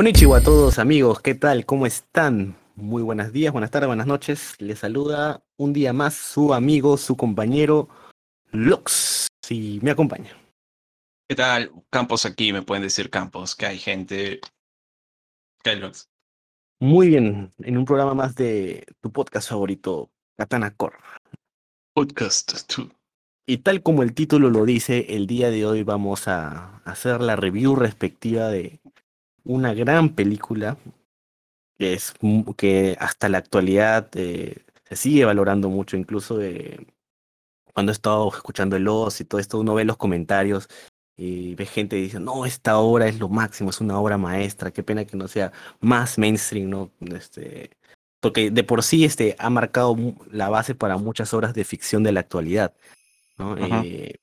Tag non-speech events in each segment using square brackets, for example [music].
Konnichiwa a todos amigos, ¿qué tal? ¿Cómo están? Muy buenos días, buenas tardes, buenas noches. Les saluda un día más su amigo, su compañero Lux. Si me acompaña. ¿Qué tal? Campos aquí, me pueden decir Campos, que hay gente. ¿Qué hay, Lux? Muy bien, en un programa más de tu podcast favorito, Katana Core. Podcast, tú. Y tal como el título lo dice, el día de hoy vamos a hacer la review respectiva de una gran película que es que hasta la actualidad eh, se sigue valorando mucho, incluso cuando he estado escuchando el Oz y todo esto, uno ve los comentarios y ve gente diciendo, no, esta obra es lo máximo, es una obra maestra, qué pena que no sea más mainstream, ¿no? Este, porque de por sí este, ha marcado la base para muchas obras de ficción de la actualidad. ¿no? Eh,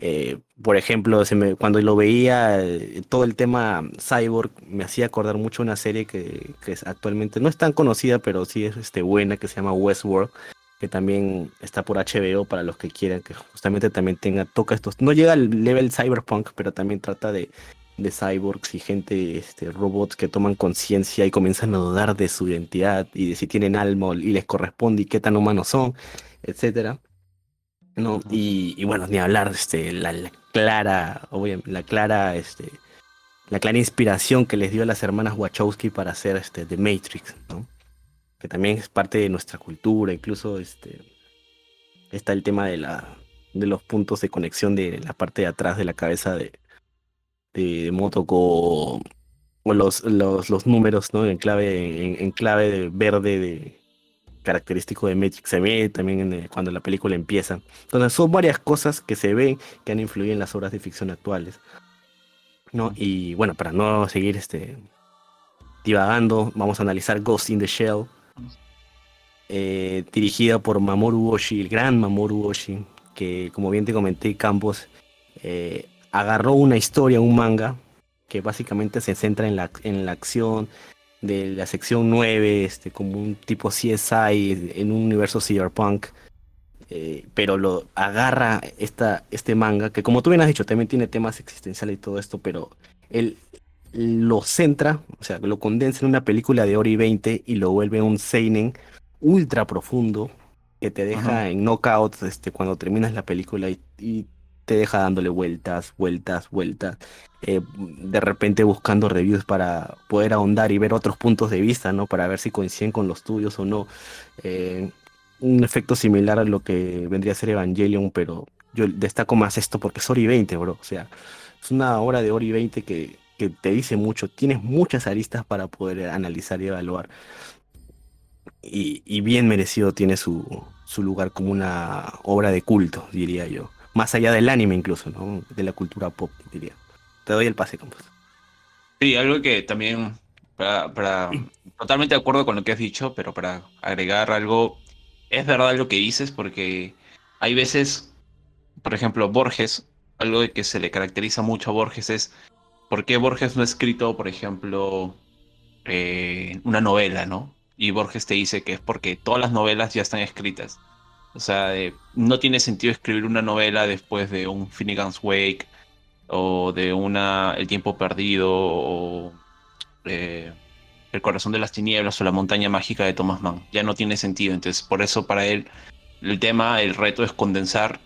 eh, por ejemplo, se me, cuando lo veía, eh, todo el tema cyborg me hacía acordar mucho una serie que, actualmente no es tan conocida, pero sí es este, buena, que se llama Westworld, que también está por HBO para los que quieran, que justamente también tenga, toca estos, no llega al level cyberpunk, pero también trata de, de cyborgs y gente, este, robots que toman conciencia y comienzan a dudar de su identidad y de si tienen alma y les corresponde y qué tan humanos son, etcétera. No, y, y, bueno, ni hablar, este, la, la clara, obviamente, la clara, este, la clara inspiración que les dio a las hermanas Wachowski para hacer este The Matrix, ¿no? Que también es parte de nuestra cultura, incluso este está el tema de la de los puntos de conexión de la parte de atrás de la cabeza de, de Motoko o los, los, los números, ¿no? En clave, en, en clave de verde de, característico de Matrix se ve también en, eh, cuando la película empieza. Entonces son varias cosas que se ven que han influido en las obras de ficción actuales. ¿no? Y bueno, para no seguir este, divagando, vamos a analizar Ghost in the Shell, eh, dirigida por Mamoru Oshii, el gran Mamoru Oshii, que como bien te comenté, Campos eh, agarró una historia, un manga, que básicamente se centra en la, en la acción, de la sección 9, este, como un tipo CSI en un universo cyberpunk. Eh, pero lo agarra esta, este manga, que como tú bien has dicho, también tiene temas existenciales y todo esto, pero él lo centra, o sea, lo condensa en una película de hora y 20 y lo vuelve un seinen ultra profundo que te deja Ajá. en knockout este, cuando terminas la película y, y te deja dándole vueltas, vueltas, vueltas. Eh, de repente buscando reviews para poder ahondar y ver otros puntos de vista, ¿no? Para ver si coinciden con los tuyos o no. Eh, un efecto similar a lo que vendría a ser Evangelion, pero yo destaco más esto porque es hora y 20, bro. O sea, es una hora de hora y 20 que, que te dice mucho. Tienes muchas aristas para poder analizar y evaluar. Y, y bien merecido tiene su, su lugar como una obra de culto, diría yo más allá del anime incluso, ¿no? De la cultura pop, diría. Te doy el pase, Campos. Sí, algo que también, para, para, totalmente de acuerdo con lo que has dicho, pero para agregar algo, es verdad lo que dices, porque hay veces, por ejemplo, Borges, algo que se le caracteriza mucho a Borges es por qué Borges no ha escrito, por ejemplo, eh, una novela, ¿no? Y Borges te dice que es porque todas las novelas ya están escritas. O sea, no tiene sentido escribir una novela después de un Finnegan's Wake o de una El tiempo perdido o eh, El corazón de las tinieblas o La montaña mágica de Thomas Mann. Ya no tiene sentido. Entonces, por eso para él el tema, el reto es condensar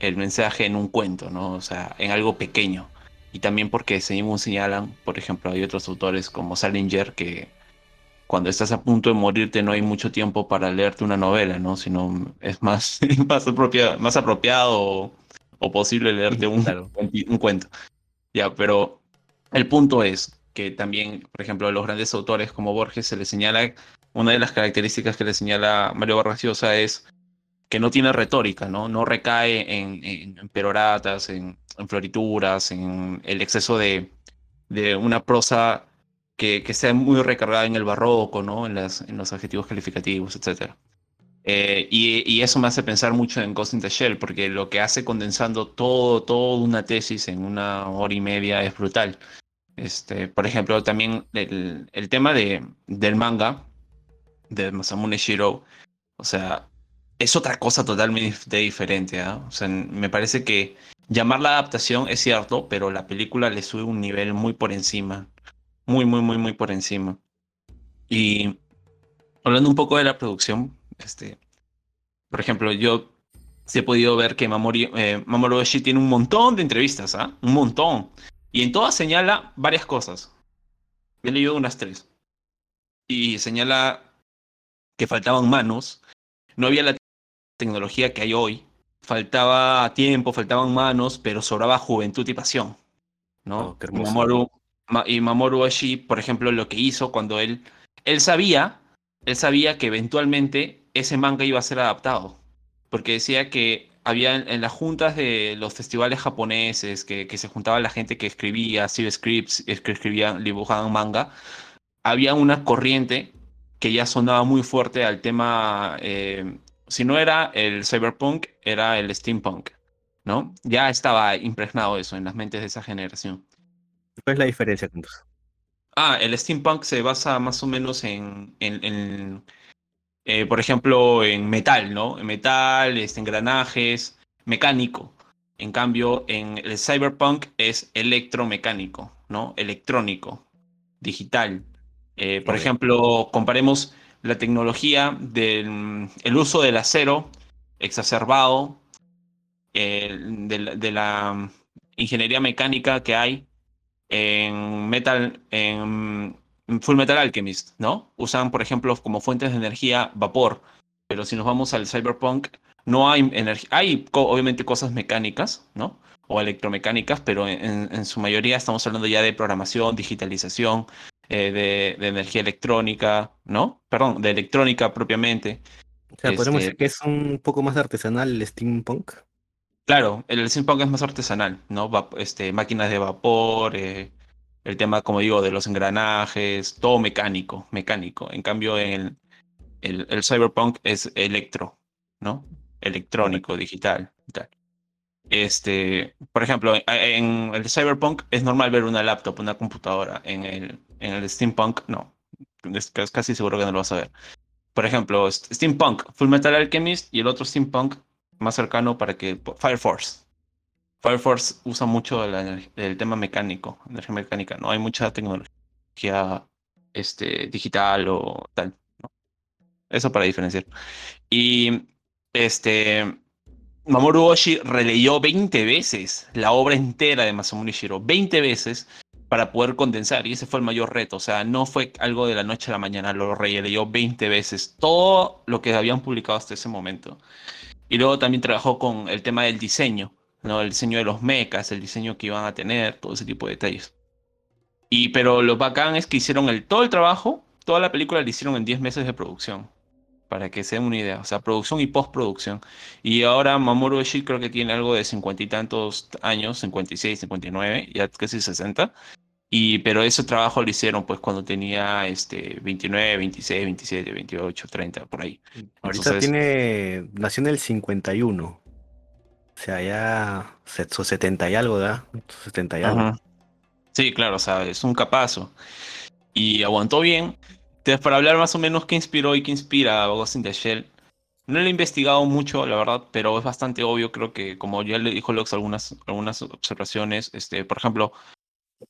el mensaje en un cuento, ¿no? O sea, en algo pequeño. Y también porque según señalan, por ejemplo, hay otros autores como Salinger que cuando estás a punto de morirte no hay mucho tiempo para leerte una novela, ¿no? Sino es más, [laughs] más, apropiado, más apropiado o, o posible leerte un, claro. un, cuento. Ya, pero el punto es que también, por ejemplo, a los grandes autores como Borges se le señala, una de las características que le señala Mario Vargas Llosa es que no tiene retórica, ¿no? No recae en, en, en peroratas, en, en, florituras, en el exceso de, de una prosa que, que sea muy recargada en el barroco, ¿no? En, las, en los adjetivos calificativos, etc. Eh, y, y, eso me hace pensar mucho en Ghost in the Shell, porque lo que hace condensando todo, toda una tesis en una hora y media es brutal. Este, por ejemplo, también el, el tema de, del manga de Masamune Shiro, o sea, es otra cosa totalmente diferente. ¿eh? O sea, me parece que llamar la adaptación es cierto, pero la película le sube un nivel muy por encima. Muy, muy, muy, muy por encima. Y hablando un poco de la producción, este, por ejemplo, yo he podido ver que Mamoru, eh, Mamoru Oshii tiene un montón de entrevistas, ¿ah? Un montón. Y en todas señala varias cosas. He leído unas tres. Y señala que faltaban manos, no había la tecnología que hay hoy, faltaba tiempo, faltaban manos, pero sobraba juventud y pasión. ¿no? Oh, Mamoru, y Mamoru Oshii, por ejemplo, lo que hizo cuando él, él sabía, él sabía que eventualmente ese manga iba a ser adaptado, porque decía que había en, las juntas de los festivales japoneses, que, que se juntaba la gente que escribía, hacía scripts, que escribían, dibujaban manga, había una corriente que ya sonaba muy fuerte al tema, eh, si no era el cyberpunk, era el steampunk, ¿no? Ya estaba impregnado eso en las mentes de esa generación. ¿Cuál es la diferencia eso? Ah, el steampunk se basa más o menos en, en, eh, por ejemplo, en metal, ¿no? En metal, este, engranajes, mecánico. En cambio, en el cyberpunk es electromecánico, ¿no? Electrónico, digital. Eh, por ejemplo, comparemos la tecnología del el uso del acero exacerbado, de, la ingeniería mecánica que hay en Metal, en Full Metal Alchemist, ¿no? Usan, por ejemplo, como fuentes de energía vapor, pero si nos vamos al cyberpunk, no hay energía, hay obviamente cosas mecánicas, ¿no? O electromecánicas, pero en, su mayoría estamos hablando ya de programación, digitalización, eh, de, energía electrónica, ¿no? Perdón, de electrónica propiamente. O sea, podemos decir este que es un poco más artesanal el steampunk. Claro, el steampunk es más artesanal, ¿no? este, máquinas de vapor, eh, el tema, como digo, de los engranajes, todo mecánico, mecánico. En cambio, el, el, el cyberpunk es electro, ¿no? Electrónico, digital, tal. Este, por ejemplo, en el cyberpunk es normal ver una laptop, una computadora. En el, en el steampunk, no. Es casi seguro que no lo vas a ver. Por ejemplo, steampunk, Full Metal Alchemist y el otro steampunk más cercano para que Fire Force. Fire Force usa mucho el tema mecánico, energía mecánica. No hay mucha tecnología este, digital o tal. Eso para diferenciar. Y este Mamoru Oshii releyó 20 veces la obra entera de Masamune Shiro, 20 veces para poder condensar, y ese fue el mayor reto, o sea, no fue algo de la noche a la mañana, lo releyó 20 veces, todo lo que habían publicado hasta ese momento. Y luego también trabajó con el tema del diseño, ¿no? El diseño de los mechas, el diseño que iban a tener, todo ese tipo de detalles. Y pero lo bacán es que hicieron el, todo el trabajo, toda la película la hicieron en 10 meses de producción para que se den una idea. O sea, producción y postproducción. Y ahora Mamoru Oshii creo que tiene algo de cincuenta y tantos años, 56, 59, ya casi 60. Y, pero ese trabajo lo hicieron pues cuando tenía este 29, 26, 27, 28, 30, por ahí. Ahorita tiene, nació en el 51. O sea, ya 70 y algo, ¿verdad? 70 y algo. Sí, claro, o sea, es un capazo. Y aguantó bien. Entonces, para hablar más o menos qué inspiró y qué inspira a Ghost in the Shell, no lo he investigado mucho, la verdad, pero es bastante obvio, creo que como ya le dijo Lux algunas, algunas observaciones, este, por ejemplo...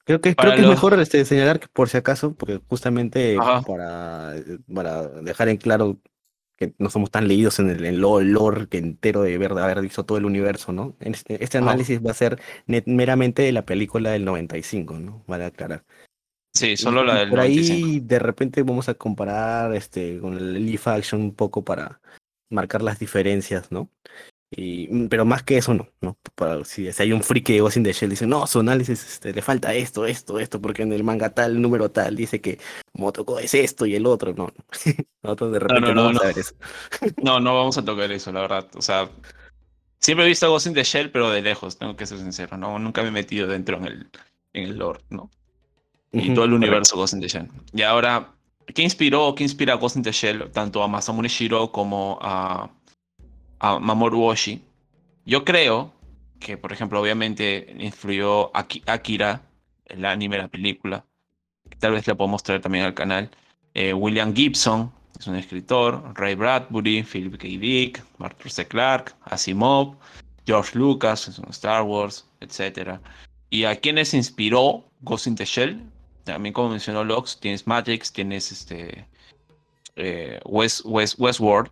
Creo que, creo que es mejor este, señalar que por si acaso, porque justamente para, para dejar en claro que no somos tan leídos en el, lore, que entero de verdad haber visto todo el universo, ¿no? Este, este análisis va a ser meramente de la película del 95, ¿no? Vale aclarar. Sí, solo la del Por ahí de repente vamos a comparar este con el Leaf Action un poco para marcar las diferencias, ¿no? Y, mm, pero más que eso no, ¿no? Para, si, hay un friki de Ghost in the Shell dice, no, su análisis este, le falta esto, esto, esto, porque en el manga tal, número tal, dice que Motoko es esto y el otro, no. [laughs] Nosotros de repente no, vamos a ver eso. [laughs] no, no vamos a tocar eso, la verdad. O sea, siempre he visto Ghost in the Shell, pero de lejos, tengo que ser sincero, ¿no? Nunca me he metido dentro en el, en el lore, ¿no? y todo el universo Ghost in the Shell. Y ahora, ¿qué inspiró, qué inspira a Ghost in the Shell tanto a Masamune Shiro como a, a Mamoru Oshii? Yo creo que, por ejemplo, obviamente influyó a Akira, el anime, la película. tal vez la podemos traer también al canal. Eh, William Gibson, es un escritor. Ray Bradbury, Philip K. Dick, Arthur C. Clarke, Asimov, George Lucas, es un Star Wars, etc. ¿Y a quiénes inspiró Ghost in the Shell? también como mencionó Locks, tienes Matrix, tienes este eh, West, West, Westworld.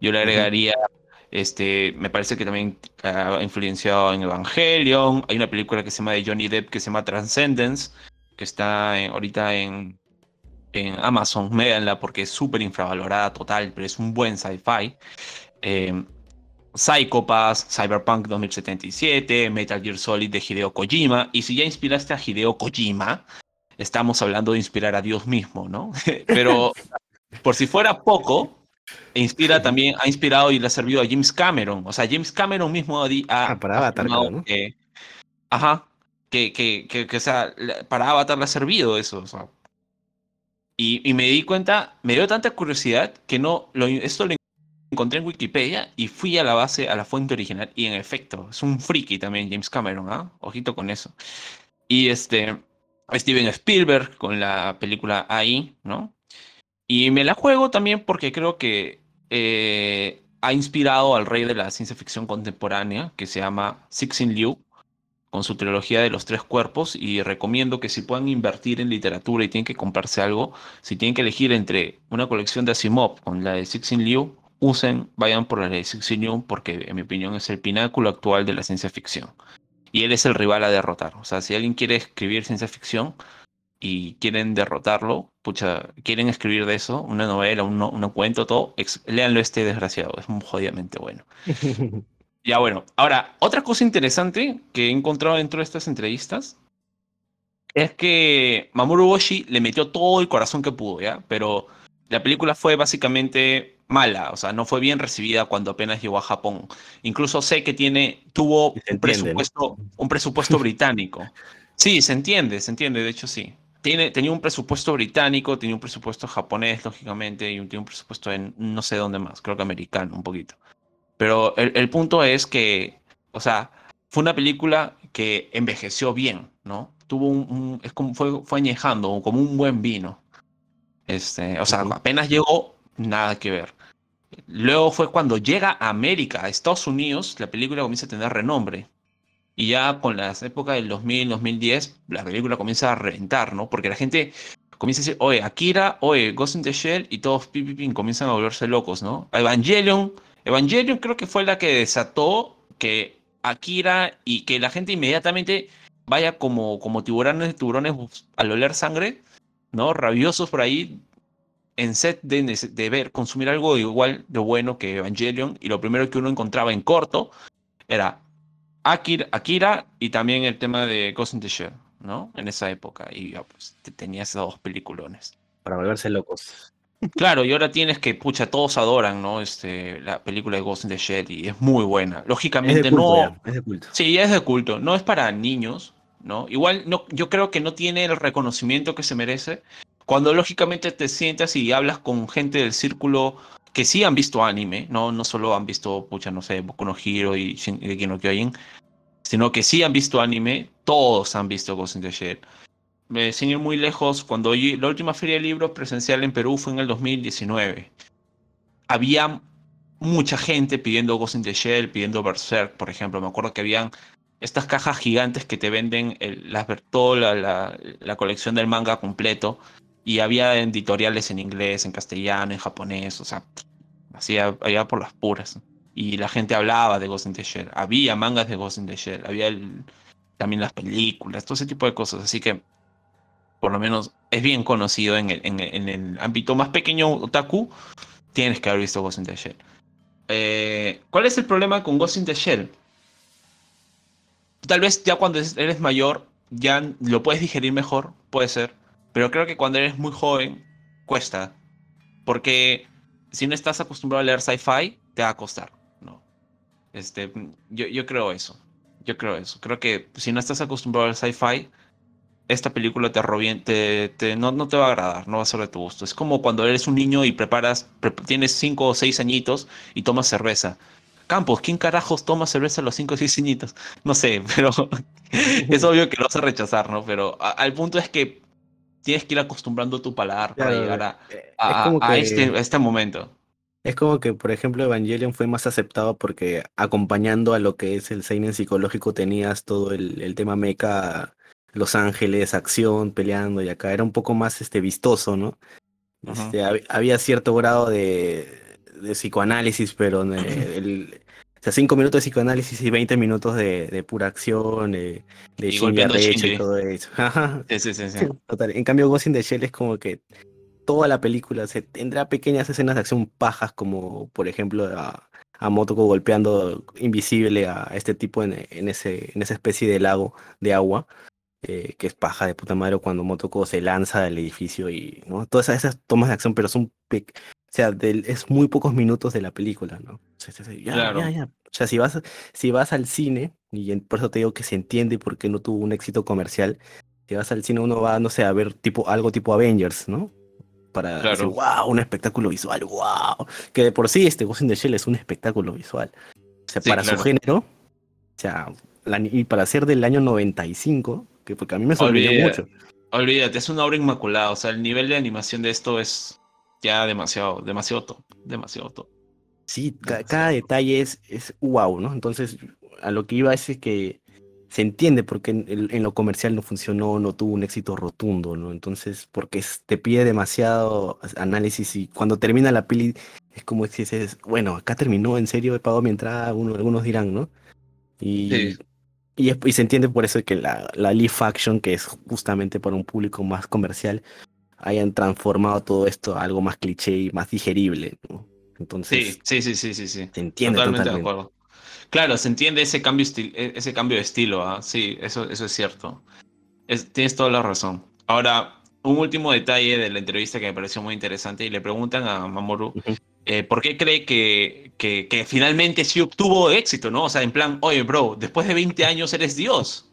Yo le agregaría, este, me parece que también ha influenciado en Evangelion. Hay una película que se llama de Johnny Depp que se llama Transcendence, que está ahorita en, en Amazon. Médanla porque es súper infravalorada total, pero es un buen sci-fi. Eh, Psychopass, Cyberpunk 2077, Metal Gear Solid de Hideo Kojima. Y si ya inspiraste a Hideo Kojima, estamos hablando de inspirar a Dios mismo, ¿no? [laughs] Pero por si fuera poco, inspira también, ha inspirado y le ha servido a James Cameron. O sea, James Cameron mismo ha, ah, para Avatar, ¿no? que, ajá, que, que, que, o sea, para Avatar le ha servido eso. O sea. y, y, me di cuenta, me dio tanta curiosidad que no, lo, esto lo encontré en Wikipedia y fui a la base, a la fuente original. Y en efecto, es un friki también James Cameron, ¿ah? Ojito con eso. Y este, Steven Spielberg con la película AI, ¿no? Y me la juego también porque creo que eh, ha inspirado al rey de la ciencia ficción contemporánea, que se llama Cixin Liu, con su trilogía de los tres cuerpos. Y recomiendo que si puedan invertir en literatura y tienen que comprarse algo, si tienen que elegir entre una colección de Asimov con la de Cixin Liu, usen, vayan por la de Cixin Liu, porque en mi opinión es el pináculo actual de la ciencia ficción. Y él es el rival a derrotar. O sea, si alguien quiere escribir ciencia ficción, y quieren derrotarlo, pucha, quieren escribir de eso, una novela, un, un cuento, todo, léanlo este desgraciado, es muy jodidamente bueno. [laughs] ya bueno, ahora, otra cosa interesante que he encontrado dentro de estas entrevistas es que Mamoru Oshii le metió todo el corazón que pudo, ¿ya? Pero la película fue básicamente mala, o sea, no fue bien recibida cuando apenas llegó a Japón. Incluso sé que tiene, tuvo un, presupuesto, un presupuesto británico. Sí, se entiende, se entiende, de hecho sí tenía un presupuesto británico, tenía un presupuesto japonés, lógicamente, y tenía un presupuesto en no sé dónde más, creo que americano, un poquito. Pero el, punto es que, o sea, fue una película que envejeció bien, ¿no? Tuvo un, es como fue, fue añejando, como un buen vino. Este, o sea, apenas llegó, nada que ver. Luego fue cuando llega a América, a Estados Unidos, la película comienza a tener renombre. Y ya con las épocas del 2000, 2010, la película comienza a reventar, ¿no? Porque la gente comienza a decir, oye, Akira, oye, Ghost in the Shell, y todos comienzan a volverse locos, ¿no? Evangelion, Evangelion creo que fue la que desató que Akira y que la gente inmediatamente vaya como, como tiburones, tiburones al oler sangre, ¿no? Rabiosos por ahí, en set de, de ver, consumir algo igual de bueno que Evangelion, y lo primero que uno encontraba en corto era Akira, Akira y también el tema de Ghost in the Shell, ¿no? En esa época. Y ya, pues tenía esos dos peliculones. Para volverse locos. [laughs] Claro, y ahora tienes que, pucha, todos adoran, ¿no? Este, la película de Ghost in the Shell y es muy buena. Lógicamente no. es de culto. Sí, es de culto. No es para niños, ¿no? Igual no, yo creo que no tiene el reconocimiento que se merece. Cuando lógicamente te sientas y hablas con gente del círculo que sí han visto anime, no, no solo han visto, pucha, no sé, Boku no Hero y Shingeki no Kyojin, sino que sí han visto anime, todos han visto Ghost in the Shell. Eh, sin ir muy lejos, cuando la última feria de libros presencial en Perú fue en el 2019. Había mucha gente pidiendo Ghost in the Shell, pidiendo Berserk, por ejemplo. Me acuerdo que habían estas cajas gigantes que te venden el, las Bertola, la, la, colección del manga completo y había editoriales en inglés, en castellano, en japonés, o sea, hacía había por las puras. Y la gente hablaba de Ghost in the Shell, había mangas de Ghost in the Shell, había también las películas, todo ese tipo de cosas, así que por lo menos es bien conocido en el, en, el ámbito más pequeño otaku, tienes que haber visto Ghost in the Shell. Eh, ¿Cuál es el problema con Ghost in the Shell? Tal vez ya cuando eres mayor ya lo puedes digerir mejor, puede ser, pero creo que cuando eres muy joven, cuesta. Porque si no estás acostumbrado a leer sci-fi, te va a costar. ¿no? Este, yo, yo creo eso. Yo creo eso. Creo que si no estás acostumbrado al sci-fi, esta película te, te, no, no, te va a agradar, no va a ser de tu gusto. Es como cuando eres un niño y preparas, tienes 5 o 6 añitos y tomas cerveza. Campos, ¿quién carajos toma cerveza a los 5 o 6 añitos? No sé, [laughs] pero [laughs] es obvio que lo vas a rechazar, ¿no? Pero al punto es que tienes que ir acostumbrando tu paladar para llegar a, eh, este, este, momento. Es como que, por ejemplo, Evangelion fue más aceptado porque acompañando a lo que es el seinen psicológico tenías todo el, tema mecha Los Ángeles, acción, peleando, y acá era un poco más este, vistoso, ¿no? Este, había cierto grado de, de psicoanálisis, pero el, [laughs] sea, cinco minutos de psicoanálisis y 20 minutos de, de pura acción, de, de y todo eso. [laughs] sí, sí, sí, sí. Total. En cambio, Ghost in the Shell es como que toda la película se tendrá pequeñas escenas de acción pajas, como por ejemplo a, a Motoko golpeando invisible a este tipo en, en, ese, en esa especie de lago de agua. Eh, que es paja de puta madre cuando Motoko se lanza del edificio y ¿no? todas esas, tomas de acción, pero son o sea, es muy pocos minutos de la película, ¿no? O sea, si vas, si vas al cine, y por eso te digo que se entiende por qué no tuvo un éxito comercial, si vas al cine uno va, no sé, a ver tipo, algo tipo Avengers, ¿no? Para decir, wow, un espectáculo visual, wow. Que de por sí este Ghost in the Shell es un espectáculo visual. O sea, para su género, o sea, y para ser del año 95, que porque a mí me sorprendió mucho. Olvídate, es una obra inmaculada, o sea, el nivel de animación de esto es ya demasiado, demasiado top, demasiado top. Sí, cada detalle es, es wow, ¿no? Entonces, a lo que iba es que se entiende porque en, lo comercial no funcionó, no tuvo un éxito rotundo, ¿no? Entonces, porque te pide demasiado análisis y cuando termina la peli es como si dices, bueno, acá terminó, en serio he pagado mi entrada, algunos dirán, ¿no? Y, y, se entiende por eso que la, la Leaf Action, que es justamente para un público más comercial, hayan transformado todo esto a algo más cliché y más digerible. ¿no? Entonces, sí, sí, sí, sí, sí. Se entiende totalmente, de acuerdo. Claro, se entiende ese cambio, e, ese cambio de estilo, ¿ah? sí, eso, eso es cierto. tienes toda la razón. Ahora, un último detalle de la entrevista que me pareció muy interesante y le preguntan a Mamoru eh, por qué cree que, que, que, finalmente sí obtuvo éxito, ¿no? O sea, en plan, oye, bro, después de 20 años eres Dios.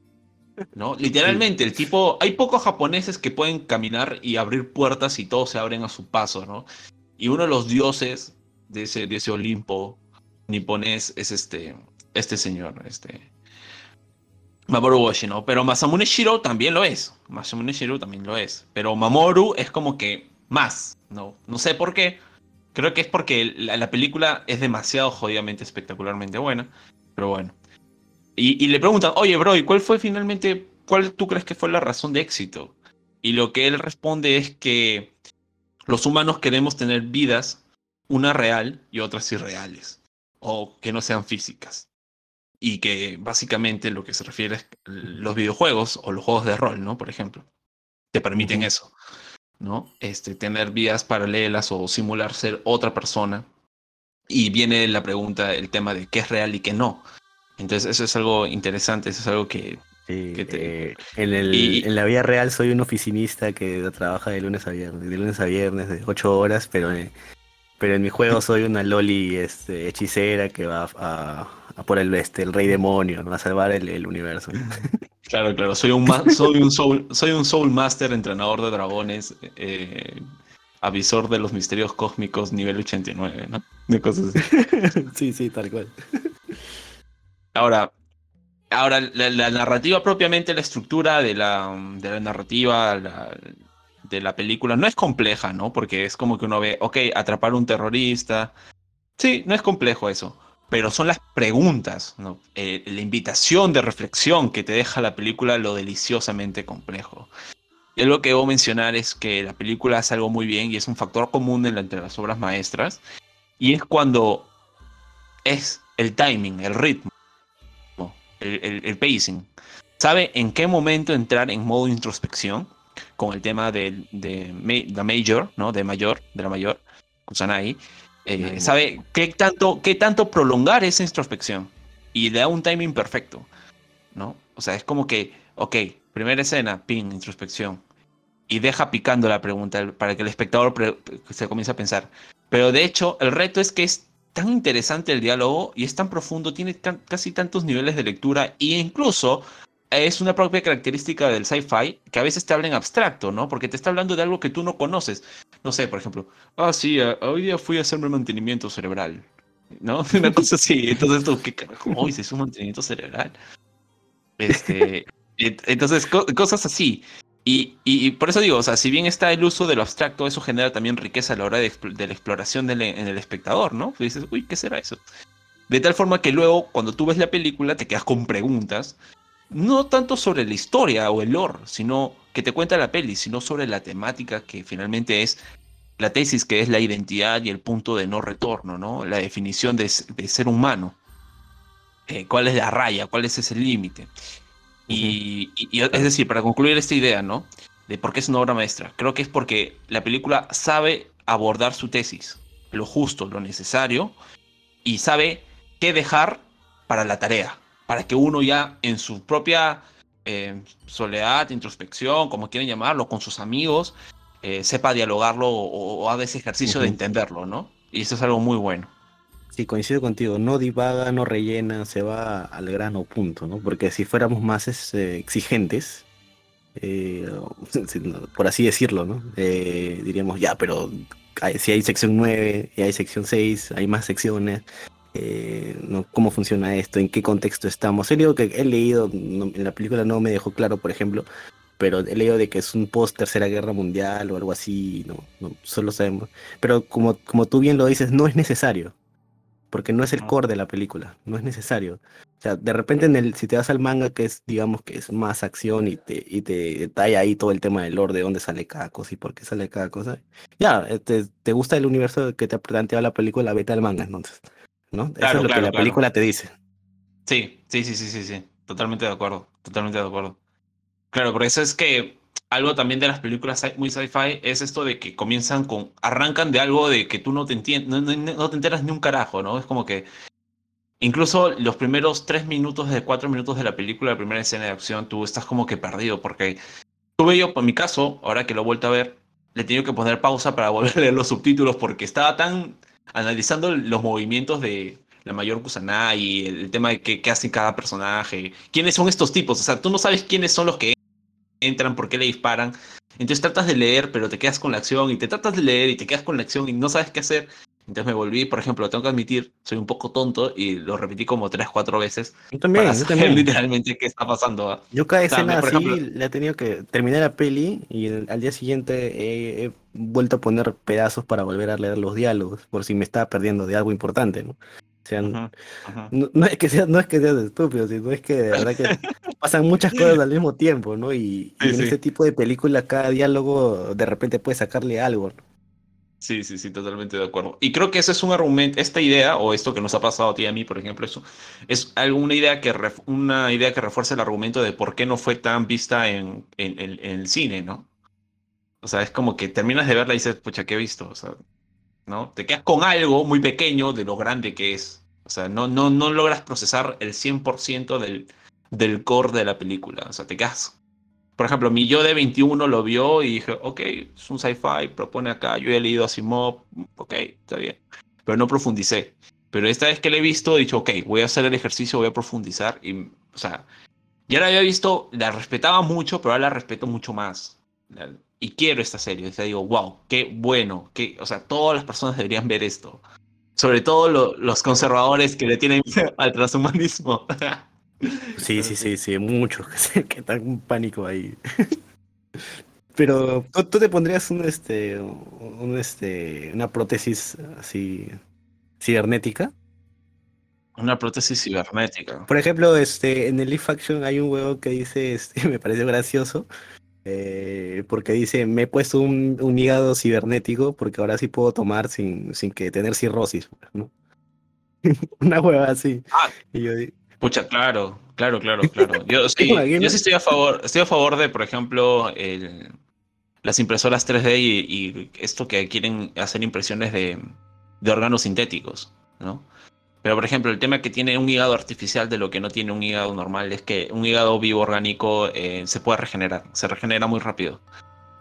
¿No? Literalmente, el tipo, hay pocos japoneses que pueden caminar y abrir puertas y todos se abren a su paso, ¿no? Y uno de los dioses de ese, de ese Olimpo niponés es este, este señor, este Mamoru Oshii, ¿no? Pero Masamune Shiro también lo es. Masamune Shiro también lo es. Pero Mamoru es como que más, ¿no? No sé por qué. Creo que es porque la, la película es demasiado jodidamente espectacularmente buena. Pero bueno. Y, le preguntan, oye, bro, ¿y cuál fue finalmente, cuál tú crees que fue la razón de éxito? Y lo que él responde es que los humanos queremos tener vidas, una real y otras irreales, o que no sean físicas. Y que básicamente lo que se refiere es los videojuegos o los juegos de rol, ¿no? Por ejemplo, te permiten eso, ¿no? Este, tener vidas paralelas o simular ser otra persona. Y viene la pregunta, el tema de qué es real y qué no. Entonces eso es algo interesante, eso es algo que... Eh, en, el, en la vida real soy un oficinista que trabaja de lunes a viernes, de lunes a viernes, de ocho horas, pero, eh, pero en mi juego [laughs] soy una loli este, hechicera que va a, por el este, el rey demonio, a salvar el, universo. [laughs] Claro, claro, soy un, soy, un soul, soy un soul master, entrenador de dragones, eh, avisor de los misterios cósmicos nivel 89, ¿no? De cosas así. [laughs] sí, sí, tal cual. Ahora, ahora la, narrativa propiamente, la estructura de la, de la narrativa de la película no es compleja, ¿no? Porque es como que uno ve, ok, atrapar a un terrorista. Sí, no es complejo eso. Pero son las preguntas. Eh, la invitación de reflexión que te deja la película lo deliciosamente complejo. Y algo que debo mencionar es que la película hace algo muy bien y es un factor común entre las obras maestras. Y es cuando es el timing, el ritmo el, pacing. Sabe en qué momento entrar en modo introspección con el tema de, de, la major, ¿no? De mayor, de la mayor, Kusanagi. Eh, sabe qué tanto, qué tanto prolongar esa introspección y le da un timing perfecto, ¿no? O sea, es como que, ok, primera escena, pin, introspección, y deja picando la pregunta para que el espectador se comience a pensar. Pero de hecho, el reto es que es tan interesante el diálogo y es tan profundo, tiene casi tantos niveles de lectura e incluso es una propia característica del sci-fi que a veces te habla en abstracto, ¿no? Porque te está hablando de algo que tú no conoces. No sé, por ejemplo, ah, sí, hoy día fui a hacerme mantenimiento cerebral, ¿no? [laughs] Una cosa así. Entonces tú, ¿qué carajo? Hoy se un mantenimiento cerebral. Este, [laughs] entonces, cosas así. Y, por eso digo, o sea, si bien está el uso de lo abstracto, eso genera también riqueza a la hora de, la exploración en el espectador, ¿no? Y dices, uy, ¿qué será eso? De tal forma que luego, cuando tú ves la película, te quedas con preguntas no tanto sobre la historia o el lore, sino que te cuenta la peli, sino sobre la temática que finalmente es la tesis, que es la identidad y el punto de no retorno, ¿no? La definición de, ser humano. Eh, ¿Cuál es la raya? ¿Cuál es ese límite? Y, es decir, para concluir esta idea, ¿no? De por qué es una obra maestra. Creo que es porque la película sabe abordar su tesis, lo justo, lo necesario, y sabe qué dejar para la tarea, para que uno ya en su propia eh, soledad, introspección, como quieren llamarlo, con sus amigos, eh, sepa dialogarlo o, haga ese ejercicio de entenderlo, ¿no? Y eso es algo muy bueno. Sí, coincido contigo, no divaga, no rellena, se va al grano punto, ¿no? Porque si fuéramos más este, exigentes, eh, [laughs] por así decirlo, ¿no? diríamos, ya, pero si hay sección 9 y hay sección 6, hay más secciones, eh, ¿no? cómo funciona esto, en qué contexto estamos. He leído que he leído, en la película no me dejó claro, por ejemplo, pero he leído de que es un post Tercera Guerra Mundial o algo así, no, no solo sabemos. Pero como, como tú bien lo dices, no es necesario, porque no es el core de la película, no es necesario. O sea, de repente en el, si te vas al manga, que es, digamos, que es más acción y te, y te detalla ahí todo el tema del lore, de dónde sale cada cosa y por qué sale cada cosa, ya, te, te gusta el universo que te ha planteado la película, vete al manga entonces. ¿no? Eso es lo que la película te dice. Sí, sí, sí, sí, sí, sí. Totalmente de acuerdo, totalmente de acuerdo. Claro, por eso es que algo también de las películas muy sci-fi es esto de que comienzan con, arrancan de algo de que tú no te entiendes, no, te enteras ni un carajo, ¿no? Es como que incluso los primeros tres minutos de cuatro minutos de la película, la primera escena de acción, tú estás como que perdido, porque tuve yo, por mi caso, ahora que lo he vuelto a ver, le he tenido que poner pausa para volver a leer los subtítulos porque estaba tan analizando los movimientos de la mayor Kusanagi, el tema de qué, qué hace cada personaje, quiénes son estos tipos, o sea, tú no sabes quiénes son los que entran, por qué le disparan, entonces tratas de leer, pero te quedas con la acción y te tratas de leer y te quedas con la acción y no sabes qué hacer. Entonces me volví, por ejemplo, tengo que admitir, soy un poco tonto y lo repetí como tres, cuatro veces. Yo también, para yo también. literalmente qué está pasando. Yo cada escena así le he tenido que terminar la peli y al día siguiente he, vuelto a poner pedazos para volver a leer los diálogos, por si me estaba perdiendo de algo importante, ¿no? O sea, No, es que sea, no es que seas estúpido, sino es que de verdad que pasan muchas cosas al mismo tiempo, ¿no? Y, en este tipo de película cada diálogo de repente puede sacarle algo. ¿no? Sí, sí, sí, totalmente de acuerdo. Y creo que ese es un argumento, esta idea, o esto que nos ha pasado a ti y a mí, por ejemplo, eso, es alguna idea que, una idea que refuerza el argumento de por qué no fue tan vista en, en, el cine, ¿no? O sea, es como que terminas de verla y dices, pucha, ¿qué he visto? O sea, ¿no? Te quedas con algo muy pequeño de lo grande que es. O sea, no, no, no logras procesar el 100% del, del core de la película. O sea, te quedas por ejemplo, mi yo de 21 lo vio y dije, ok, es un sci-fi, propone acá, yo he leído Asimov, ok, está bien. Pero no profundicé. Pero esta vez que le he visto, he dicho, ok, voy a hacer el ejercicio, voy a profundizar. Y, o sea, ya la había visto, la respetaba mucho, pero ahora la respeto mucho más. Y quiero esta serie. O sea, digo, wow, qué bueno. Qué, o sea, todas las personas deberían ver esto. Sobre todo los conservadores que le tienen [laughs] al transhumanismo. [laughs] Sí, sí, sí, sí, muchos que están en pánico ahí. [laughs] Pero ¿tú, te pondrías un este un este una prótesis así cibernética? Una prótesis cibernética. Por ejemplo, este en el Leaf Action hay un huevo que dice, este, me pareció gracioso, eh, porque dice, me he puesto un, un, hígado cibernético porque ahora sí puedo tomar sin, sin que tener cirrosis, ¿no? [laughs] Una hueva así. Ah, y yo Pucha, claro, claro, claro, claro. Yo [laughs] sí, yo sí estoy a favor, estoy a favor de, por ejemplo, el, las impresoras 3D y, esto que quieren hacer impresiones de, de, órganos sintéticos, ¿no? Pero, por ejemplo, el tema que tiene un hígado artificial de lo que no tiene un hígado normal es que un hígado vivo orgánico eh, se puede regenerar, se regenera muy rápido.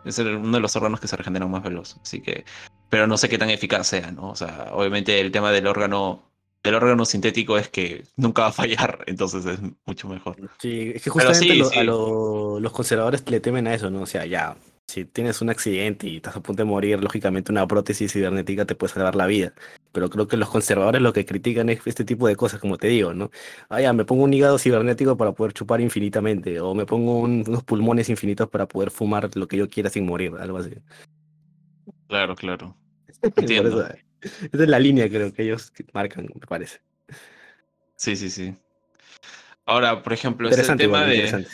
Es uno de los órganos que se regeneran más veloz. Así que, pero no sé qué tan eficaz sea, ¿no? O sea, obviamente el tema del órgano el órgano sintético es que nunca va a fallar, [laughs] entonces es mucho mejor. Sí, es que justamente a los conservadores le temen a eso, ¿no? O sea, ya, si tienes un accidente y estás a punto de morir, lógicamente una prótesis cibernética te puede salvar la vida. Pero creo que los conservadores lo que critican es este tipo de cosas, como te digo, ¿no? Ah, ya, me pongo un hígado cibernético para poder chupar infinitamente, o me pongo unos pulmones infinitos para poder fumar lo que yo quiera sin morir, algo así. Claro, claro. [laughs] Entiendo. Esa es la línea creo que ellos marcan, me parece. Sí, sí, sí. Ahora, por ejemplo, es el tema de.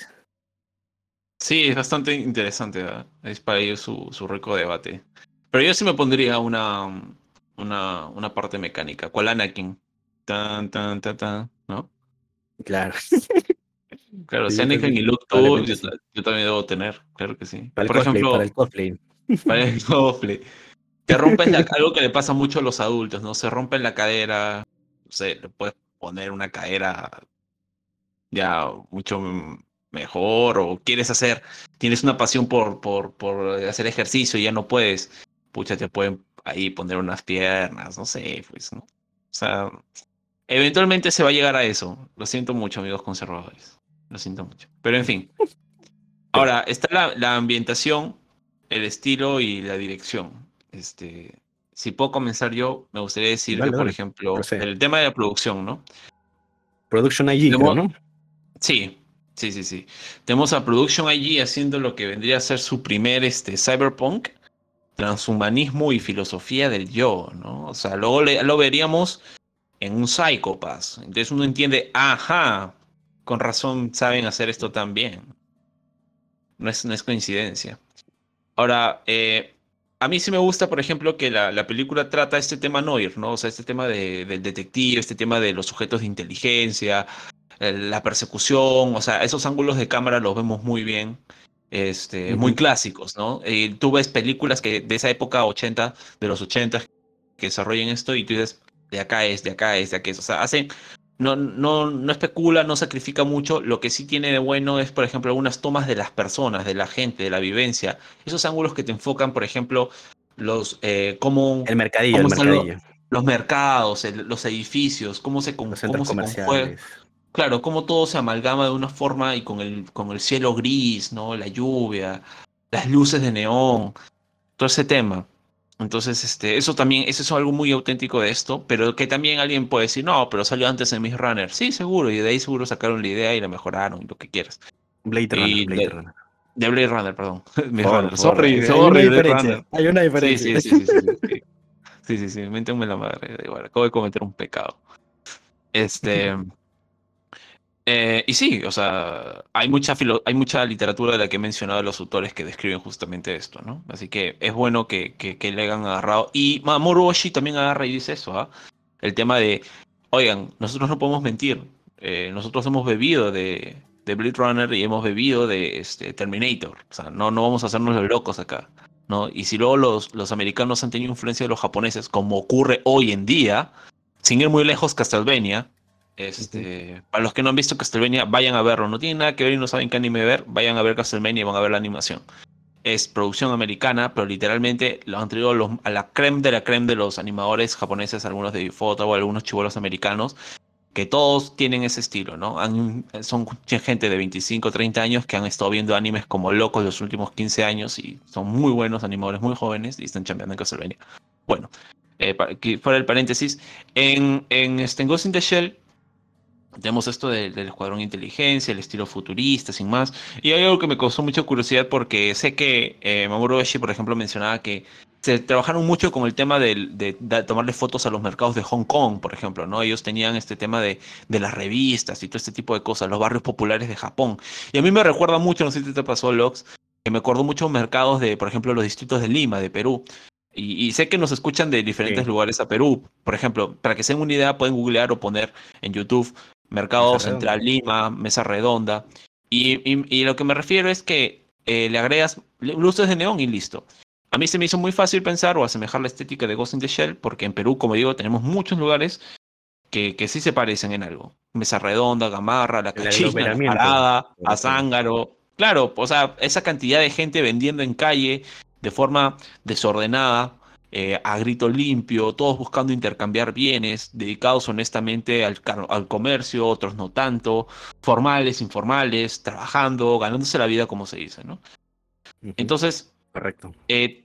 Sí, es bastante interesante. ¿verdad? Es para ellos su, su rico debate. Pero yo sí me pondría una, una, una parte mecánica. ¿Cuál Anakin? Tan, tan, tan, tan, ¿no? Claro. Claro, si Anakin y Luke yo, yo, también debo tener, claro que sí. Para Por el cosplay, ejemplo, para el cosplay. [laughs] para el cosplay. Te rompes la, algo que le pasa mucho a los adultos, ¿no? Se rompen la cadera, no sé, le puedes poner una cadera ya mucho mejor o quieres hacer, tienes una pasión por, por, por hacer ejercicio y ya no puedes, pucha, te pueden ahí poner unas piernas, no sé, pues, ¿no? O sea, eventualmente se va a llegar a eso. Lo siento mucho, amigos conservadores. Lo siento mucho. Pero en fin. [laughs] Ahora, está la, la ambientación, el estilo y la dirección. Este, si puedo comenzar yo, me gustaría decir que, por ejemplo, el tema de la producción, ¿no? Production IG, ¿no? Sí, sí, sí, sí. Tenemos a Production IG haciendo lo que vendría a ser su primer este, cyberpunk, transhumanismo y filosofía del yo, ¿no? O sea, luego le- lo veríamos en un Psychopass. Entonces uno entiende, ajá, con razón saben hacer esto tan bien. No es, no es coincidencia. Ahora, eh, a mí sí me gusta, por ejemplo, que la, la película trata este tema noir, ¿no? O sea, este tema de- del detective, este tema de los sujetos de inteligencia, la persecución, o sea, esos ángulos de cámara los vemos muy bien, este, muy clásicos, ¿no? Eh, tú ves películas que de esa época 80, de los 80, que desarrollen esto y tú dices, de acá es, de acá es, de acá es, o sea, hacen, no, no, no especula, no sacrifica mucho, lo que sí tiene de bueno es, por ejemplo, algunas tomas de las personas, de la gente, de la vivencia, esos ángulos que te enfocan, por ejemplo, los, eh, cómo, El mercadillo, el cómo mercadillo. los mercados, el- los edificios, cómo se, Los cómo centros se. Claro, como todo se amalgama de una forma y con el, con el cielo gris, ¿no? La lluvia, las luces de neón, todo ese tema. Entonces, este, eso también, eso es algo muy auténtico de esto, pero que también alguien puede decir, no, pero salió antes en Miss Runner. Sí, seguro, y de ahí seguro sacaron la idea y la mejoraron, y lo que quieras. Blade Runner, Y Blade de- Runner. De Blade Runner, perdón. [laughs] Miss Runner. favor, Sorry, hay una sorry, diferencia. Hay una Sí, diferencia. sí, sí, sí, sí, sí. Sí, sí, la madre. Igual, acabo de cometer un pecado. Este. [laughs] eh, y sí, o sea, hay mucha, filo- hay mucha literatura de la que he mencionado los autores que describen justamente esto, ¿no? Así que es bueno que, que, que le hayan agarrado. Y Mamoru Oshii también agarra y dice eso, ¿ah? El tema de, oigan, nosotros no podemos mentir. eh, nosotros hemos bebido de, de Blade Runner y hemos bebido de este, Terminator. O sea, no, no vamos a hacernos los locos acá. ¿no? Y si luego los, los americanos han tenido influencia de los japoneses, como ocurre hoy en día, sin ir muy lejos, Castlevania. Este, Para los que no han visto Castlevania, vayan a verlo. No tienen nada que ver y no saben qué anime ver, vayan a ver Castlevania y van a ver la animación. Es producción americana, pero literalmente lo han traído los- a la creme de la creme de los animadores japoneses, algunos de Foto o algunos chivolos americanos, que todos tienen ese estilo, ¿no? Han- son gente de 25, 30 años que han estado viendo animes como locos los últimos 15 años y son muy buenos animadores, muy jóvenes y están chambeando en Castlevania. Bueno, eh, para, fuera el paréntesis, en, en, este, Ghost in the Shell tenemos esto de- del escuadrón de inteligencia, el estilo futurista, sin más. Y hay algo que me causó mucha curiosidad porque sé que eh, Mamoru Oshii, por ejemplo, mencionaba que se trabajaron mucho con el tema de, de tomarle fotos a los mercados de Hong Kong, por ejemplo, ¿no? Ellos tenían este tema de, de las revistas y todo este tipo de cosas, los barrios populares de Japón. Y a mí me recuerda mucho, no sé si te pasó, Lox, que me acordó mucho mercados de, por ejemplo, los distritos de Lima, de Perú. Y, y sé que nos escuchan de diferentes Sí. lugares a Perú. Por ejemplo, para que se den una idea, pueden googlear o poner en YouTube Mercado Mesa Central Lima, Mesa Redonda. Y, y- y lo que me refiero es que eh, le agregas luces de neón y listo. A mí se me hizo muy fácil pensar o asemejar la estética de Ghost in the Shell, porque en Perú, como digo, tenemos muchos lugares que, que sí se parecen en algo. Mesa Redonda, Gamarra, La Cachina, La. Parada. Azángaro. Claro, o sea, esa cantidad de gente vendiendo en calle de forma desordenada, eh, a grito limpio, todos buscando intercambiar bienes, dedicados honestamente al, al comercio, otros no tanto, formales, informales, trabajando, ganándose la vida, como se dice, ¿no? Entonces, Correcto. eh,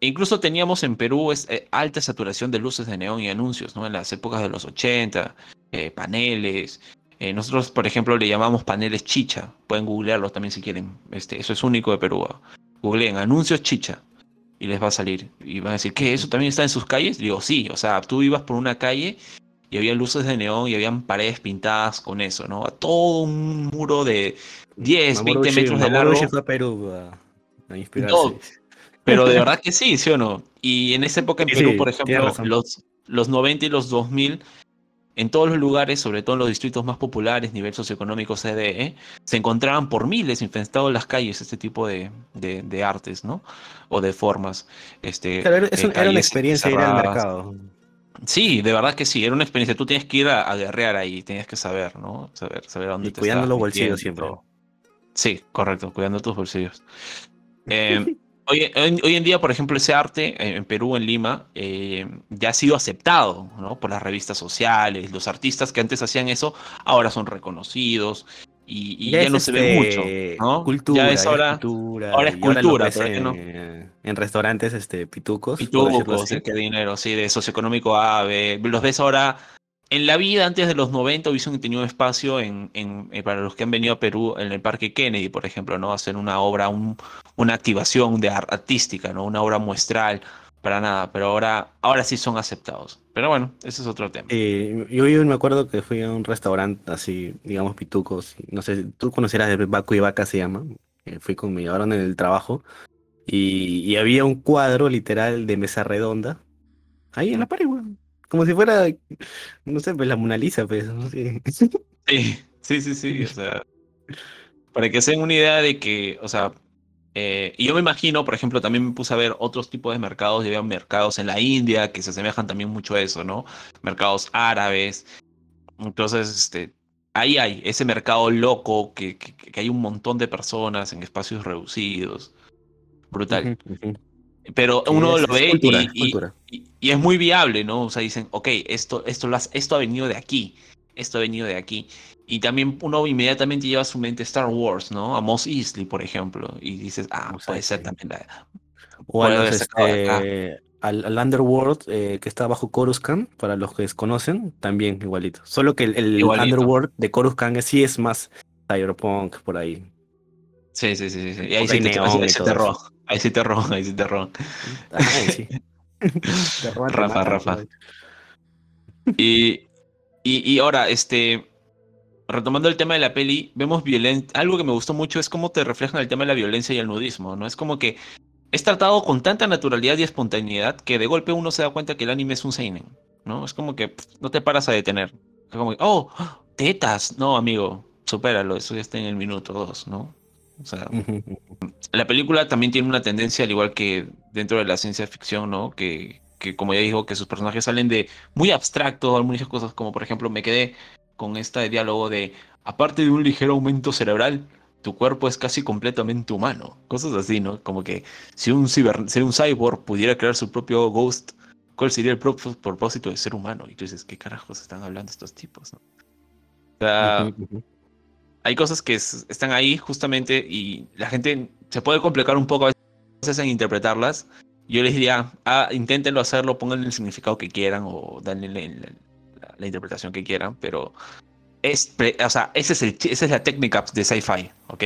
incluso teníamos en Perú es, eh, alta saturación de luces de neón y anuncios, ¿no? En las épocas de los 80, eh, paneles. eh, nosotros, por ejemplo, le llamamos paneles chicha. Pueden googlearlos también si quieren. Este, eso es único de Perú. ¿ah? Googleen anuncios chicha y les va a salir. Y van a decir, ¿qué? ¿Eso también está en sus calles? Digo, sí. O sea, tú ibas por una calle y había luces de neón y habían paredes pintadas con eso, ¿no? Todo un muro de 10, 20 metros de largo. fue a Perú a, inspirarse. pero de [laughs] verdad que sí, ¿sí o no? Y en esa época en Perú, por ejemplo, los, los 90 y los 2000 en todos los lugares, sobre todo en los distritos más populares, nivel socioeconómico CDE, se encontraban por miles infestados las calles este tipo de, de, artes, ¿no? O de formas. Este, era, una experiencia ir al mercado. Sí, de verdad que sí, era una experiencia. Tú tienes que ir a, guerrear ahí, tenías que saber, ¿no? Saber, saber dónde y cuidando los bolsillos siempre. Sí, correcto, cuidando tus bolsillos. [laughs] Eh, Hoy, en día, por ejemplo, ese arte en Perú, en Lima, eh, ya ha sido aceptado ¿no? por las revistas sociales. Los artistas que antes hacían eso ahora son reconocidos y, ya, no se ve este, mucho. ¿no? Cultura, ya es ahora, cultura. Ahora es cultura, en, restaurantes este, pitucos. Pitucos, qué dinero, sí, de socioeconómico A, B. Los ves ahora en la vida, antes de los 90, hubiesen tenido espacio en, en, eh, para los que han venido a Perú en el Parque Kennedy, por ejemplo, ¿no? Hacer una obra, un, una activación de artística, ¿no? Una obra muestral, para nada, pero ahora, ahora sí son aceptados. Pero bueno, ese es otro tema. Eh, yo, me acuerdo que fui a un restaurante así, digamos, pitucos, no sé, tú conocerás de Baco y Vaca se llama, eh, fui con mi ahora en el trabajo, y, y, había un cuadro literal de mesa redonda, ahí en la pared, güey. Como si fuera, no sé, pues la Mona Lisa, pues. [laughs] Sí, sí, sí, sí. O sea, para que se den una idea de que, o sea, eh, y yo me imagino, por ejemplo, también me puse a ver otros tipos de mercados, y había mercados en la India que se asemejan también mucho a eso, ¿no? Mercados árabes. Entonces, este, ahí hay ese mercado loco que, que, hay un montón de personas en espacios reducidos. Brutal. Pero uno lo ve y, es muy viable, ¿no? O sea, dicen, ok, esto, esto, esto ha venido de aquí, esto ha venido de aquí. Y también uno inmediatamente lleva a su mente Star Wars, ¿no? A Moss Eisley, por ejemplo. Y dices, ah, puede ser también la... O este, al, Underworld eh, que está bajo Coruscant, para los que desconocen, también igualito. Solo que el, Underworld de Coruscant sí es más cyberpunk por ahí. Sí, sí, sí, sí. Y ahí sí te, ahí sí te rojo. [laughs] Ahí sí te rojo, ahí sí [laughs] te rojo. Ahí sí. Rafa, Rafa. Y, y, y, ahora, este, retomando el tema de la peli, vemos violencia. Algo que me gustó mucho es cómo te reflejan el tema de la violencia y el nudismo, ¿no? Es como que es tratado con tanta naturalidad y espontaneidad que de golpe uno se da cuenta que el anime es un seinen, ¿no? Es como que no te paras a detener. Es como que, oh, tetas. No, amigo, supéralo, eso ya está en el minuto dos, ¿no? O sea, la película también tiene una tendencia, al igual que dentro de la ciencia ficción, ¿no? Que, que como ya dijo, que sus personajes salen de muy abstracto, algunas cosas como por ejemplo me quedé con este diálogo de, aparte de un ligero aumento cerebral, tu cuerpo es casi completamente humano. Cosas así, ¿no? Como que si un, ciber, si un cyborg pudiera crear su propio ghost, ¿cuál sería el propósito de ser humano? Y tú dices, ¿qué carajos están hablando estos tipos? ¿no? O sea, hay cosas que están ahí justamente y la gente se puede complicar un poco a veces en interpretarlas. Yo les diría, ah, inténtenlo hacerlo, pónganle el significado que quieran o denle la, interpretación que quieran, pero es, o sea, ese es el, esa es la técnica de sci-fi, ¿ok?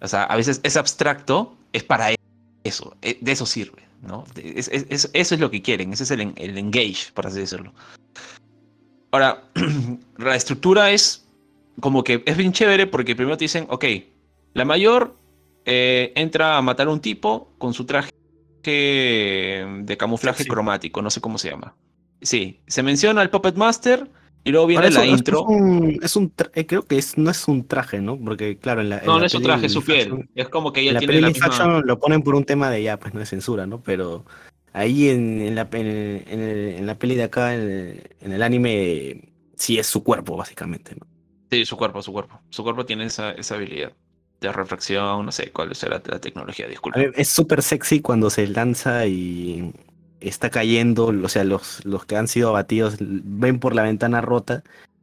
O sea, a veces es abstracto, es para eso, e, de eso sirve, ¿no? eso es lo que quieren, ese es el, el engage, por así decirlo. Ahora, [clears throat] la estructura es como que es bien chévere porque primero te dicen, ok, la mayor eh, entra a matar a un tipo con su traje de camuflaje cromático, no sé cómo se llama. Sí, se menciona al Puppet Master y luego viene la intro. Es un, eh, creo que es, no es un traje, ¿no? Porque claro, en la... no, no es un traje, es su piel. Es como que ella tiene la misma... lo ponen por un tema de ya, pues no es censura, ¿no? Pero ahí en, la, en, la peli de acá, en el anime, sí es su cuerpo, básicamente, ¿no? Sí, su cuerpo, su cuerpo. Su cuerpo tiene esa, esa habilidad de refracción, no sé cuál será la, tecnología, disculpa. Es súper sexy cuando se lanza y está cayendo, o sea, los, los que han sido abatidos ven por la ventana rota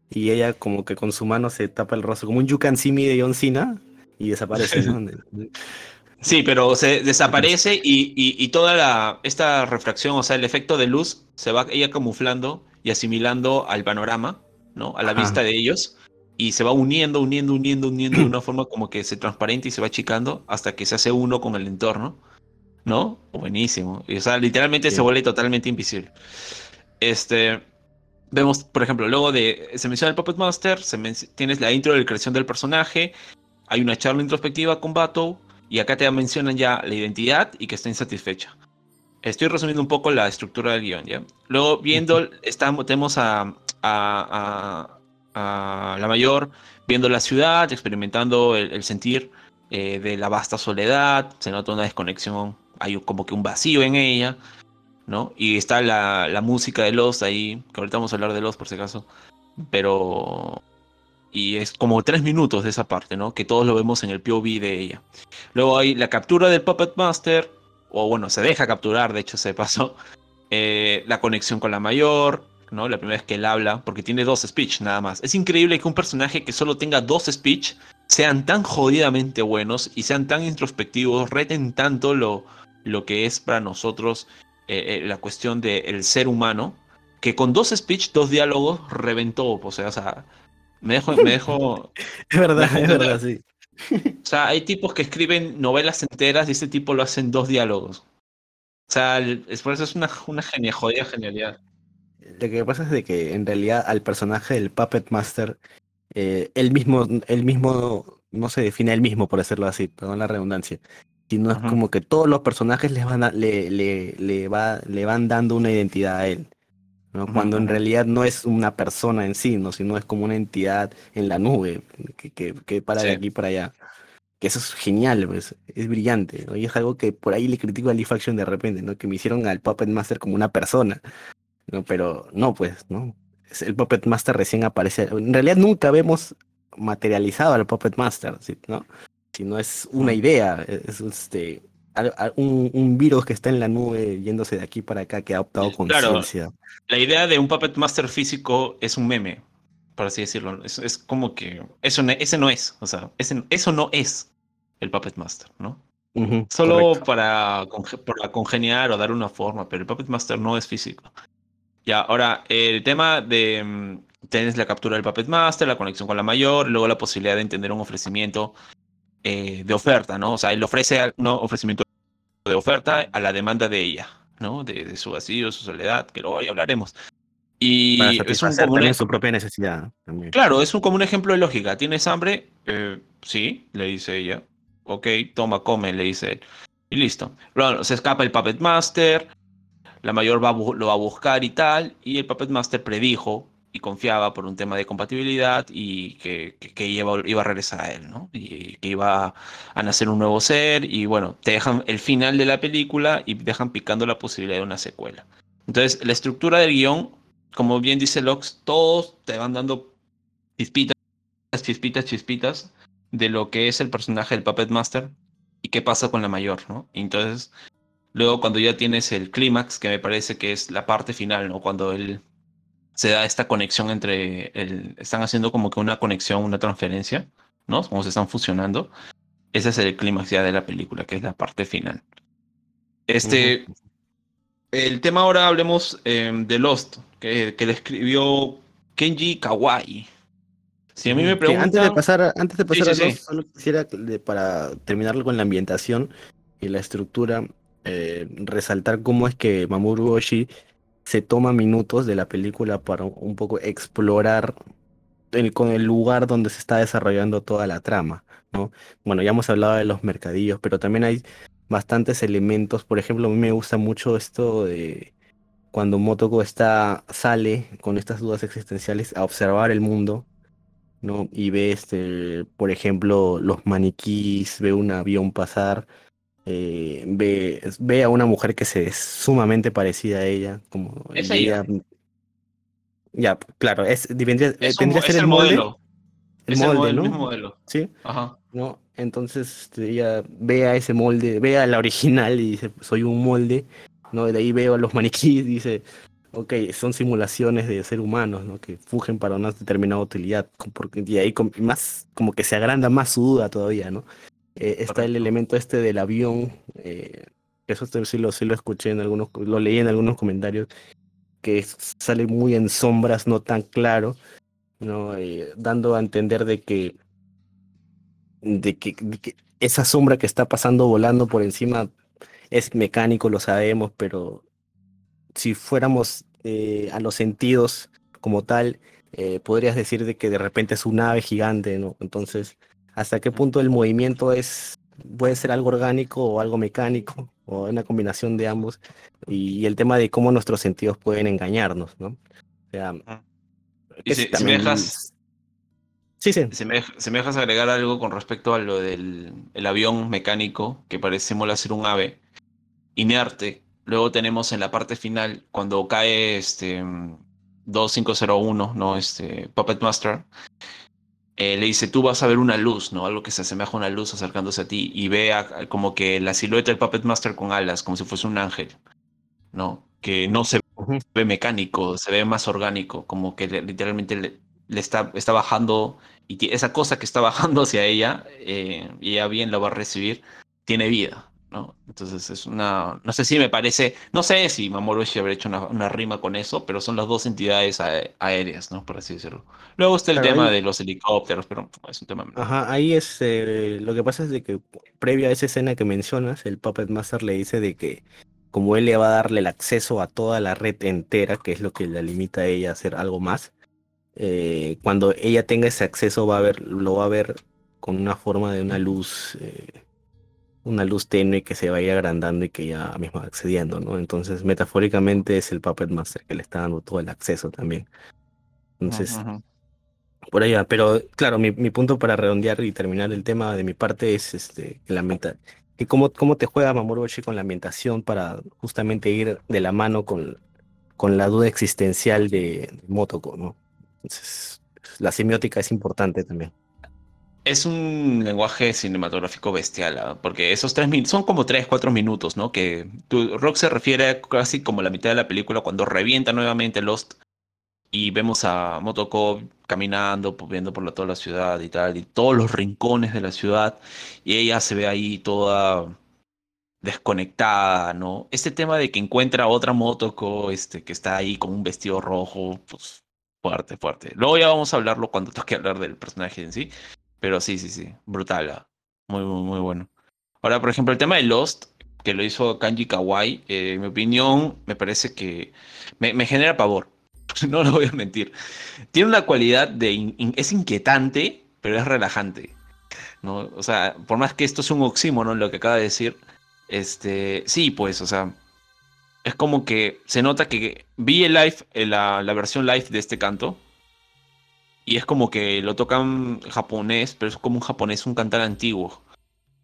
y ella como que con su mano se tapa el rostro, como un You Can See Me de John Cena y desaparece. [laughs] sí, pero se desaparece y, y, toda la, esta refracción, o sea, el efecto de luz se va ella camuflando y asimilando al panorama, ¿no? A la vista de ellos y se va uniendo, uniendo, uniendo, uniendo de una forma como que se transparente y se va achicando hasta que se hace uno con el entorno, ¿no? Buenísimo. Y, o sea, literalmente se vuelve totalmente invisible. Este, vemos, por ejemplo, luego de, se menciona el Puppet Master, se tienes la intro de la creación del personaje, hay una charla introspectiva con Bato, y acá te mencionan ya la identidad y que está insatisfecha. Estoy resumiendo un poco la estructura del guion, ¿ya? Luego, viendo, estamos, tenemos a, a, a, la mayor viendo la ciudad, experimentando el, sentir eh, de la vasta soledad, se nota una desconexión, hay como que un vacío en ella, ¿no? Y está la, música de Los ahí, que ahorita vamos a hablar de Los por si acaso, pero... Y es como tres minutos de esa parte, ¿no? Que todos lo vemos en el POV de ella. Luego hay la captura del Puppet Master, o bueno, se deja capturar, de hecho se pasó, [laughs] eh, la conexión con la mayor, ¿no? La primera vez que él habla, porque tiene dos speech nada más. Es increíble que un personaje que solo tenga dos speech sean tan jodidamente buenos y sean tan introspectivos, reten tanto lo, lo que es para nosotros eh, eh, la cuestión del ser humano, que con dos speech, dos diálogos, reventó. O sea, o sea me dejo... Me dejo [laughs] es verdad, es verdad, sí. O sea, hay tipos que escriben novelas enteras y este tipo lo hacen dos diálogos. O sea, es, por eso es una, una genia, jodida genialidad. Lo que pasa es de que en realidad al personaje del Puppet Master, eh, él mismo, él mismo no se define él mismo, por decirlo así, perdón la redundancia. Sino es como que todos los personajes les van le, le, le, va, le van dando una identidad a él. ¿no? Cuando en realidad no es una persona en sí, ¿no? sino es como una entidad en la nube que, que, que para de aquí para allá. Que eso es genial, pues, es brillante. Y es algo que por ahí le critico a Lee Faction de repente, ¿no? que me hicieron al Puppet Master como una persona. ¿No? Pero no, pues, ¿no? El Puppet Master recién aparece. En realidad nunca vemos materializado al Puppet Master, ¿no? Si no es una idea, es este un, virus que está en la nube yéndose de aquí para acá que ha optado conciencia. Claro, la idea de un Puppet Master físico es un meme, por así decirlo. Es, como que eso, ese no es, o sea, eso no es el Puppet Master, ¿no? Solo para, para congeniar o dar una forma, pero el Puppet Master no es físico. Ya, ahora, el tema de. Mm, tienes la captura del Puppet Master, la conexión con la mayor, luego la posibilidad de entender un ofrecimiento eh, de oferta, ¿no? O sea, él ofrece un ofrecimiento de oferta a la demanda de ella, ¿no? De, su vacío, su soledad, que luego hoy hablaremos. Y es un común... su propia necesidad. Claro, es un común ejemplo de lógica. ¿Tienes hambre? Eh, sí, le dice ella. Ok, toma, come, le dice él. Y listo. Bueno, se escapa el Puppet Master, la mayor lo va a buscar y tal, y el Puppet Master predijo y confiaba por un tema de compatibilidad y que, que, iba, iba, a regresar a él, ¿no? Y que iba a nacer un nuevo ser y bueno, te dejan el final de la película y dejan picando la posibilidad de una secuela. Entonces, la estructura del guion, como bien dice Lox, todos te van dando chispitas, chispitas, chispitas de lo que es el personaje del Puppet Master y qué pasa con la mayor, ¿no? entonces Luego cuando ya tienes el clímax, que me parece que es la parte final, ¿no? Cuando él se da esta conexión entre, el, están haciendo como que una conexión, una transferencia, ¿no? Como se están fusionando. Ese es el clímax ya de la película, que es la parte final. Este, el tema ahora hablemos em, de Lost, que, que le escribió Kenji Kawai. Si a mí me preguntan... Antes de pasar, antes de pasar a Lost, solo quisiera, para terminar con la ambientación y la estructura, eh, resaltar cómo es que Mamoru Oshii se toma minutos de la película para un poco explorar con el lugar donde se está desarrollando toda la trama, ¿no? Bueno, ya hemos hablado de los mercadillos, pero también hay bastantes elementos. Por ejemplo, a mí me gusta mucho esto de cuando Motoko está, sale con estas dudas existenciales a observar el mundo, ¿no? Y ve, este, por ejemplo, los maniquís, ve un avión pasar, eh, ve, ve a una mujer que se es sumamente parecida a ella, como ella. Ya, claro, es, tendría, eh, tendría que ser el, modelo. El molde, ¿no? modelo. Sí. Ajá. ¿No? Entonces este, ella ve a ese molde, ve a la original y dice, soy un molde, ¿no? De ahí veo a los maniquíes y [laughs] dice, ok, son simulaciones de ser humanos, ¿no? Que fugen para una determinada utilidad. Porque, y ahí más, como que se agranda más su duda todavía, ¿no? Eh, está el elemento este del avión, eh, eso sí lo, sí lo escuché en algunos, lo leí en algunos comentarios, que sale muy en sombras, no tan claro, ¿no? Eh, dando a entender de que, de que, esa sombra que está pasando volando por encima es mecánico, lo sabemos, pero si fuéramos a los sentidos como tal, eh, podrías decir de que de repente es un ave gigante, ¿no? Entonces, ¿hasta qué punto el movimiento es puede ser algo orgánico o algo mecánico o una combinación de ambos? Y, el tema de cómo nuestros sentidos pueden engañarnos, ¿no? O sea, y si, me dejas, sí, sí. Si me, dejas agregar algo con respecto a lo del el avión mecánico que parece mola ser un ave inerte. Luego tenemos en la parte final, cuando cae este 2501, ¿no? Este Puppet Master, eh, le dice, tú vas a ver una luz, ¿no? Algo que se asemeja a una luz acercándose a ti y ve como que la silueta del Puppet Master con alas, como si fuese un ángel, ¿no? Que no se ve mecánico, se ve más orgánico, como que literalmente le, está, está bajando y esa cosa que está bajando hacia ella, eh, y ella bien lo va a recibir, tiene vida, entonces es una, no sé si me parece, no sé si Mamoru habrá hecho una, rima con eso, pero son las dos entidades aéreas, ¿no? Por así decirlo. Luego está el tema de los helicópteros, pero es un tema Ajá, ahí es, eh, lo que pasa es de que previa a esa escena que mencionas, el Puppet Master le dice de que como él le va a darle el acceso a toda la red entera, que es lo que la limita a ella a hacer algo más, eh, cuando ella tenga ese acceso va a ver, lo va a ver con una forma de una luz eh, una luz tenue que se vaya agrandando y que ya mismo accediendo, ¿no? Entonces, metafóricamente es el Puppet Master que le está dando todo el acceso también. Entonces, por allá, pero claro, mi, mi, punto para redondear y terminar el tema de mi parte es este, la meta, que cómo, cómo te juega Mamoru con la ambientación para justamente ir de la mano con, con la duda existencial de, de Motoko, ¿no? Entonces, la semiótica es importante también es un lenguaje cinematográfico bestial, ¿ah? porque esos tres minutos son como tres, cuatro minutos, ¿no? Que Rock se refiere casi como la mitad de la película cuando revienta nuevamente Lost y vemos a Motoko caminando, pues, viendo por toda la ciudad y tal, y todos los rincones de la ciudad, y ella se ve ahí toda desconectada, ¿no? Este tema de que encuentra a otra Motoko, este, que está ahí con un vestido rojo, pues fuerte, fuerte. Luego ya vamos a hablarlo cuando toque hablar del personaje en sí. Pero sí, sí, sí, brutal. Ah. Muy, muy, muy bueno. Ahora, por ejemplo, el tema de Lost, que lo hizo Kanji Kawai, eh, en mi opinión, me parece que me, genera pavor. [laughs] no lo voy a mentir. Tiene una cualidad de... es inquietante, pero es relajante. ¿no? O sea, por más que esto es un oxímono, lo que acaba de decir, este, sí, pues, o sea, es como que se nota que vi el live, eh, la, la versión live de este canto, y es como que lo tocan japonés, pero es como un japonés, un cantar antiguo.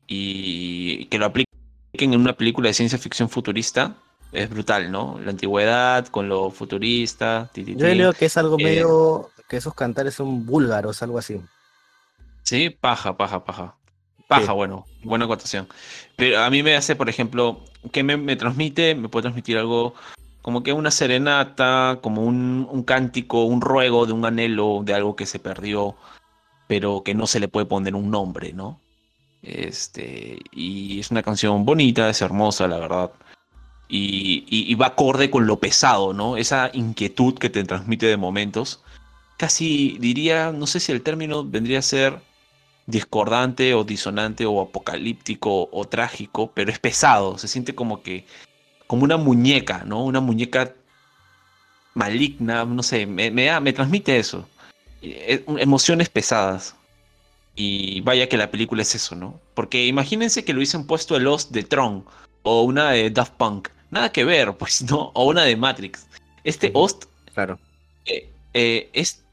Y que lo apliquen en una película de ciencia ficción futurista es brutal, ¿no? La antigüedad con lo futurista. Yo creo que es algo eh, medio. que esos cantares son búlgaros, algo así. Sí, paja, paja, paja. Paja, bueno, buena acotación. Pero a mí me hace, por ejemplo, que me, me transmite, me puede transmitir algo como que una serenata, como un, cántico, un ruego de un anhelo, de algo que se perdió, pero que no se le puede poner un nombre, ¿no? Este, y es una canción bonita, es hermosa, la verdad. Y, y, va acorde con lo pesado, ¿no? Esa inquietud que te transmite de momentos. Casi diría, no sé si el término vendría a ser discordante o disonante o apocalíptico o trágico, pero es pesado, se siente como que como una muñeca, ¿no? Una muñeca maligna, no sé, me, me, transmite eso. Eh, emociones pesadas. Y vaya que la película es eso, ¿no? Porque imagínense que lo hubiesen puesto el Lost de Tron o una de Daft Punk. Nada que ver, [laughs] pues, ¿no? O una de Matrix. Este Host claro. Eh, eh, es,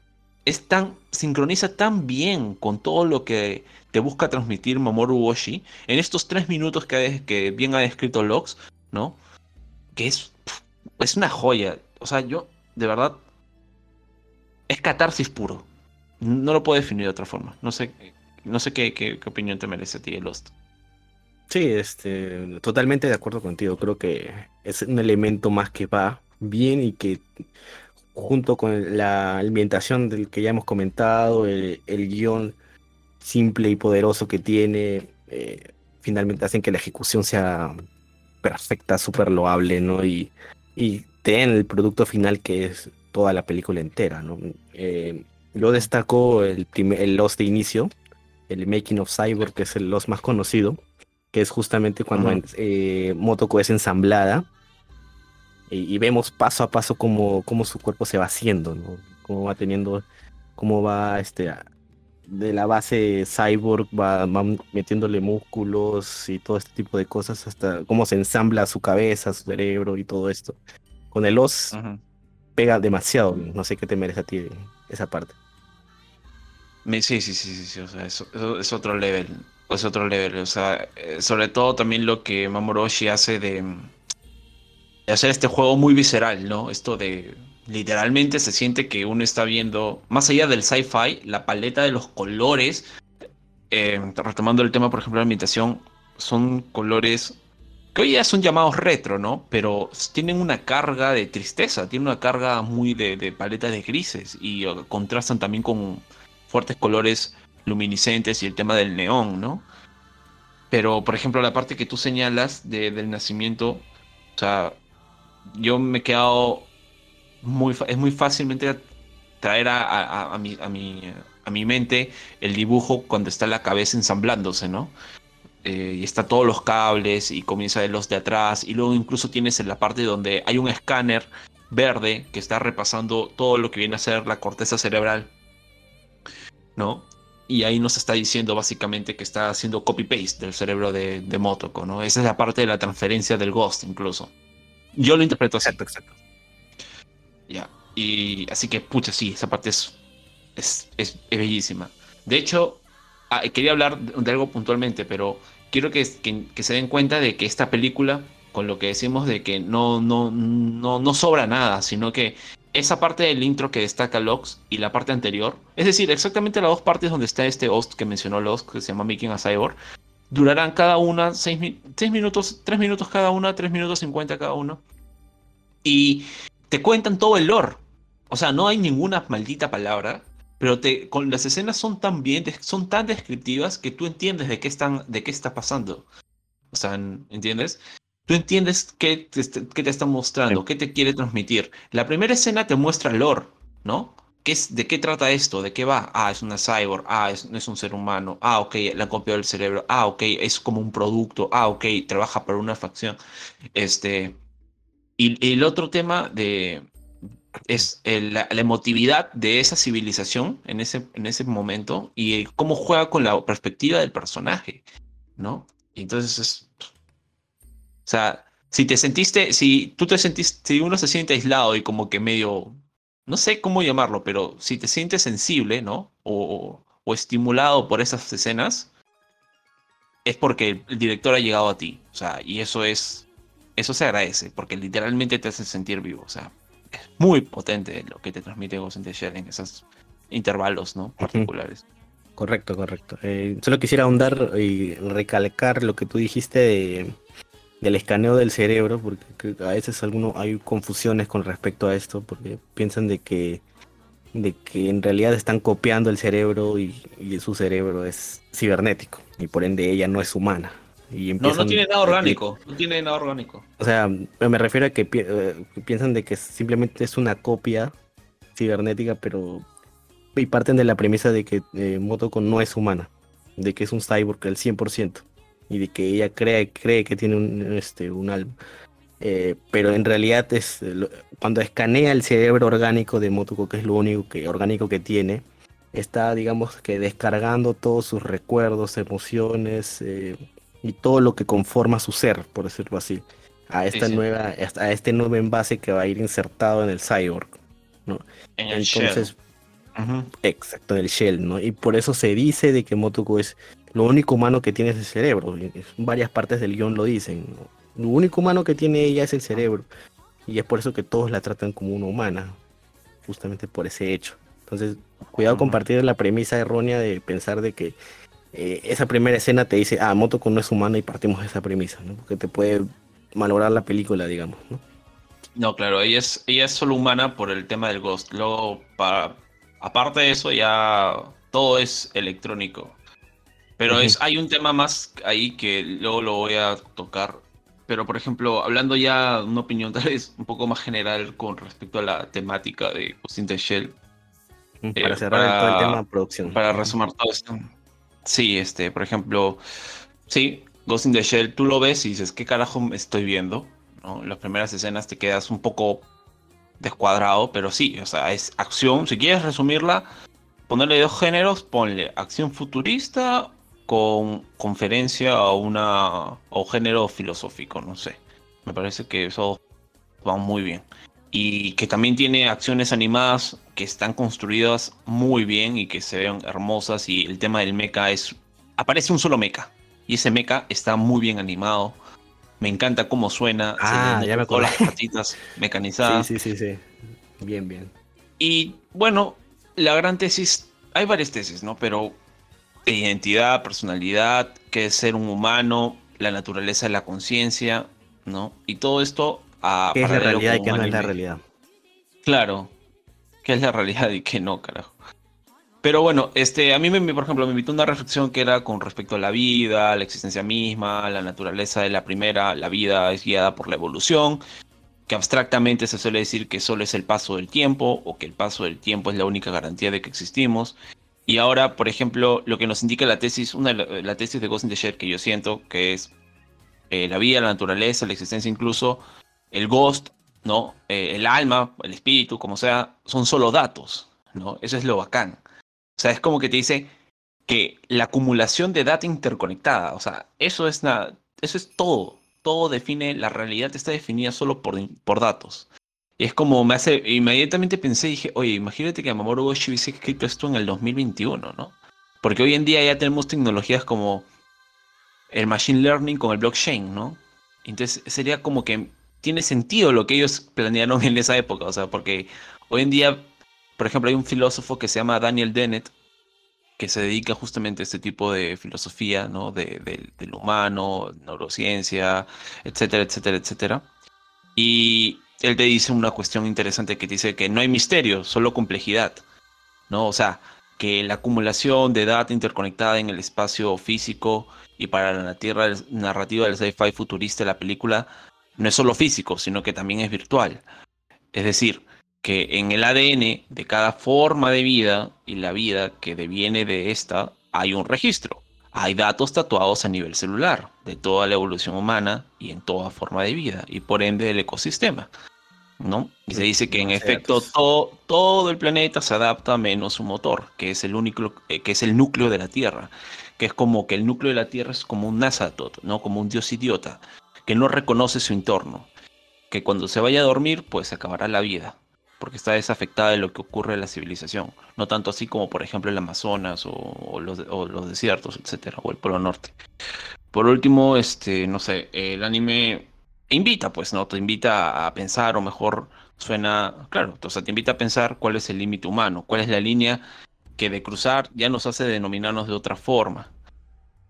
es tan, sincroniza tan bien con todo lo que te busca transmitir Mamoru Oshii en estos tres minutos que, que bien ha descrito Lox, ¿no? Que es, es una joya. O sea, yo, de verdad, es catarsis puro. No lo puedo definir de otra forma. No sé, no sé qué, qué, opinión te merece a ti Lost. Sí, este, totalmente de acuerdo contigo. Creo que es un elemento más que va bien y que junto con la ambientación del que ya hemos comentado, el, guion simple y poderoso que tiene, eh, finalmente hacen que la ejecución sea perfecta, súper loable, ¿no? Y, y ten el producto final que es toda la película entera, ¿no? Eh, lo destacó el, primer, el Lost de inicio, el Making of Cyborg, que es el Lost más conocido, que es justamente cuando eh, Motoko es ensamblada y, vemos paso a paso cómo, cómo, su cuerpo se va haciendo, ¿no? cómo va teniendo, cómo va este de la base cyborg va, metiéndole músculos y todo este tipo de cosas hasta cómo se ensambla su cabeza, su cerebro y todo esto. Con el os pega demasiado, no sé qué te merece a ti esa parte. Sí, sí, sí, sí, sí, o sea, es, otro level, es otro level, o sea, eh, sobre todo también lo que Mamoroshi hace de, de hacer este juego muy visceral, ¿no? Esto de literalmente se siente que uno está viendo, más allá del sci-fi, la paleta de los colores, eh, retomando el tema, por ejemplo, de la ambientación, son colores que hoy ya son llamados retro, ¿no? Pero tienen una carga de tristeza, tienen una carga muy de, de paleta de grises y uh, contrastan también con fuertes colores luminiscentes y el tema del neón, ¿no? Pero, por ejemplo, la parte que tú señalas del nacimiento, o sea, yo me he quedado muy, es muy fácilmente traer a, mi mente el dibujo cuando está la cabeza ensamblándose, ¿no? Eh, y está todos los cables y comienza de los de atrás y luego incluso tienes en la parte donde hay un escáner verde que está repasando todo lo que viene a ser la corteza cerebral, ¿no? Y ahí nos está diciendo básicamente que está haciendo copy-paste del cerebro de, de Motoko, ¿no? Esa es la parte de la transferencia del Ghost incluso. Yo lo interpreto así. Exacto, exacto. Ya. Y así que, pucha, sí, esa parte es, es, es, bellísima. De hecho, ah, quería hablar de algo puntualmente, pero quiero que, que, se den cuenta de que esta película, con lo que decimos de que no, no, no, no sobra nada, sino que esa parte del intro que destaca Lox y la parte anterior, es decir, exactamente las dos partes donde está este host que mencionó Lox, que se llama Making a Cyborg, durarán cada una seis, minutos, tres minutos cada una, tres minutos cincuenta cada uno. Y te cuentan todo el lore. O sea, no hay ninguna maldita palabra, pero te, con las escenas son tan bien, son tan descriptivas que tú entiendes de qué están, de qué está pasando. O sea, ¿entiendes? Tú entiendes qué te, qué te está mostrando, qué te quiere transmitir. La primera escena te muestra el lore, ¿no? ¿Qué es, ¿De qué trata esto? ¿De qué va? Ah, es una cyborg. Ah, es, es un ser humano. Ah, ok, le han copiado el cerebro. Ah, ok, es como un producto. Ah, ok, trabaja para una facción. Este, y, el otro tema de, es la, emotividad de esa civilización en ese, en ese momento y cómo juega con la perspectiva del personaje, ¿no? Entonces es... O sea, si te sentiste, si tú te sentiste, si uno se siente aislado y como que medio, no sé cómo llamarlo, pero si te sientes sensible, ¿no? O, o estimulado por esas escenas, es porque el director ha llegado a ti. O sea, y eso es eso se agradece, porque literalmente te hace sentir vivo. O sea, es muy potente lo que te transmite Ghost in the Shell en esos intervalos ¿no? particulares. Correcto, correcto. Eh, solo quisiera ahondar y recalcar lo que tú dijiste de, del escaneo del cerebro, porque a veces alguno, hay confusiones con respecto a esto, porque piensan de que, de que en realidad están copiando el cerebro y su cerebro es cibernético, y por ende ella no es humana no, no tiene nada orgánico, no tiene nada orgánico. O sea, me refiero a que eh, piensan de que simplemente es una copia cibernética, pero y parten de la premisa de que eh, Motoko no es humana, de que es un cyborg al 100% y de que ella cree, cree que tiene un, este, un alma. Eh, pero en realidad es cuando escanea el cerebro orgánico de Motoko, que es lo único que orgánico que tiene, está digamos que descargando todos sus recuerdos, emociones, eh, y todo lo que conforma su ser, por decirlo así, a esta nueva, a este nuevo envase que va a ir insertado en el cyborg, ¿no? En el Entonces, exacto, en el shell, ¿no? Y por eso se dice de que Motoko es lo único humano que tiene es el cerebro. Varias partes del guion lo dicen. Lo único humano que tiene ella es el cerebro. Y es por eso que todos la tratan como una humana. Justamente por ese hecho. Entonces, cuidado con partir la premisa errónea de pensar de que eh, esa primera escena te dice, ah, Motoko no es humana y partimos de esa premisa, ¿no? Porque te puede malograr la película, digamos, ¿no? No, claro, ella es, ella es solo humana por el tema del Ghost. Luego, para, aparte de eso, ya todo es electrónico. Pero es, hay un tema más ahí que luego lo voy a tocar. Pero, por ejemplo, hablando ya una opinión [laughs] tal vez un poco más general con respecto a la temática de Ghost in the Shell. Para eh, cerrar todo el tema de producción. Para resumir todo esto. Sí, este, por ejemplo, sí, Ghost in the Shell, tú lo ves y dices, ¿qué carajo estoy viendo? Las primeras escenas te quedas un poco descuadrado, pero sí, o sea, es acción. Si quieres resumirla, ponerle dos géneros, ponle acción futurista con conferencia o una o género filosófico, no sé. Me parece que eso va muy bien. Y que también tiene acciones animadas que están construidas muy bien y que se ven hermosas. Y el tema del mecha es. Aparece un solo mecha. Y ese mecha está muy bien animado. Me encanta cómo suena. Ah, ya me acuerdo. las patitas [laughs] mecanizadas. Sí, sí, sí, sí. Bien, bien. Y bueno, la gran tesis. Hay varias tesis, ¿no? Pero identidad, personalidad, qué es ser un humano, la naturaleza de la conciencia, ¿no? Y todo esto a ¿Qué es la realidad y qué no es la realidad? Claro, qué es la realidad y qué no, carajo. Pero bueno, este, a mí, me, por ejemplo, me invitó una reflexión que era con respecto a la vida, la existencia misma, la naturaleza de la primera, la vida es guiada por la evolución, que abstractamente se suele decir que solo es el paso del tiempo o que el paso del tiempo es la única garantía de que existimos. Y ahora, por ejemplo, lo que nos indica la tesis, una la tesis de Ghost in the Shell que yo siento que es eh, la vida, la naturaleza, la existencia incluso, el ghost, ¿no? Eh, el alma, el espíritu, como sea, son solo datos, ¿no? Eso es lo bacán. O sea, es como que te dice que la acumulación de data interconectada, o sea, eso es nada, eso es todo. Todo define, la realidad está definida solo por, por datos. Y es como me hace, inmediatamente pensé, dije, oye, imagínate que Mamoru Goshi hubiese escrito esto en el 2021, ¿no? Porque hoy en día ya tenemos tecnologías como el machine learning con el blockchain, ¿no? Entonces sería como que tiene sentido lo que ellos planearon [laughs] en esa época, o sea, porque hoy en día, por ejemplo, hay un filósofo que se llama Daniel Dennett, que se dedica justamente a este tipo de filosofía, ¿no? De, del humano, neurociencia, etcétera, etcétera, etcétera. Y él te dice una cuestión interesante que dice que no hay misterio, solo complejidad, ¿no? O sea, que la acumulación de data interconectada en el espacio físico y para la tierra narrativa del sci-fi futurista de la película no es solo físico, sino que también es virtual. Es decir, que en el ADN de cada forma de vida y la vida que deviene de esta hay un registro. Hay datos tatuados a nivel celular de toda la evolución humana y en toda forma de vida y por ende del ecosistema. ¿no? Y se dice que en efecto todo, todo el planeta se adapta menos su motor, que es el único, eh, que es el núcleo de la Tierra, que es como que el núcleo de la Tierra es como un Nazatot, ¿no? Como un dios idiota, que no reconoce su entorno, que cuando se vaya a dormir, pues acabará la vida, porque está desafectada de lo que ocurre en la civilización, no tanto así como por ejemplo el Amazonas o, los, los, desiertos, etcétera, o el Polo Norte. Por último, este, no sé, el anime invita, pues, ¿no? Te invita a pensar, o mejor suena, claro, o sea, te invita a pensar cuál es el límite humano, cuál es la línea que de cruzar ya nos hace denominarnos de otra forma.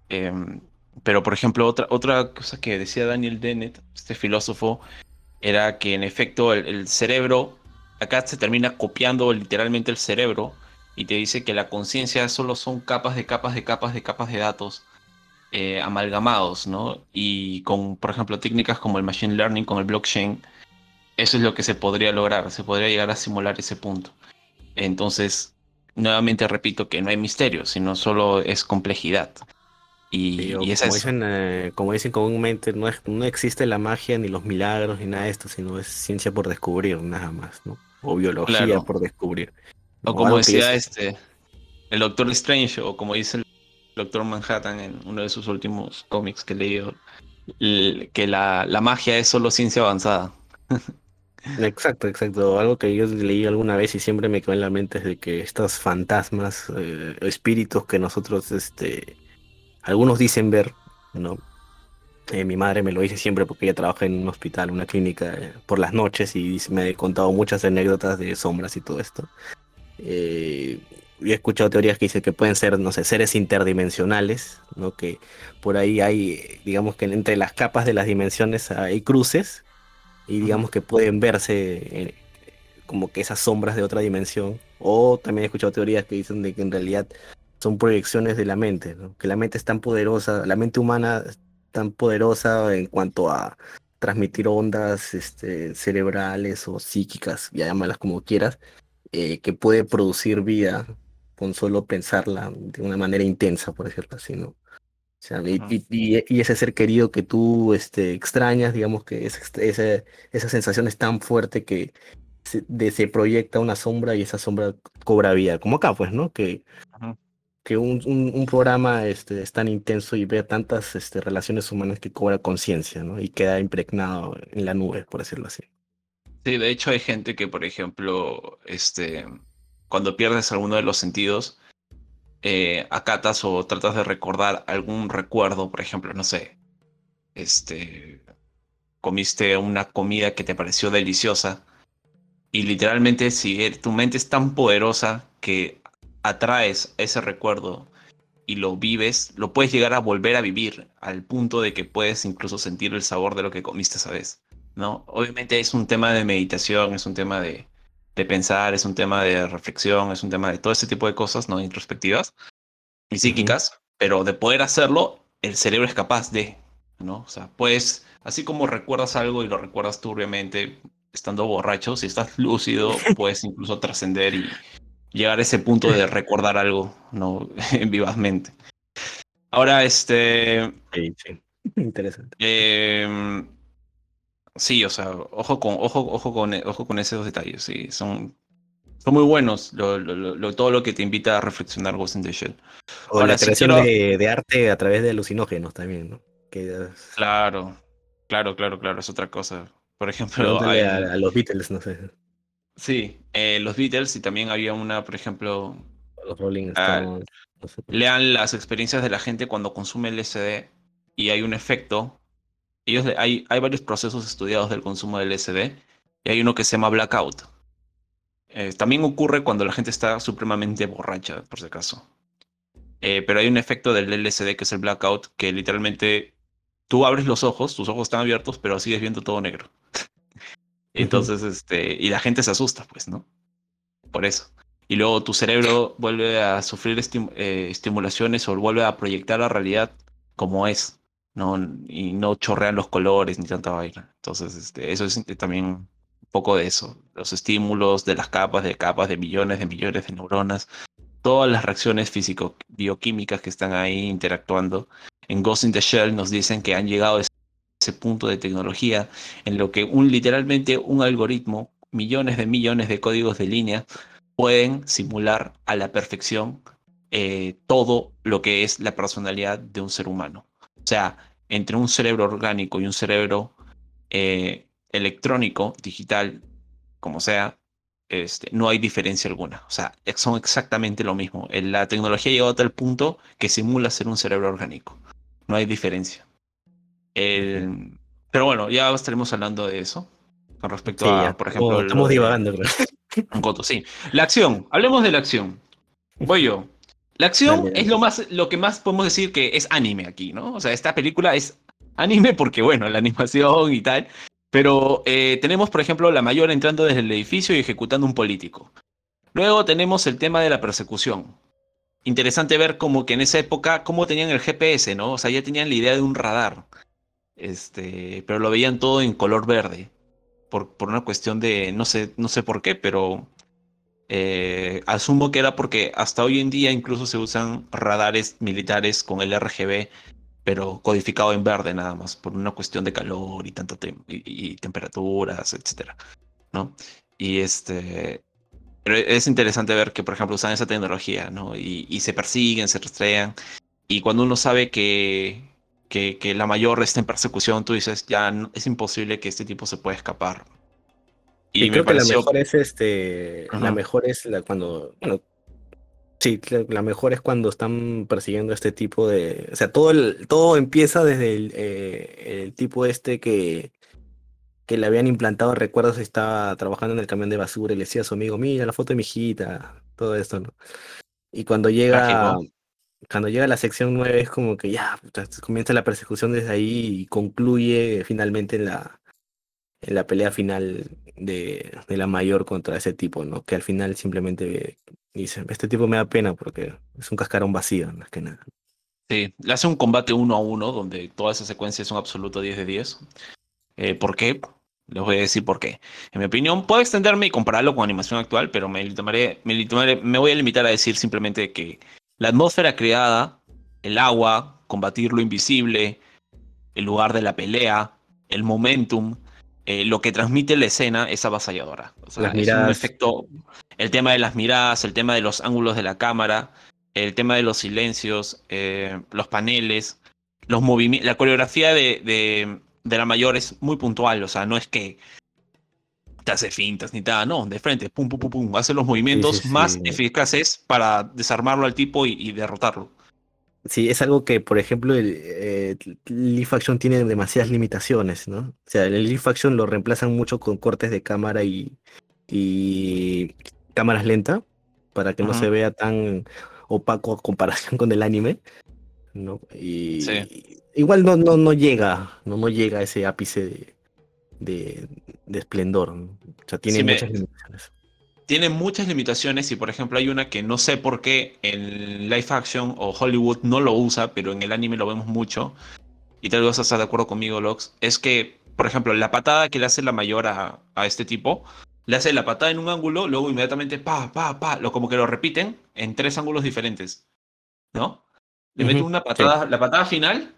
Em, pero, por ejemplo, otra, otra cosa que decía Daniel Dennett, este filósofo, era que en efecto el, cerebro, acá se termina copiando literalmente el cerebro y te dice que la conciencia solo son capas de capas de capas de capas de datos eh, amalgamados, ¿no? Y con, por ejemplo, técnicas como el machine learning, con el blockchain, eso es lo que se podría lograr, se podría llegar a simular ese punto. Entonces, nuevamente repito que no hay misterio, sino solo es complejidad. Y, como, dicen, eh, como dicen comúnmente, no, no existe la magia ni los milagros ni nada de esto, sino es ciencia por descubrir, nada más, ¿no? O biología por descubrir. O como decía este, el Doctor Strange, o como dice el Doctor Manhattan en uno de sus últimos cómics que leído, que la, la magia es solo ciencia avanzada. [laughs] Exacto, exacto. Algo que yo leí alguna vez y siempre me quedó en la mente es de que estos fantasmas, eh, espíritus que nosotros este, algunos dicen ver, ¿no? Eh, mi madre me lo dice siempre porque ella trabaja en un hospital, una clínica eh, por las noches y me ha contado muchas anécdotas de sombras y todo esto. Eh, he escuchado teorías que dicen que pueden ser, no sé, seres interdimensionales, ¿no? Que por ahí hay, digamos que entre las capas de las dimensiones hay cruces y digamos que pueden verse como que esas sombras de otra dimensión. O también he escuchado teorías que dicen de que en realidad son proyecciones de la mente, que la mente es tan poderosa, la mente humana es tan poderosa en cuanto a transmitir ondas este, cerebrales o psíquicas, ya llámalas como quieras, eh, que puede producir vida con solo pensarla de una manera intensa, por decirlo así, ¿no? O sea, y, ese ser querido que tú este, extrañas, digamos que esa, esa sensación es tan fuerte que se, se proyecta una sombra y esa sombra cobra vida. Como acá, pues, ¿no? Que, que un, un, programa este, es tan intenso y ve tantas este, relaciones humanas que cobra conciencia, ¿no? Y queda impregnado en la nube, por decirlo así. Sí, de hecho hay gente que, por ejemplo, este, cuando pierdes alguno de los sentidos, eh, acatas o tratas de recordar algún recuerdo, por ejemplo, no sé, este, comiste una comida que te pareció deliciosa y literalmente si er, tu mente es tan poderosa que atraes ese recuerdo y lo vives, lo puedes llegar a volver a vivir al punto de que puedes incluso sentir el sabor de lo que comiste esa vez, ¿no? Obviamente es un tema de meditación, es un tema de, de pensar, es un tema de reflexión, es un tema de todo ese tipo de cosas, ¿no? Introspectivas y psíquicas, pero de poder hacerlo, el cerebro es capaz de, ¿no? O sea, pues, así como recuerdas algo y lo recuerdas turbiamente, estando borracho, si estás lúcido, [laughs] puedes incluso trascender y llegar a ese punto de [laughs] recordar algo, ¿no? [laughs] Vivazmente. Ahora, este... Sí, sí. Interesante. Eh, sí, o sea, ojo con, ojo, ojo con, ojo con esos detalles, sí, son, son muy buenos todo lo que te invita a reflexionar Ghost in the Shell. O la creación de, arte a través de alucinógenos también, ¿no? Claro, claro, claro, claro, es otra cosa. Por ejemplo, a, los Beatles, no sé. Sí, eh, los Beatles y también había una, por ejemplo, los Rolling ah, Stones. lean las experiencias de la gente cuando consume LSD y hay un efecto ellos, hay, hay varios procesos estudiados del consumo del LSD y hay uno que se llama blackout. Eh, también ocurre cuando la gente está supremamente borracha, por si acaso. Eh, pero hay un efecto del LSD que es el blackout, que literalmente tú abres los ojos, tus ojos están abiertos, pero sigues viendo todo negro. [laughs] Entonces, este, y la gente se asusta, pues, ¿no? Por eso. Y luego tu cerebro vuelve a sufrir eh, estimulaciones o vuelve a proyectar la realidad como es. ¿no? Y no chorrean los colores ni tanta vaina. Entonces, este, eso es también un poco de eso. Los estímulos de las capas, de capas, de millones de millones de neuronas, todas las reacciones físico-bioquímicas que están ahí interactuando. En Ghost in the Shell nos dicen que han llegado ese punto de tecnología en lo que un literalmente un algoritmo, millones de millones de códigos de línea, pueden simular a la perfección eh, todo lo que es la personalidad de un ser humano. O sea, entre un cerebro orgánico y un cerebro eh, electrónico, digital, como sea, este, no hay diferencia alguna. O sea, son exactamente lo mismo. La tecnología ha llegado a tal punto que simula ser un cerebro orgánico. No hay diferencia. Pero bueno, ya estaremos hablando de eso. Con respecto a, por ejemplo. estamos divagando, [laughs] sí. La acción. Hablemos de la acción. Voy yo. La acción es lo más, lo que más podemos decir que es anime aquí, ¿no? O sea, esta película es anime porque, bueno, la animación y tal. Pero eh, tenemos, por ejemplo, la mayor entrando desde el edificio y ejecutando un político. Luego tenemos el tema de la persecución. Interesante ver como que en esa época, cómo tenían el GPS, ¿no? O sea, ya tenían la idea de un radar. Este, pero lo veían todo en color verde. Por, por una cuestión de, no sé, no sé por qué, pero eh, asumo que era porque hasta hoy en día incluso se usan radares militares con el RGB, pero codificado en verde nada más, por una cuestión de calor y tanto y, temperaturas, etcétera, ¿no? Y este, pero es interesante ver que, por ejemplo, usan esa tecnología, ¿no? Y, se persiguen, se rastrean, y cuando uno sabe que, que, que, la mayor está en persecución, tú dices, ya es imposible que este tipo se pueda escapar, y, creo que la mejor es este, la mejor es la cuando, bueno, sí, la mejor es cuando están persiguiendo este tipo de, o sea, todo el, todo empieza desde el, eh, el tipo este que que le habían implantado recuerdos estaba trabajando en el camión de basura y le decía a su amigo, mira la foto de mi hijita, todo esto, ¿no? Y cuando llega, cuando llega la sección 9 es como que ya, comienza la persecución desde ahí y concluye finalmente en la, en la pelea final de, de, la mayor contra ese tipo, ¿no? Que al final simplemente dice, este tipo me da pena porque es un cascarón vacío, más que nada. Sí, le hace un combate uno a uno donde toda esa secuencia es un absoluto 10 de 10. Eh, ¿Por qué? Les voy a decir por qué. En mi opinión, puedo extenderme y compararlo con animación actual, pero me, tomaré, me, me voy a limitar a decir simplemente que la atmósfera creada, el agua, combatir lo invisible, el lugar de la pelea, el momentum, eh, lo que transmite la escena es avasalladora. O sea, es un efecto. El tema de las miradas, el tema de los ángulos de la cámara, el tema de los silencios, eh, los paneles, los movimientos. La coreografía de, de, la mayor es muy puntual. O sea, no es que te hace fintas ni nada, no, de frente, pum, pum, pum, pum. Hace los movimientos más eficaces para desarmarlo al tipo y derrotarlo. Sí, es algo que, por ejemplo, el eh, Leaf Action tiene demasiadas limitaciones, ¿no? O sea, el Leaf Action lo reemplazan mucho con cortes de cámara y, y cámaras lentas para que no se vea tan opaco a comparación con el anime, ¿no? Y igual no, no, no llega, no, no llega a ese ápice de, de, esplendor, O sea, tiene muchas limitaciones tiene muchas limitaciones y por ejemplo hay una que no sé por qué en live action o Hollywood no lo usa, pero en el anime lo vemos mucho. Y tal vez vas a estar de acuerdo conmigo, Lox. Es que, por ejemplo, la patada que le hace la mayor a, este tipo, le hace la patada en un ángulo, luego inmediatamente pa, pa, pa, lo como que lo repiten en tres ángulos diferentes. ¿No? Le mete una patada, la patada final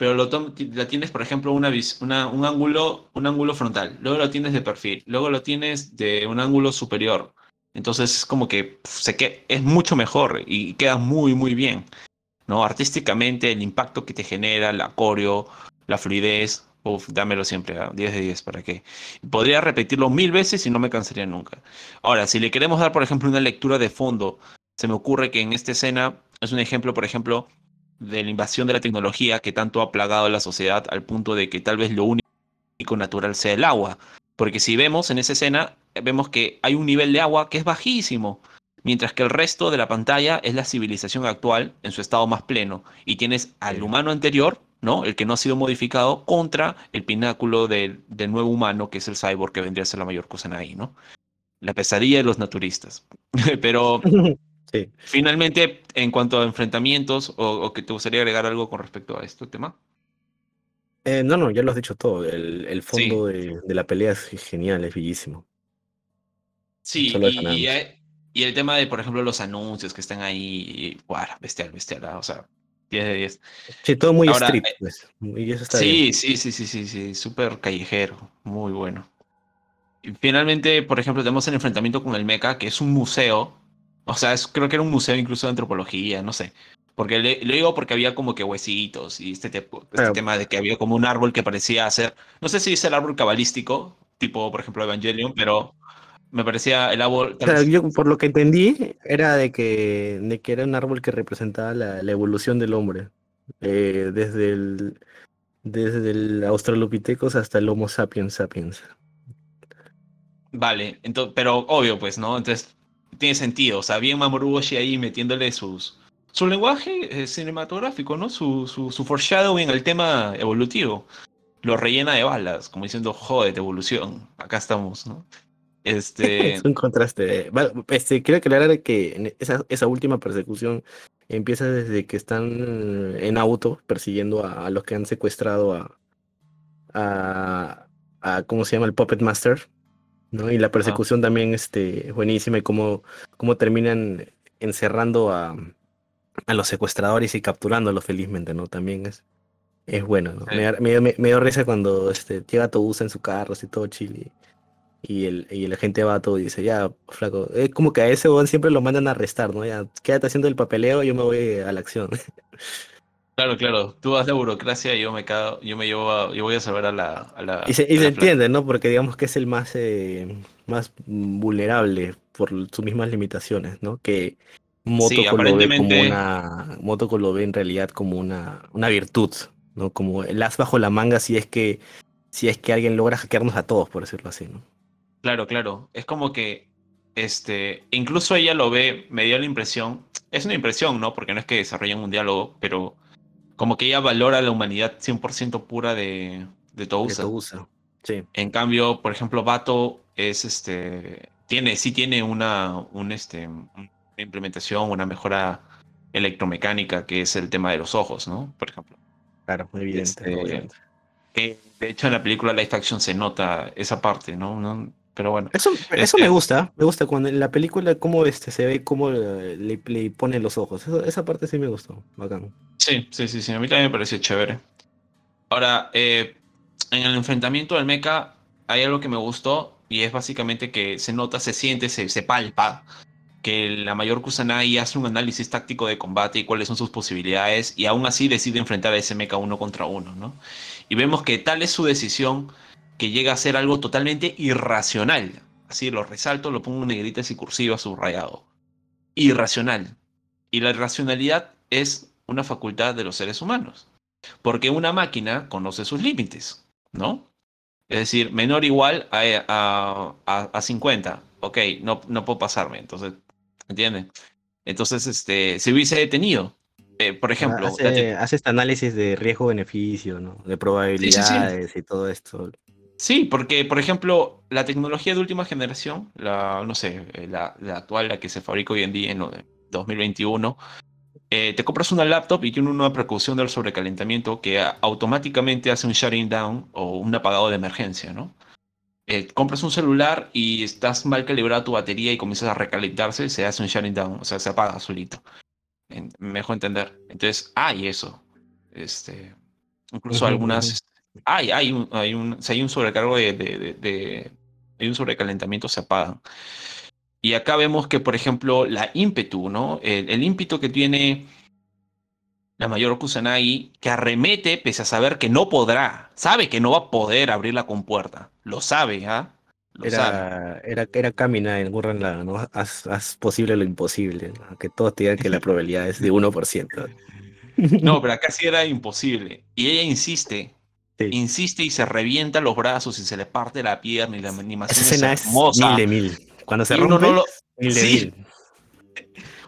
pero lo la tienes, por ejemplo, una, una, un, ángulo, un ángulo frontal, luego lo tienes de perfil, luego lo tienes de un ángulo superior. Entonces es como que sé que es mucho mejor y queda muy, muy bien. ¿no? Artísticamente, el impacto que te genera, la coreo, la fluidez, Uf, dámelo siempre, 10 de 10, ¿para qué? Podría repetirlo mil veces y no me cansaría nunca. Ahora, si le queremos dar, por ejemplo, una lectura de fondo, se me ocurre que en esta escena es un ejemplo, por ejemplo, de la invasión de la tecnología que tanto ha plagado a la sociedad al punto de que tal vez lo único natural sea el agua. Porque si vemos en esa escena, vemos que hay un nivel de agua que es bajísimo, mientras que el resto de la pantalla es la civilización actual en su estado más pleno. Y tienes al humano anterior, ¿no? El que no ha sido modificado, contra el pináculo del, del nuevo humano, que es el cyborg, que vendría a ser la mayor cosa en ahí, ¿no? La pesadilla de los naturistas. [laughs] Pero [laughs] Finalmente, en cuanto a enfrentamientos, o, que te gustaría agregar algo con respecto a este tema. Eh, no, no, ya lo has dicho todo. El, fondo de, la pelea es genial, es bellísimo. Sí, y, y, el tema de, por ejemplo, los anuncios que están ahí, wow, bestial, bestial, o sea, 10 de 10. Sí, todo muy street, eh, pues. sí, sí, sí, sí, sí, sí, súper callejero, muy bueno. Y finalmente, por ejemplo, tenemos el enfrentamiento con el Mecha, que es un museo o sea, creo que era un museo incluso de antropología, no sé. Porque le, lo digo porque había como que huesitos y este, este tema de que había como un árbol que parecía ser, no sé si es el árbol cabalístico, tipo por ejemplo Evangelion, pero me parecía el árbol... yo por lo que entendí era de que, de que era un árbol que representaba la, evolución del hombre, eh, desde el desde el Australopithecus hasta el Homo sapiens sapiens. Vale, entonces, pero obvio pues, ¿no? Entonces tiene sentido. O sea, bien Mamoru Oshii ahí metiéndole sus, su lenguaje eh, cinematográfico, ¿no? Su, su, su foreshadowing al tema evolutivo. Lo rellena de balas, como diciendo, joder, evolución, acá estamos, ¿no? Este... [laughs] es un contraste. Este, quiero aclarar que esa, esa última persecución empieza desde que están en auto persiguiendo a, los que han secuestrado a, a, a, ¿cómo se llama? El Puppet Master, ¿no? Y la persecución también este, buenísima y cómo, cómo terminan encerrando a, a, los secuestradores y capturándolos felizmente, ¿no? También es, es bueno, ¿no? Me, me, dio risa cuando este, llega Tobusa en su carro, así todo chile. Y el, y el agente va todo y dice, ya, flaco, es como que a ese siempre lo mandan a arrestar, ¿no? Ya, quédate haciendo el papeleo, yo me voy a la acción. [laughs] Claro, claro. Tú vas de burocracia y yo me cago, yo me llevo yo voy a saber a la. y se, entiende, ¿no? Porque digamos que es el más, eh, más vulnerable por sus mismas limitaciones, ¿no? Que Motoko lo ve como una. Motoko lo ve en realidad como una, una virtud, ¿no? Como el as bajo la manga si es que si es que alguien logra hackearnos a todos, por decirlo así, ¿no? Claro, claro. Es como que este, incluso ella lo ve, me dio la impresión, es una impresión, ¿no? Porque no es que desarrollen un diálogo, pero como que ella valora la humanidad 100% pura de, de Tousa. Sí. En cambio, por ejemplo, Bato es este tiene sí tiene una un este una implementación, una mejora electromecánica que es el tema de los ojos, ¿no? Por ejemplo. Claro, muy evidente. Este, de hecho en la película Life Action se nota esa parte, ¿no? ¿No? Pero bueno. Eso, eso me este gusta. Me gusta cuando en la película cómo este, se ve cómo le, le pone los ojos. esa parte sí me gustó. Bacán. Sí, sí, sí, A mí también me pareció chévere. Ahora, eh, en el enfrentamiento del mecha, hay algo que me gustó y es básicamente que se nota, se siente, se, se palpa que la mayor Kusanagi hace un análisis táctico de combate y cuáles son sus posibilidades y aún así decide enfrentar a ese mecha uno contra uno, ¿no? Y vemos que tal es su decisión que llega a ser algo totalmente irracional. Así lo resalto, lo pongo en negritas y cursiva subrayado. Irracional. Y la irracionalidad es una facultad de los seres humanos. Porque una máquina conoce sus límites, ¿no? Es decir, menor o igual a, a, a, 50. Ok, no, no puedo pasarme. Entonces, ¿entienden? Entonces, este, se hubiese detenido. Eh, por ejemplo, hace, hace, este análisis de riesgo-beneficio, ¿no? De probabilidades y todo esto. Sí, porque, por ejemplo, la tecnología de última generación, la, no sé, eh, la, la actual, la que se fabrica hoy en día en 2021, eh, te compras una laptop y tiene una precaución del sobrecalentamiento que automáticamente hace un shutting down o un apagado de emergencia, ¿no? Eh, compras un celular y estás mal calibrada tu batería y comienzas a recalentarse, se hace un shutting down, o sea, se apaga solito. mejor entender. Entonces, hay eso. Este, incluso algunas hay, hay un, hay un, si hay un sobrecargo de, de, de, hay un sobrecalentamiento, se apagan. Y acá vemos que, por ejemplo, la ímpetu, ¿no? El, ímpetu que tiene la mayor Kusanagi, que arremete pese a saber que no podrá, sabe que no va a poder abrir la compuerta, lo sabe, ¿ah? era, era, era caminar en Gurren ¿no? Haz, haz, posible lo imposible, que todos te digan que la probabilidad es de 1%. [laughs] No, pero acá sí era imposible. Y ella insiste, insiste y se revienta los brazos y se le parte la pierna y la animación Esa escena es, mil de mil. Cuando se rompe, uno mil de mil.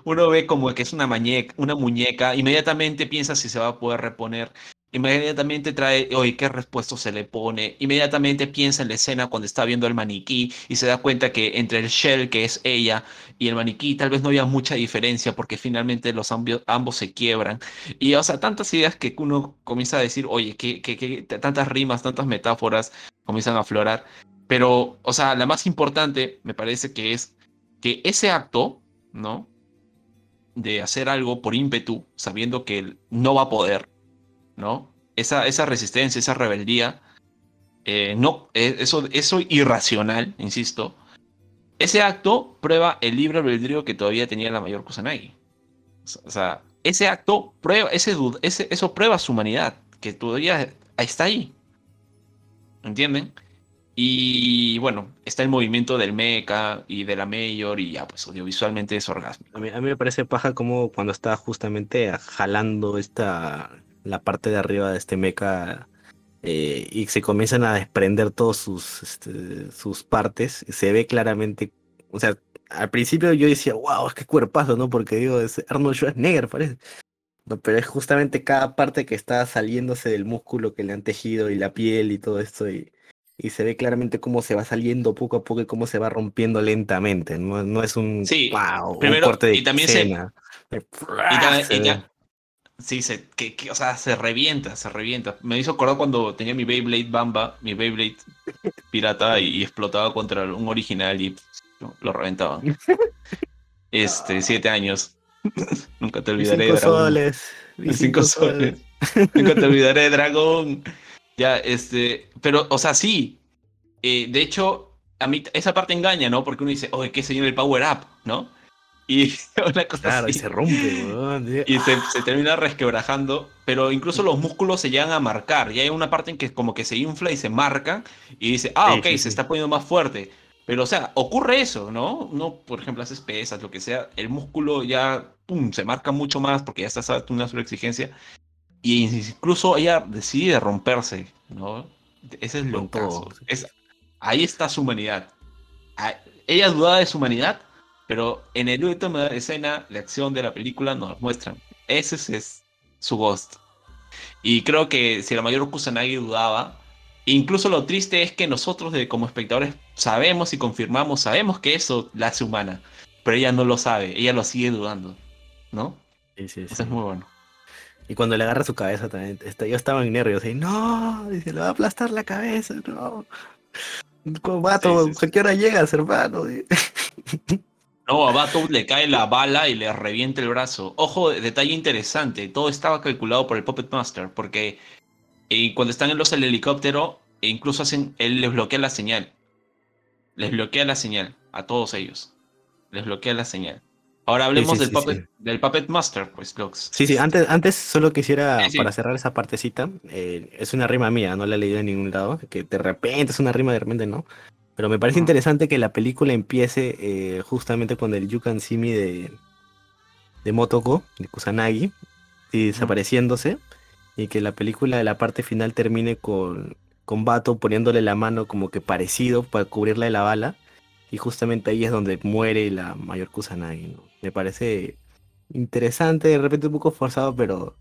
Uno ve como que es una, muñeca, una muñeca, inmediatamente piensa si se va a poder reponer Inmediatamente trae, oye, ¿qué respuesta se le pone? Inmediatamente piensa en la escena cuando está viendo el maniquí y se da cuenta que entre el shell, que es ella, y el maniquí tal vez no había mucha diferencia porque finalmente los ambos, se quiebran. Y, o sea, tantas ideas que uno comienza a decir, oye, que, tantas rimas, tantas metáforas comienzan a aflorar. Pero, o sea, la más importante me parece que es que ese acto, ¿no? De hacer algo por ímpetu, sabiendo que no va a poder, ¿no? Esa, esa resistencia, esa rebeldía, eh, no, eh, eso, eso irracional, insisto, ese acto prueba el libre albedrío que todavía tenía la mayor Kusanagi. O sea, ese acto prueba, ese, ese, eso prueba su humanidad, que todavía está ahí. ¿Entienden? Y bueno, está el movimiento del mecha y de la mayor y ya, pues audiovisualmente es orgasmo. A mí, a mí me parece paja como cuando está justamente jalando esta la parte de arriba de este mecha eh, y se comienzan a desprender todos sus, este, sus partes. Se ve claramente, o sea, al principio yo decía, wow, es que cuerpazo, ¿no? Porque digo, es Arnold Schwarzenegger, parece. No, pero es justamente cada parte que está saliéndose del músculo que le han tejido y la piel y todo esto y, y se ve claramente cómo se va saliendo poco a poco y cómo se va rompiendo lentamente. No, no es un wow, un corte de y también escena. Se, Sí, se, que, o sea, se revienta, se revienta. Me hizo acordar cuando tenía mi Beyblade Bamba, mi Beyblade pirata y, explotaba contra un original y lo reventaba. [laughs] Este, siete años. [laughs] Nunca te olvidaré de Dragón. Soles. Cinco, soles. Nunca te olvidaré de Dragón. Ya, este, pero, o sea, sí. Eh, de hecho, a mí esa parte engaña, ¿no? Porque uno dice, oye, ¿qué se viene el power up? ¿No? Y [laughs] una cosa claro, y se rompe, Y se, termina resquebrajando, pero incluso los músculos se llegan a marcar. Y hay una parte en que como que se infla y se marca y dice, ah, ok, se está poniendo más fuerte. Pero, o sea, ocurre eso, ¿no? No, por ejemplo, haces pesas, lo que sea, el músculo ya, pum, se marca mucho más porque ya estás a una exigencia Y incluso ella decide romperse, ¿no? Ese es lo todo. Es, ahí está su humanidad. Ella dudaba de su humanidad, pero en el último escena, la acción de la película nos muestran. Ese es su Ghost. Y creo que si la mayor Kusanagi dudaba, incluso lo triste es que nosotros de, como espectadores sabemos y confirmamos, sabemos que eso la hace humana, pero ella no lo sabe, ella lo sigue dudando, ¿no? Sí, sí, Eso es muy bueno. Y cuando le agarra su cabeza también, está, yo estaba en nervios, y no, dice, le va a aplastar la cabeza, no. Vato, sí, ¿a qué hora llegas, hermano? No, a le cae la bala y le revienta el brazo. Ojo, detalle interesante, todo estaba calculado por el Puppet Master, porque eh, cuando están en los el helicóptero, e incluso hacen, él les bloquea la señal. Les bloquea la señal a todos ellos. Les bloquea la señal. Ahora hablemos del, puppet, del Puppet Master, pues, Lux. Sí, sí, antes, antes solo quisiera, para cerrar esa partecita, eh, es una rima mía, no la he leído en ningún lado, que de repente es una rima, de repente no. Pero me parece interesante que la película empiece eh, justamente con el You Can See Me de, de Motoko, de Kusanagi, y desapareciéndose, y que la película de la parte final termine con, con Bato poniéndole la mano como que parecido para cubrirla de la bala, y justamente ahí es donde muere la mayor Kusanagi, ¿no? Me parece interesante, de repente un poco forzado, pero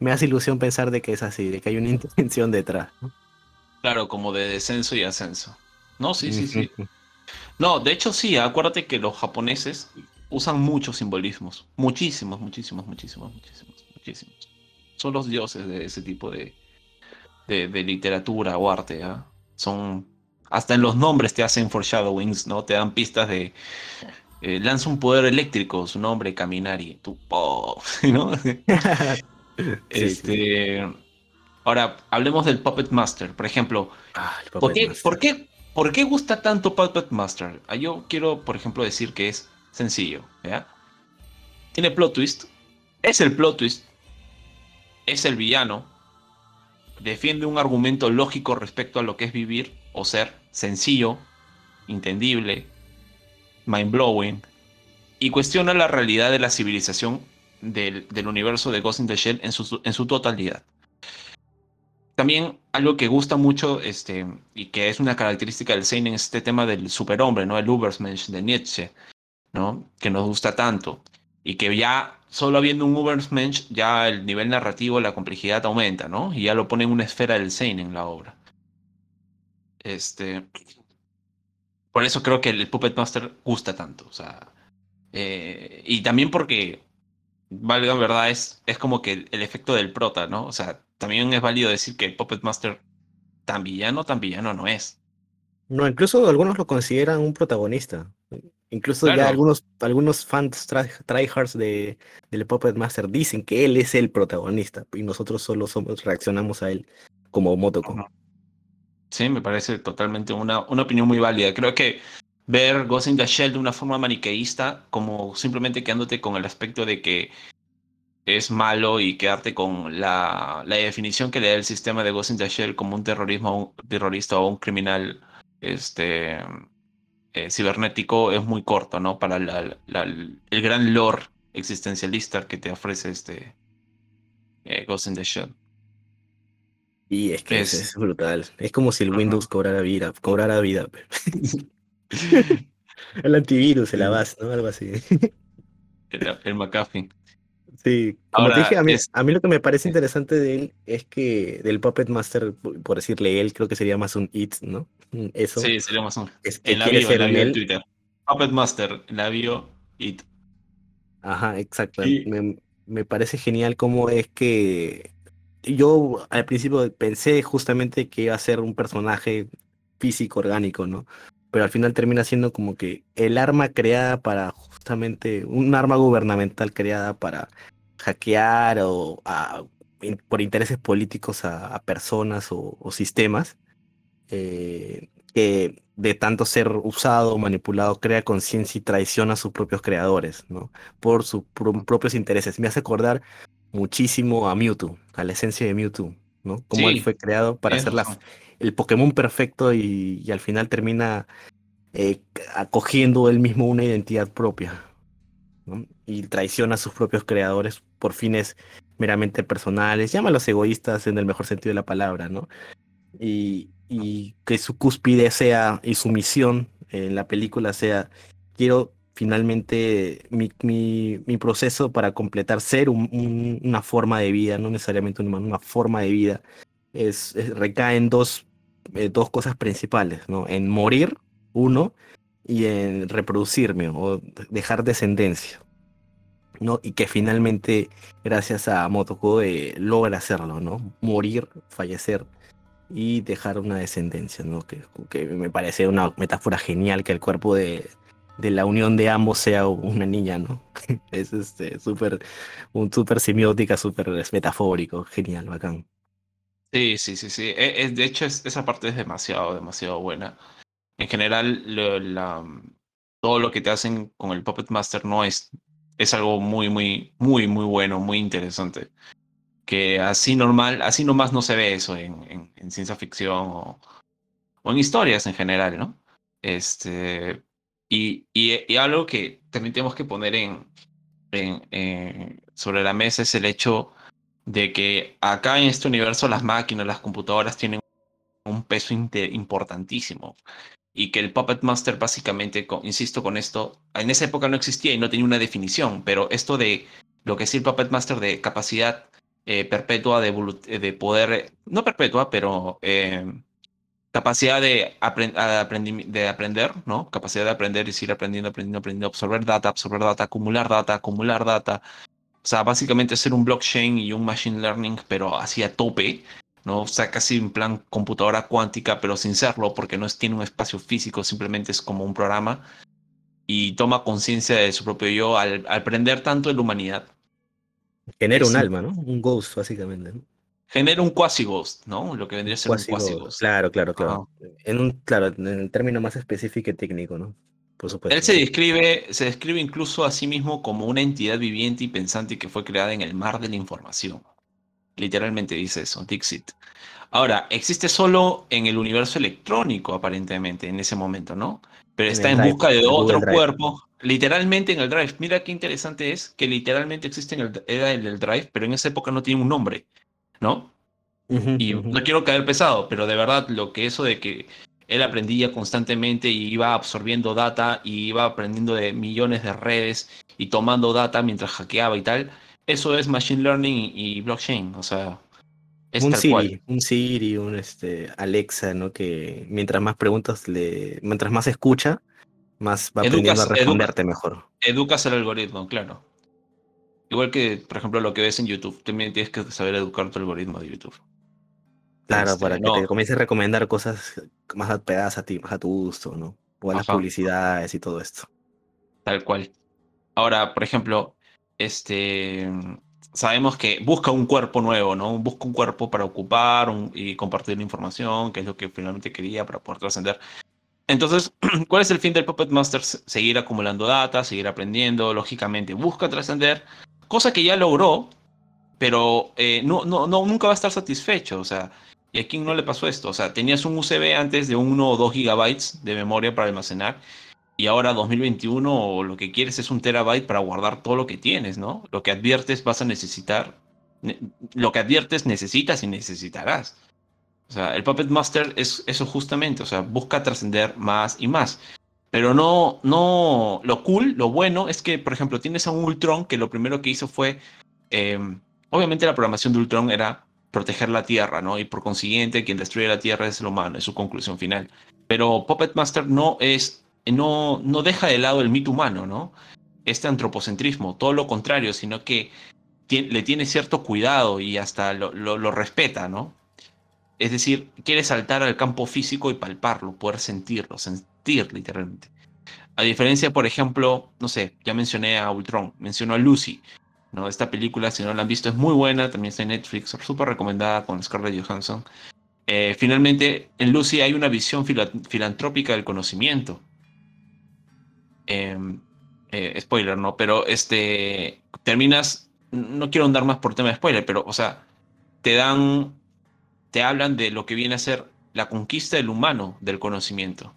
me hace ilusión pensar de que es así, de que hay una [laughs] intención detrás. Claro, como de descenso y ascenso. No, sí, sí, sí. No, de hecho sí, acuérdate que los japoneses usan muchos simbolismos. Muchísimos, muchísimos, muchísimos, muchísimos, muchísimos. Son los dioses de ese tipo de, de, literatura o arte. ¿ah? Son. Hasta en los nombres te hacen foreshadowings, ¿no? Te dan pistas de. Eh, lanza un poder eléctrico, su nombre, Caminari. Tu [laughs] ¿no? [laughs] este. Ahora, hablemos del Puppet Master. Por ejemplo, ah, ¿por, qué, ¿por, qué, ¿por qué gusta tanto Puppet Master? Ah, yo quiero, por ejemplo, decir que es sencillo. Tiene plot twist, es el plot twist, es el villano, defiende un argumento lógico respecto a lo que es vivir o ser sencillo, entendible, mind blowing, y cuestiona la realidad de la civilización del, universo de Ghost in the Shell en su, en su totalidad. También algo que gusta mucho este, y que es una característica del Seinen es este tema del superhombre, ¿no? el Ubersmensch de Nietzsche, ¿no? Que nos gusta tanto. Y que ya, solo habiendo un Ubermensch, ya el nivel narrativo, la complejidad aumenta, ¿no? Y ya lo pone en una esfera del Sein en la obra. Este. Por eso creo que el Puppet Master gusta tanto. O sea. Eh, y también porque, valga verdad, es, es como que el, efecto del prota, ¿no? O sea, también es válido decir que el Puppet Master tan villano, tan villano no es. No, incluso algunos lo consideran un protagonista. Incluso ya algunos, algunos fans tryhards de, del Puppet Master dicen que él es el protagonista y nosotros solo somos, reaccionamos a él como Motoko. Sí, me parece totalmente una, una opinión muy válida. Creo que ver Ghost in the Shell de una forma maniqueísta, como simplemente quedándote con el aspecto de que es malo y quedarte con la, la definición que le da el sistema de Ghost in the Shell como un terrorismo, un terrorista o un criminal este, eh, cibernético es muy corto, ¿no? Para el gran lore existencialista que te ofrece este eh, Ghost in the Shell. Y es que es, brutal. Es como si el Windows cobrara vida. Cobrara vida. [laughs] [laughs] el antivirus, el Avast, ¿no? Algo así. el, el McAfee. Sí, como te dije, a mí, a mí lo que me parece interesante de él es que del Puppet Master, por decirle él, creo que sería más un it, ¿no? Mm, eso. Sí, sería más un. Es en la bio, en Twitter. Puppet Master, la bio, it. Ajá, exacto. Me, me parece genial cómo es que yo al principio pensé justamente que iba a ser un personaje físico, orgánico, ¿no? Pero al final termina siendo como que el arma creada para justamente, un arma gubernamental creada para hackear o por intereses políticos a, personas o, sistemas, eh, que de tanto ser usado o manipulado crea conciencia y traiciona a sus propios creadores, ¿no? Por sus propios intereses. Me hace acordar muchísimo a Mewtwo, a la esencia de Mewtwo, ¿no? Como él fue creado para ser el Pokémon perfecto y, al final termina eh, acogiendo él mismo una identidad propia y traiciona a sus propios creadores por fines meramente personales, llámalos egoístas en el mejor sentido de la palabra, ¿no? Y, que su cúspide sea y su misión en la película sea, quiero finalmente mi, mi, proceso para completar ser una forma de vida, no necesariamente un una forma de vida, es, recae en dos, eh, dos cosas principales, ¿no? En morir, uno, y en reproducirme o dejar descendencia. ¿No? Y que finalmente, gracias a Motoko, eh, logra hacerlo, ¿no? Morir, fallecer y dejar una descendencia, ¿no? Que, que me parece una metáfora genial que el cuerpo de, de la unión de ambos sea una niña, ¿no? [laughs] es este súper, un súper semiótica, súper metafórico, genial, bacán. Sí, sí, sí, sí. E, es, de hecho, esa parte es demasiado, demasiado buena. En general, la, todo lo que te hacen con el Puppet Master no es, es algo muy, muy, muy, muy bueno, muy interesante. Que así normal, así nomás no se ve eso en, en, ciencia ficción o, en historias en general, ¿no? Este, y, y, algo que también tenemos que poner en, en, sobre la mesa es el hecho de que acá en este universo las máquinas, las computadoras tienen un peso importantísimo y que el Puppet Master básicamente, insisto con esto, en esa época no existía y no tenía una definición, pero esto de lo que es el Puppet Master de capacidad eh, perpetua de, de, poder, no perpetua, pero eh, capacidad de, de aprender, ¿no? Capacidad de aprender y seguir aprendiendo, aprendiendo, aprendiendo, absorber data, absorber data, acumular data, acumular data. O sea, básicamente ser un blockchain y un machine learning, pero así a tope, ¿no? O sea, casi en plan computadora cuántica, pero sin serlo, porque no es, tiene un espacio físico, simplemente es como un programa y toma conciencia de su propio yo al, aprender tanto de la humanidad. Genera un alma, ¿no? Un ghost, básicamente. Genera un quasi ghost, ¿no? Lo que vendría a ser un quasi ghost. Claro, claro, claro. En un, claro, en el término más específico y técnico, ¿no? Por supuesto. Él se describe, se describe incluso a sí mismo como una entidad viviente y pensante que fue creada en el mar de la información. Literalmente dice eso, Dixit. Ahora, existe solo en el universo electrónico, aparentemente, en ese momento, ¿no? Pero está en busca de otro cuerpo, literalmente en el Drive. Mira qué interesante es que literalmente existe en el, era en el Drive, pero en esa época no tiene un nombre, ¿no? y no quiero caer pesado, pero de verdad lo que eso de que él aprendía constantemente y iba absorbiendo data y iba aprendiendo de millones de redes y tomando data mientras hackeaba y tal, eso es Machine Learning y blockchain, o sea, es un Siri, un Siri, un este, Alexa, ¿no? Que mientras más preguntas le, mientras más escucha, más va aprendiendo a responderte mejor. Educas el algoritmo, claro. Igual que, por ejemplo, lo que ves en YouTube, también tienes que saber educar tu algoritmo de YouTube. Claro, este, para que te comience a recomendar cosas más apegadas a ti, más a tu gusto, ¿no? O a las publicidades y todo esto. Tal cual. Ahora, por ejemplo, este, sabemos que busca un cuerpo nuevo, ¿no? Busca un cuerpo para ocupar y compartir la información, que es lo que finalmente quería para poder trascender. Entonces, [clears throat] ¿cuál es el fin del Puppet Master? Seguir acumulando data, seguir aprendiendo, lógicamente, busca trascender, cosa que ya logró, pero eh, no, no, no, nunca va a estar satisfecho, o sea, ¿y a quién no le pasó esto? O sea, tenías un USB antes de 1 o 2 gigabytes de memoria para almacenar, y ahora 2021 lo que quieres es un terabyte para guardar todo lo que tienes, ¿no? Lo que adviertes vas a necesitar, lo que adviertes necesitas y necesitarás. O sea, el Puppet Master es eso justamente, o sea, busca trascender más y más. Pero no, no, lo cool, lo bueno es que, por ejemplo, tienes a un Ultron que lo primero que hizo fue, em, obviamente la programación de Ultron era proteger la Tierra, ¿no? Y por consiguiente, quien destruye la Tierra es el humano, es su conclusión final. Pero Puppet Master no es no, no deja de lado el mito humano, ¿no? Este antropocentrismo, todo lo contrario, sino que le tiene cierto cuidado y hasta lo, lo, respeta, ¿no? Es decir, quiere saltar al campo físico y palparlo, poder sentirlo, sentir literalmente. A diferencia, por ejemplo, no sé, ya mencioné a Ultron, mencionó a Lucy, ¿no? Esta película, si no la han visto, es muy buena, también está en Netflix, súper recomendada con Scarlett Johansson. Eh, finalmente, en Lucy hay una visión filantrópica del conocimiento, Em, eh, spoiler, ¿no? Pero este, terminas, no quiero andar más por tema de spoiler, pero, o sea, te dan, te hablan de lo que viene a ser la conquista del humano del conocimiento.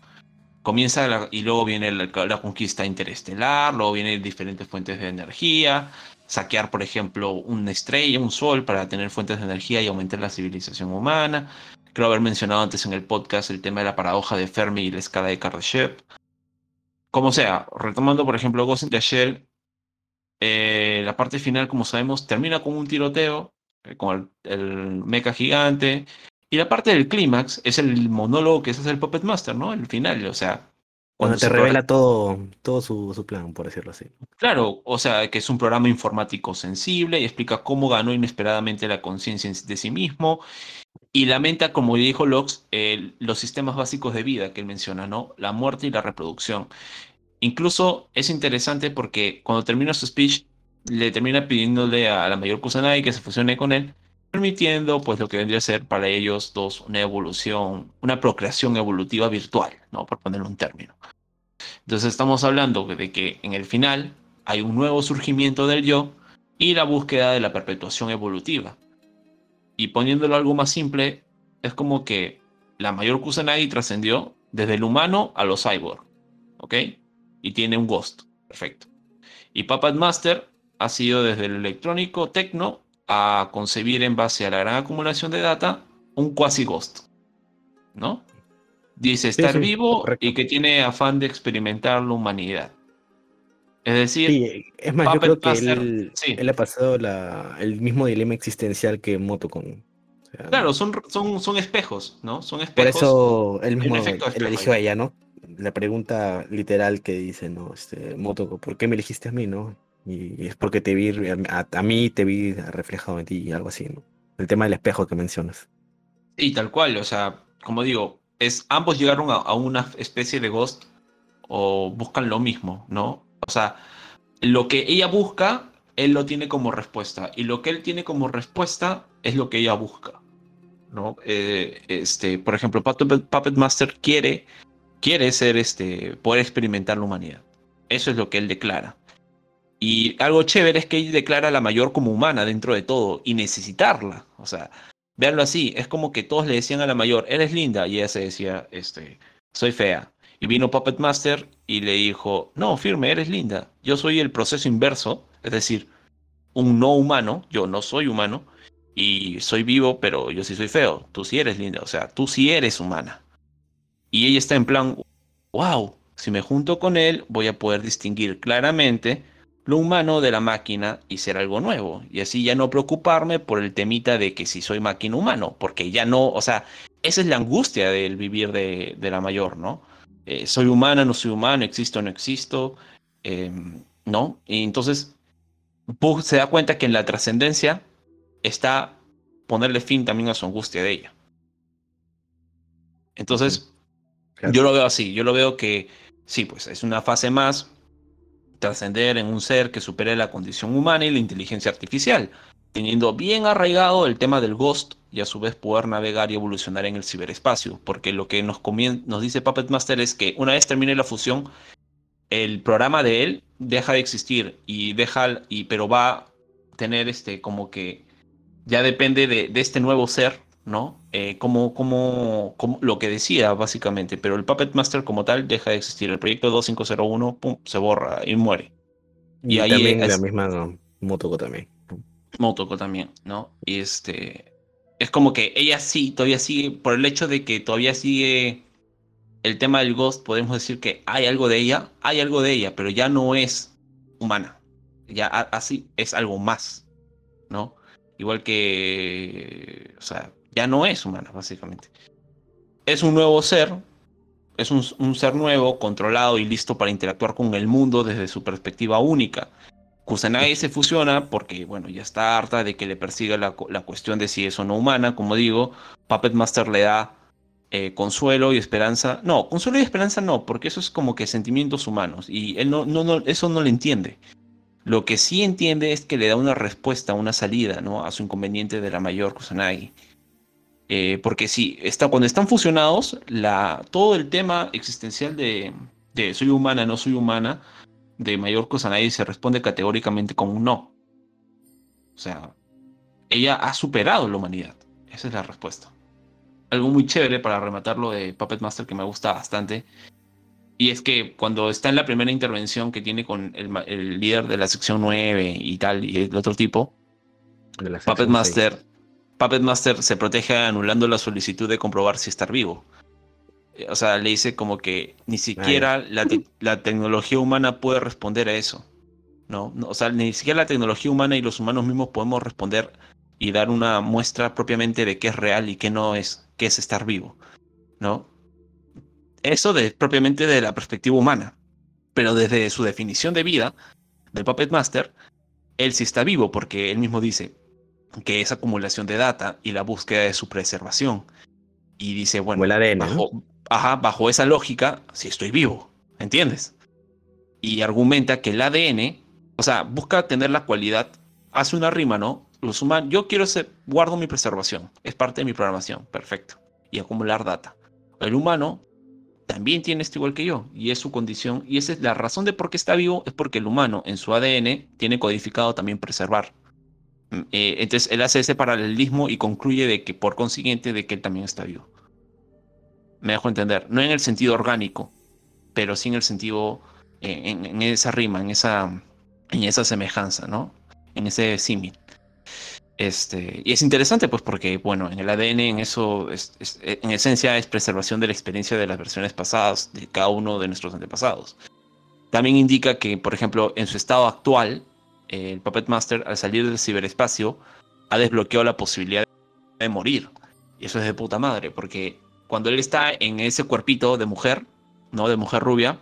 Comienza y luego viene la, conquista interestelar, luego vienen diferentes fuentes de energía, saquear, por ejemplo, una estrella, un sol para tener fuentes de energía y aumentar la civilización humana. Creo haber mencionado antes en el podcast el tema de la paradoja de Fermi y la escala de Kardashev. Como sea, retomando por ejemplo Ghost in the Shell, eh, la parte final, como sabemos, termina con un tiroteo, eh, con el, mecha gigante, y la parte del clímax es el monólogo que se hace el Puppet Master, ¿no? El final, o sea... Cuando, te revela todo, todo su, su, plan, por decirlo así. Claro, o sea, que es un programa informático sensible y explica cómo ganó inesperadamente la conciencia de sí mismo y lamenta, como dijo Locke, los sistemas básicos de vida que él menciona, ¿no? La muerte y la reproducción. Incluso es interesante porque cuando termina su speech, le termina pidiéndole a la mayor Kusanagi que se fusione con él, permitiendo pues lo que vendría a ser para ellos dos una evolución, una procreación evolutiva virtual, ¿no? Por poner un término. Entonces estamos hablando de que en el final hay un nuevo surgimiento del yo y la búsqueda de la perpetuación evolutiva. Y poniéndolo algo más simple, es como que la mayor Kusanagi trascendió desde el humano a los cyborg, ¿ok? Y tiene un ghost, perfecto. Y Puppet Master ha sido desde el electrónico tecno a concebir en base a la gran acumulación de data un quasi ghost, ¿no? Dice estar vivo y que tiene afán de experimentar la humanidad. Es decir, es más, yo creo que él, ha pasado el mismo dilema existencial que Moto con. claro, son, son, son espejos, ¿no? Son espejos. Por eso él mismo él eligió a ella, ¿no? La pregunta literal que dice, ¿no? Este, Moto, ¿por qué me elegiste a mí, no? Y es porque te vi, a, mí te vi reflejado en ti y algo así, ¿no? El tema del espejo que mencionas. Sí, tal cual, o sea, como digo, es ambos llegaron a, una especie de ghost o buscan lo mismo, ¿no? O sea, lo que ella busca, él lo tiene como respuesta y lo que él tiene como respuesta es lo que ella busca, ¿no? Eh, este, por ejemplo, Puppet, Master quiere, quiere ser este, poder experimentar la humanidad. Eso es lo que él declara. Y algo chévere es que él declara a la mayor como humana dentro de todo y necesitarla. O sea, Veanlo así, es como que todos le decían a la mayor, eres linda, y ella se decía, este, soy fea. Y vino Puppet Master y le dijo, no, firme, eres linda. Yo soy el proceso inverso, es decir, un no humano, yo no soy humano, y soy vivo, pero yo sí soy feo. Tú sí eres linda, o sea, tú sí eres humana. Y ella está en plan, wow, si me junto con él, voy a poder distinguir claramente lo humano de la máquina y ser algo nuevo. Y así ya no preocuparme por el temita de que si soy máquina humano, porque ya no, o sea, esa es la angustia del vivir de, la mayor, ¿no? Eh, soy humana, no soy humano, existo, no existo, em, ¿no? Y entonces Pug se da cuenta que en la trascendencia está ponerle fin también a su angustia de ella. Entonces, yo lo veo así, yo lo veo que sí, pues es una fase más, trascender en un ser que supere la condición humana y la inteligencia artificial, teniendo bien arraigado el tema del ghost y a su vez poder navegar y evolucionar en el ciberespacio, porque lo que nos, nos dice Puppet Master es que una vez termine la fusión, el programa de él deja de existir y deja, y, pero va a tener este como que ya depende de, de este nuevo ser ¿no? Eh, como, como, como, lo que decía, básicamente, pero el Puppet Master como tal deja de existir. El proyecto 2501 pum, se borra y muere. Y, ahí también la misma Motoko también. Motoko también, ¿no? Y este. Es como que ella sí, todavía sigue, por el hecho de que todavía sigue el tema del Ghost, podemos decir que hay algo de ella, hay algo de ella, pero ya no es humana. Ya así es algo más, ¿no? Igual que, o sea, ya no es humana, básicamente. Es un nuevo ser, es un, ser nuevo, controlado y listo para interactuar con el mundo desde su perspectiva única. Kusanagi se fusiona porque, bueno, ya está harta de que le persiga la, cuestión de si es o no humana, como digo. Puppet Master le da eh, consuelo y esperanza. No, consuelo y esperanza no, porque eso es como que sentimientos humanos y él no, no, no, eso no lo entiende. Lo que sí entiende es que le da una respuesta, una salida, ¿no? A su inconveniente de la mayor Kusanagi. Eh, porque sí, está, cuando están fusionados, la, todo el tema existencial de, soy humana, no soy humana, de mayor cosa nadie se responde categóricamente con un no. O sea, ella ha superado la humanidad. Esa es la respuesta. Algo muy chévere para rematarlo de Puppet Master que me gusta bastante. Y es que cuando está en la primera intervención que tiene con el, líder de la sección 9 y tal, y el otro tipo, Puppet Master Puppet Master se protege anulando la solicitud de comprobar si estar vivo. Eh, o sea, le dice como que ni siquiera la, tecnología humana puede responder a eso. ¿no? O sea, ni siquiera la tecnología humana y los humanos mismos podemos responder y dar una muestra propiamente de qué es real y qué no es, qué es estar vivo. ¿no? Eso de, propiamente de la perspectiva humana. Pero desde su definición de vida del Puppet Master, él sí está vivo porque él mismo dice, que es acumulación de data y la búsqueda de su preservación. Y dice, bueno, bajo, ajá, bajo esa lógica, si estoy vivo, ¿entiendes? Y argumenta que el ADN, o sea, busca tener la cualidad, hace una rima, ¿no? los humanos, yo quiero ser, guardo mi preservación, es parte de mi programación, perfecto, y acumular data. El humano también tiene esto igual que yo, y es su condición, y esa es la razón de por qué está vivo, es porque el humano en su ADN tiene codificado también preservar. Mm, eh, entonces él hace ese paralelismo y concluye de que por consiguiente de que él también está vivo. Me dejo entender, no en el sentido orgánico, pero sí en el sentido, eh, en, esa rima, en esa, en esa semejanza, ¿no? En ese símil. Este, y es interesante, pues, porque, bueno, en el ADN, en eso, en esencia, es preservación de la experiencia de las versiones pasadas de cada uno de nuestros antepasados. También indica que, por ejemplo, en su estado actual, el Puppet Master, al salir del ciberespacio, ha desbloqueado la posibilidad de morir. Y eso es de puta madre, porque cuando él está en ese cuerpito de mujer, ¿no? De mujer rubia,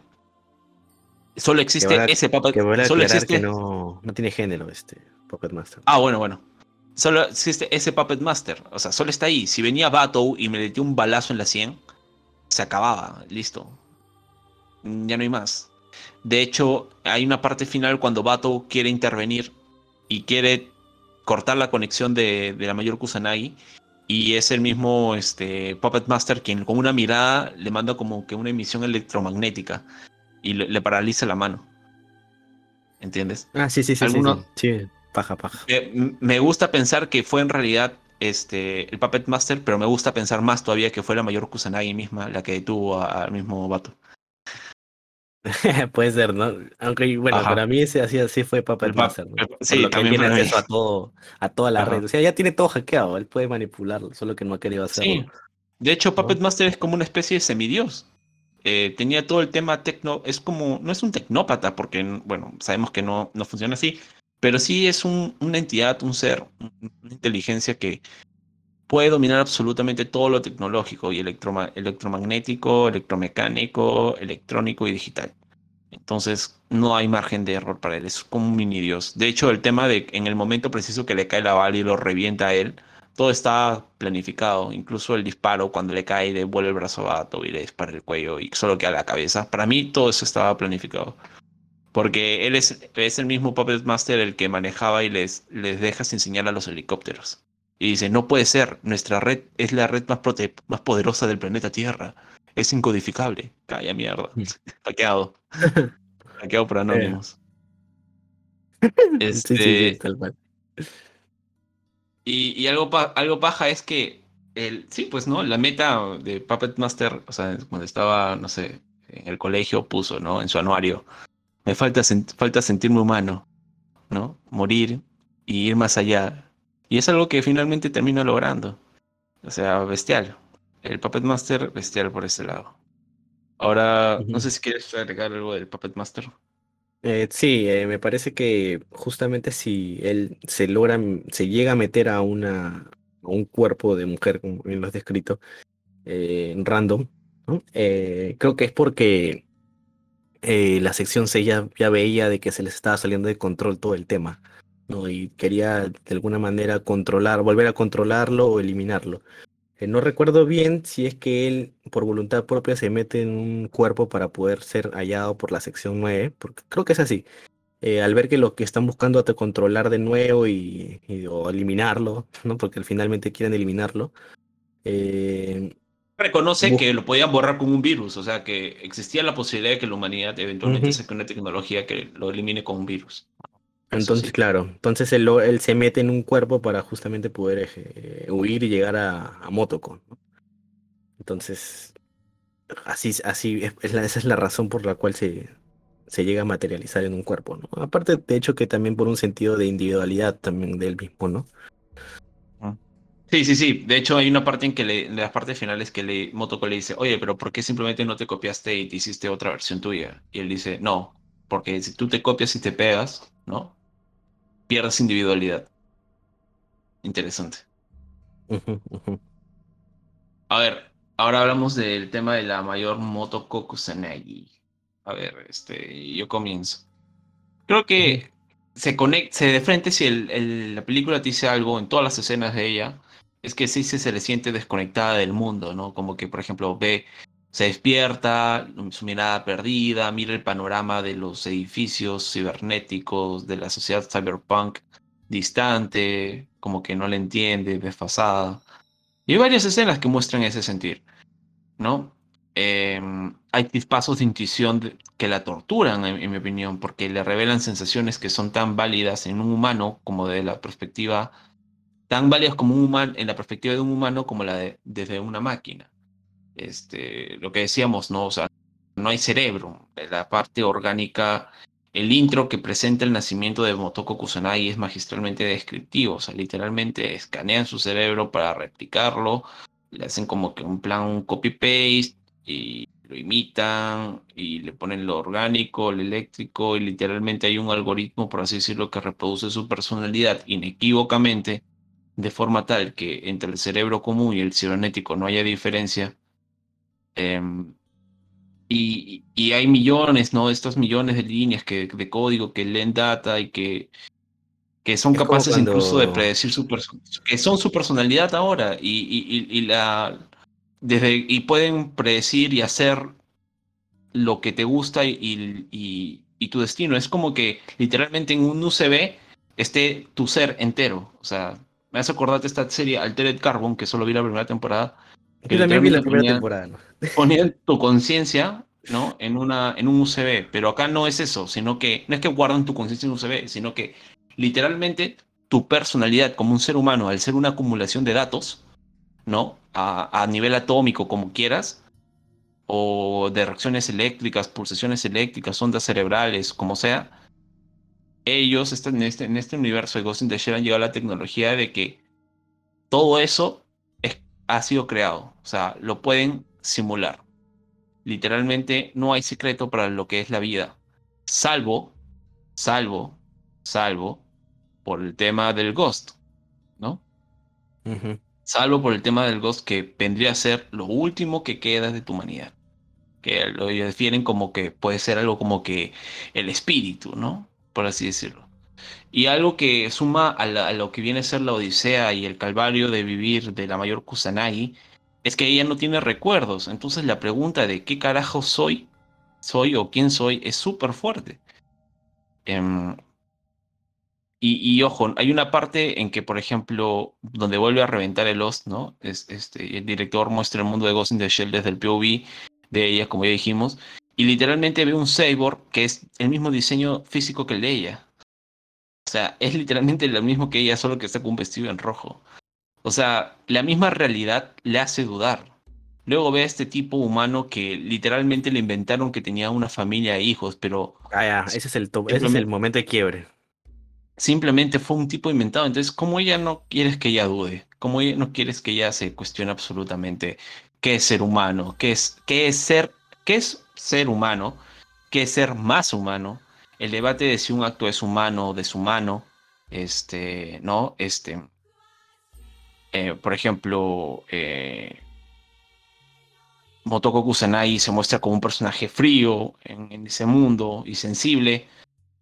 solo existe ese Puppet Master. Solo existe... que no, no tiene género este Puppet Master. Ah, bueno, bueno. Solo existe ese Puppet Master. O sea, solo está ahí. Si venía Batou y me metió un balazo en la 100, se acababa. Listo. Ya no hay más. De hecho, hay una parte final cuando Batou quiere intervenir y quiere cortar la conexión de, la mayor Kusanagi. Y es el mismo este, Puppet Master quien con una mirada le manda como que una emisión electromagnética y le, paraliza la mano. ¿Entiendes? Ah, sí, sí, sí. sí. Paja, paja. me gusta pensar que fue en realidad este, el Puppet Master, pero me gusta pensar más todavía que fue la mayor Kusanagi misma la que detuvo al mismo vato. [laughs] Puede ser, ¿no? Aunque, bueno, para mí ese así, así fue Puppet Master, ¿no? sí, también tiene acceso a todo, a toda la red. O sea, ya tiene todo hackeado, él puede manipularlo, solo que no ha querido hacerlo. Sí. De hecho, Puppet Master es como una especie de semidios. Eh, tenía todo el tema tecno, es como, no es un tecnópata, porque, bueno, sabemos que no, no funciona así, pero sí es una entidad, un ser, una inteligencia que puede dominar absolutamente todo lo tecnológico y electromagnético, electromecánico, electrónico y digital. Entonces no hay margen de error para él, es como un mini dios. De hecho, el tema de en el momento preciso que le cae la bala y lo revienta a él, todo está planificado, incluso el disparo cuando le cae, le vuelve el brazo a y le dispara el cuello y solo queda la cabeza. Para mí todo eso estaba planificado. Porque él es, es el mismo Puppet Master el que manejaba y les, les deja sin señal a los helicópteros. Y dice, no puede ser, nuestra red es la red más, más poderosa del planeta Tierra. Es incodificable. Calla mierda. Mm. [laughs] Hackeado. [laughs] Hackeado por anónimos. [laughs] Este, y, y, algo, algo paja es que el, sí, pues no, la meta de Puppet Master, o sea, cuando estaba, no sé, en el colegio puso, ¿no? En su anuario, me falta, falta sentirme humano, ¿no? Morir y ir más allá. Y es algo que finalmente termino logrando. O sea, bestial. El Puppet Master, bestial por ese lado. Ahora, no sé si quieres agregar algo del Puppet Master. Eh, sí, eh, me parece que justamente si él se logra, se llega a meter a una un cuerpo de mujer, como bien lo has descrito, eh, random, creo que es porque eh, la sección 6 ya, veía de que se les estaba saliendo de control todo el tema, ¿no? Y quería de alguna manera controlar, volver a controlarlo o eliminarlo. Eh, no recuerdo bien si es que él por voluntad propia se mete en un cuerpo para poder ser hallado por la sección 9, porque creo que es así. Eh, al ver que lo que están buscando es controlar de nuevo y, o eliminarlo, ¿no? Porque finalmente quieren eliminarlo. Eh, reconoce que lo podían borrar con un virus, o sea que existía la posibilidad de que la humanidad eventualmente saque una tecnología que lo elimine con un virus. Entonces, claro, entonces él, él, se mete en un cuerpo para justamente poder eh, huir y llegar a, a Motoko. Entonces, así, así esa es la razón por la cual se, se llega a materializar en un cuerpo, ¿no? Aparte, de hecho, que también por un sentido de individualidad también del mismo, ¿no? Sí, sí, sí. De hecho, hay una parte en que le, las partes finales que le, Motoko le dice, oye, pero ¿por qué simplemente no te copiaste y te hiciste otra versión tuya? Y él dice, no, porque si tú te copias y te pegas, ¿no? Pierdes individualidad. Interesante. A ver, ahora hablamos del tema de la mayor Motoko Kusanagi. A ver, este, yo comienzo. Creo que se conecta, se de frente si el, la película te dice algo en todas las escenas de ella es que sí se, le siente desconectada del mundo, ¿no? Como que, por ejemplo, ve, se despierta, su mirada perdida, mira el panorama de los edificios cibernéticos, de la sociedad cyberpunk, distante, como que no le entiende, desfasada. Y hay varias escenas que muestran ese sentir, ¿no? Em, hay pasos de intuición que la torturan, en, mi opinión, porque le revelan sensaciones que son tan válidas en un humano como de la perspectiva, tan válidas como un humano, en la perspectiva de un humano como la de desde una máquina. Este, lo que decíamos, ¿no? O sea, no hay cerebro. La parte orgánica, el intro que presenta el nacimiento de Motoko Kusanagi es magistralmente descriptivo. O sea, literalmente escanean su cerebro para replicarlo. Le hacen como que un plan, copy-paste y lo imitan y le ponen lo orgánico, lo eléctrico y literalmente hay un algoritmo, por así decirlo, que reproduce su personalidad inequívocamente de forma tal que entre el cerebro común y el cibernético no haya diferencia. Em, y, y, hay millones, ¿no? Estos millones de líneas que, de código que leen data y que, que son capaces incluso de predecir su que son su personalidad ahora y, y, y la desde, y pueden predecir y hacer lo que te gusta y, y, tu destino. Es como que literalmente en un UCB esté tu ser entero. O sea, me hace acordarte esta serie Altered Carbon, que solo vi la primera temporada. Yo también vi la primera temporada. ¿no? [laughs] tu conciencia ¿no? en, una, en un UCB, pero acá no es eso, sino que no es que guardan tu conciencia en un UCB, sino que literalmente tu personalidad como un ser humano, al ser una acumulación de datos, ¿no? A, nivel atómico, como quieras, o de reacciones eléctricas, pulsaciones eléctricas, ondas cerebrales, como sea, ellos están en este, en este universo de Ghost in the Shell han llegado a la tecnología de que todo eso ha sido creado, o sea, lo pueden simular. Literalmente no hay secreto para lo que es la vida, salvo, salvo, salvo por el tema del Ghost, ¿no? salvo por el tema del Ghost que vendría a ser lo último que queda de tu humanidad. Que lo definen como que puede ser algo como que el espíritu, ¿no? Por así decirlo. Y algo que suma a, lo que viene a ser la Odisea y el calvario de vivir de la mayor Kusanagi es que ella no tiene recuerdos. Entonces la pregunta de qué carajo soy, soy o quién soy es súper fuerte. Em, y, ojo, hay una parte en que, por ejemplo, donde vuelve a reventar el Lost, ¿no? Es, este, el director muestra el mundo de Ghost in the Shell desde el POV de ella, como ya dijimos, y literalmente ve un cyborg que es el mismo diseño físico que el de ella. O sea, es literalmente lo mismo que ella, solo que está con un vestido en rojo. O sea, la misma realidad le hace dudar. Luego ve a este tipo humano que literalmente le inventaron que tenía una familia e hijos, pero... Ah, ya, ese es el, ese es el momento de quiebre simplemente fue un tipo inventado. Entonces, ¿cómo ella no quieres que ella dude? ¿Cómo ella no quieres que ella se cuestione absolutamente qué es ser humano? ¿Qué es, qué es ser, qué es ser humano? ¿Qué es ser más humano? El debate de si un acto es humano o deshumano, este, ¿no? Este, eh, por ejemplo, eh, Motoko Kusanagi se muestra como un personaje frío en ese mundo y sensible,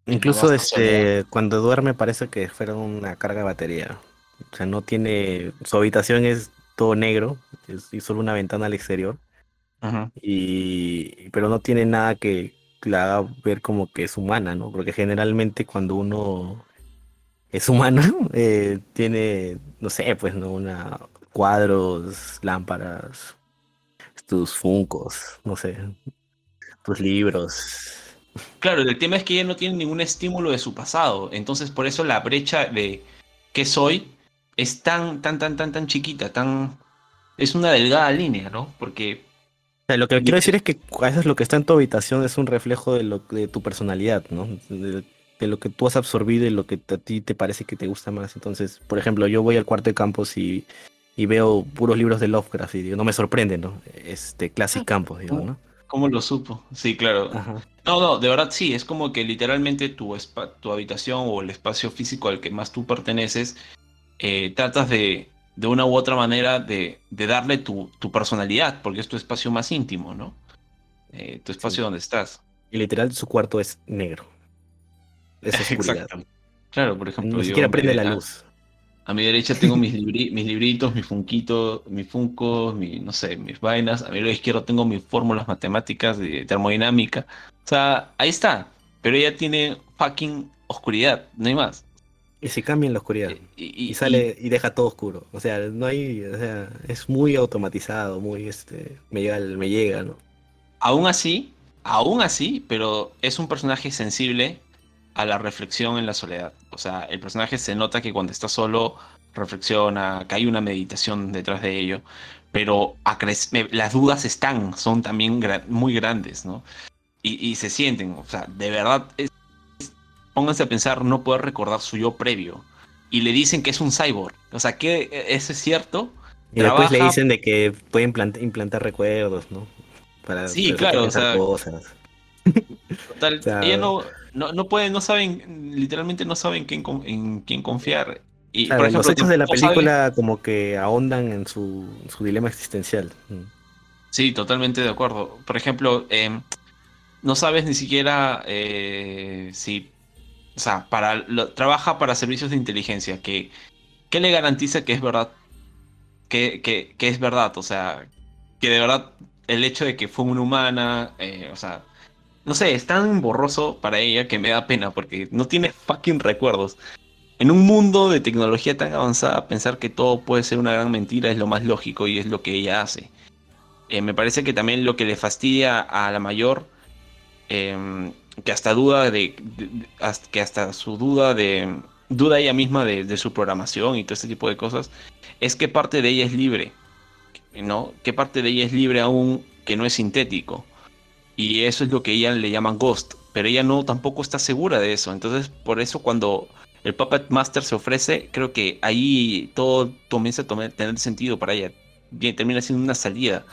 Incluso este, cuando duerme parece que fuera una carga de batería. O sea, no tiene. Su habitación es todo negro, y solo una ventana al exterior. y, pero no tiene nada que la haga ver como que es humana, ¿no? Porque generalmente cuando uno es humano, [laughs] eh, tiene, no sé, pues, ¿no? Una, cuadros, lámparas, tus funcos, no sé, tus libros. Claro, el tema es que ella no tiene ningún estímulo de su pasado. Entonces, por eso la brecha de qué soy es tan, tan, tan, tan, tan chiquita, tan. Es una delgada línea, ¿no? Porque. Lo que quiero decir es que a veces lo que está en tu habitación es un reflejo de, lo, de tu personalidad, ¿no? De, lo que tú has absorbido y lo que a ti te parece que te gusta más. Entonces, por ejemplo, yo voy al cuarto de campos y, y veo puros libros de Lovecraft y digo, no me sorprende, ¿no? Este, Classic ah, Campos, digo, ¿no? ¿Cómo lo supo? Sí, claro. No, no, de verdad sí, es como que literalmente tu, tu habitación o el espacio físico al que más tú perteneces, eh, tratas de, de una u otra manera de, de darle tu, tu, personalidad, porque es tu espacio más íntimo, ¿no? Eh, tu espacio donde estás. Y literal su cuarto es negro. Es oscuridad. Exacto. Claro, por ejemplo. Ni siquiera prende la luz. A mi derecha tengo mis, [laughs] mis libritos, mis funquitos, mis funcos, mi, no sé, mis vainas. A mi lado izquierdo tengo mis fórmulas matemáticas de termodinámica. O sea, ahí está. Pero ella tiene fucking oscuridad, no hay más. Y se cambia en la oscuridad. Eh, Y, sale y, deja todo oscuro. O sea, no hay, o sea, es muy automatizado, muy este, me llega, me llega, ¿no? Aún así, aún así, pero es un personaje sensible a la reflexión en la soledad. O sea, el personaje se nota que cuando está solo reflexiona, que hay una meditación detrás de ello, pero las dudas están, son también muy grandes, ¿no? Y, se sienten, o sea, de verdad, pónganse a pensar, no puede recordar su yo previo. Y le dicen que es un cyborg. O sea, que eso es cierto. Y después le dicen de que puede implantar, recuerdos, ¿no? Para sí, claro, o sea, cosas. Total, [laughs] ella no, no, no pueden, no saben, literalmente no saben quién, en quién confiar. Y, por ejemplo, los hechos de la película como que ahondan en su, dilema existencial. Mm. Sí, totalmente de acuerdo. Por ejemplo, em, no sabes ni siquiera eh, si, o sea, para trabaja para servicios de inteligencia, que ¿qué le garantiza que es verdad? Que, que, que, es verdad, o sea, que de verdad el hecho de que fue una humana, eh, o sea, no sé, es tan borroso para ella que me da pena porque no tiene fucking recuerdos. En un mundo de tecnología tan avanzada, pensar que todo puede ser una gran mentira es lo más lógico y es lo que ella hace. Eh, me parece que también lo que le fastidia a la mayor, em, que hasta duda de, que hasta su duda de duda ella misma de, su programación y todo este tipo de cosas, es que parte de ella es libre, ¿no? Que parte de ella es libre aún que no es sintético. Y eso es lo que ella le llaman ghost, pero ella no tampoco está segura de eso. Entonces, por eso cuando el Puppet Master se ofrece, creo que ahí todo comienza a tener sentido para ella. Bien, termina siendo una salida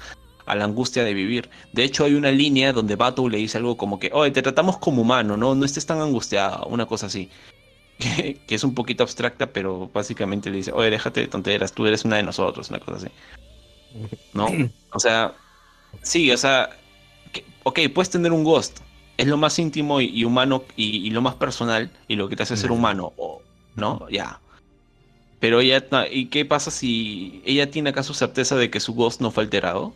a la angustia de vivir. De hecho, hay una línea donde Bato le dice algo como que, oye, te tratamos como humano, ¿no? No estés tan angustiada, una cosa así. [laughs] Que, es un poquito abstracta, pero básicamente le dice, oye, déjate de tonteras, tú eres una de nosotros, una cosa así. ¿No? O sea, sí, o sea, ok, puedes tener un ghost, es lo más íntimo y, humano y, lo más personal y lo que te hace ser humano, ¿no? Ya. Pero ella, ¿y qué pasa si ella tiene acaso certeza de que su ghost no fue alterado?